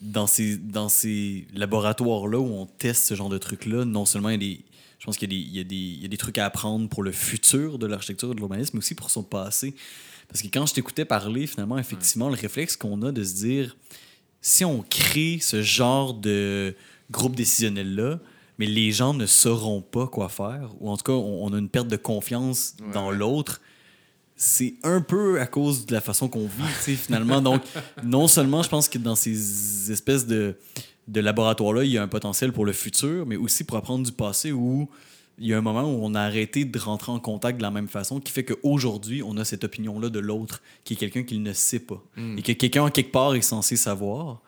dans ces, dans ces laboratoires-là où on teste ce genre de trucs-là, non seulement il y a des. Je pense qu'il y, a des- y, y a trucs à apprendre pour le futur de l'architecture et de l'urbanisme, mais aussi pour son passé. Parce que quand je t'écoutais parler, finalement, effectivement, le réflexe qu'on a de se dire si on crée ce genre de groupe décisionnel-là, mais les gens ne sauront pas quoi faire, ou en tout cas, on, on a une perte de confiance Ouais, dans l'autre, c'est un peu à cause de la façon qu'on vit, finalement. Donc, non seulement, je pense que dans ces espèces de, de laboratoires-là, il y a un potentiel pour le futur, mais aussi pour apprendre du passé où il y a un moment où on a arrêté de rentrer en contact de la même façon, qui fait qu'aujourd'hui, on a cette opinion-là de l'autre, qui est quelqu'un qu'il ne sait pas. Mm. Et que quelqu'un, quelque part, est censé savoir,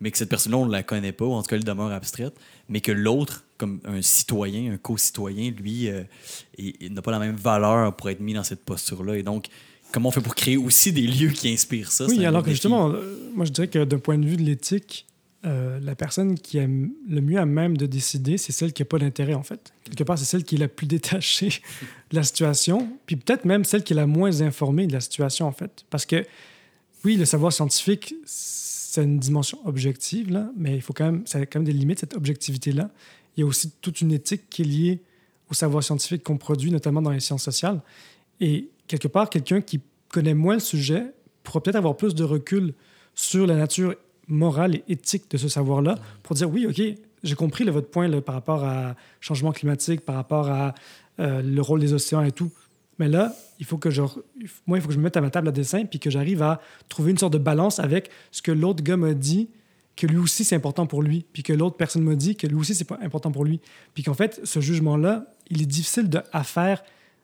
mais que cette personne-là, on ne la connaît pas, ou en tout cas, elle demeure abstraite, mais que l'autre, comme un citoyen, un co-citoyen, lui, euh, n'a pas la même valeur pour être mis dans cette posture-là. Et donc, comment on fait pour créer aussi des lieux qui inspirent ça? Oui, alors que défi. justement, euh, moi je dirais que d'un point de vue de l'éthique, euh, la personne qui est le mieux à même de décider, c'est celle qui n'a pas d'intérêt, en fait. Quelque part, c'est celle qui est la plus détachée de la situation, puis peut-être même celle qui est la moins informée de la situation, en fait. Parce que, oui, le savoir scientifique, c'est une dimension objective, là, mais il faut quand même, ça a quand même des limites, cette objectivité-là. Il y a aussi toute une éthique qui est liée au savoir scientifique qu'on produit, notamment dans les sciences sociales. Et quelque part, quelqu'un qui connaît moins le sujet pourra peut-être avoir plus de recul sur la nature morale et éthique de ce savoir-là pour dire oui, OK, j'ai compris là, votre point là, par rapport à changement climatique, par rapport à euh, le rôle des océans et tout. Mais là, il faut que je, moi, il faut que je me mette à ma table à dessin puis que j'arrive à trouver une sorte de balance avec ce que l'autre gars m'a dit, que lui aussi c'est important pour lui, puis que l'autre personne m'a dit que lui aussi c'est pas important pour lui. Puis qu'en fait, ce jugement-là, il est difficile de, à faire,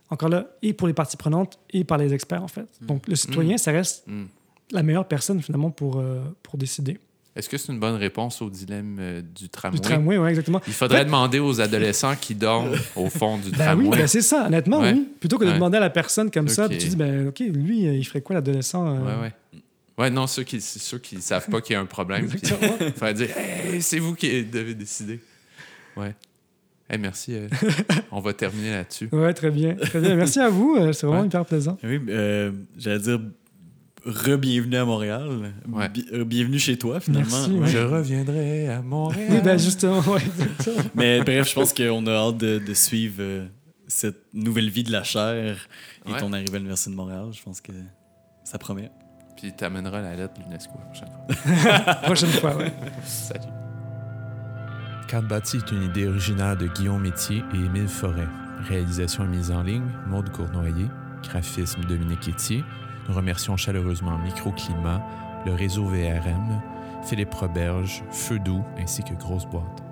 encore là, et pour les parties prenantes et par les experts, en fait. Donc, le citoyen, ça reste Mm. La meilleure personne, finalement, pour, euh, pour décider. Est-ce que c'est une bonne réponse au dilemme euh, du tramway? Du tramway, oui, exactement. Il faudrait Ouais. demander aux adolescents qui dorment au fond du Ben tramway. oui, ben c'est ça, honnêtement, Ouais. oui. Plutôt que de Ouais. demander à la personne comme ça, puis tu dis, ben OK, lui, euh, il ferait quoi, l'adolescent euh, Ouais, ouais. Ouais, non, ceux qui, ceux qui savent pas qu'il y a un problème. Il faudrait dire, hey, c'est vous qui devez décider. Ouais. Hey, merci. euh, on va terminer là-dessus. Ouais, très bien. Très bien. Merci à vous. C'est vraiment Ouais. hyper plaisant. Oui, euh, j'allais dire re-bienvenue à Montréal. Ouais. Euh, bienvenue chez toi, finalement. Merci, Ouais. Je reviendrai à Montréal. Oui, ben justement, ouais. Mais bref, je pense qu'on a hâte de, de suivre euh, cette nouvelle vie de la chair et Ouais. ton arrivée à l'Université de Montréal. Je pense que ça promet. Puis t'amèneras la lettre de l'UNESCO la prochaine fois. Prochaine fois, ouais. Salut. Carte bâtie est une idée originale de Guillaume Métier et Émile Forêt. Réalisation et mise en ligne, Maude Cournoyer. Graphisme, Dominique Etier. Nous remercions chaleureusement Microclimat, le réseau VRM, Philippe Roberge, Feu Doux ainsi que Grosse Boîte.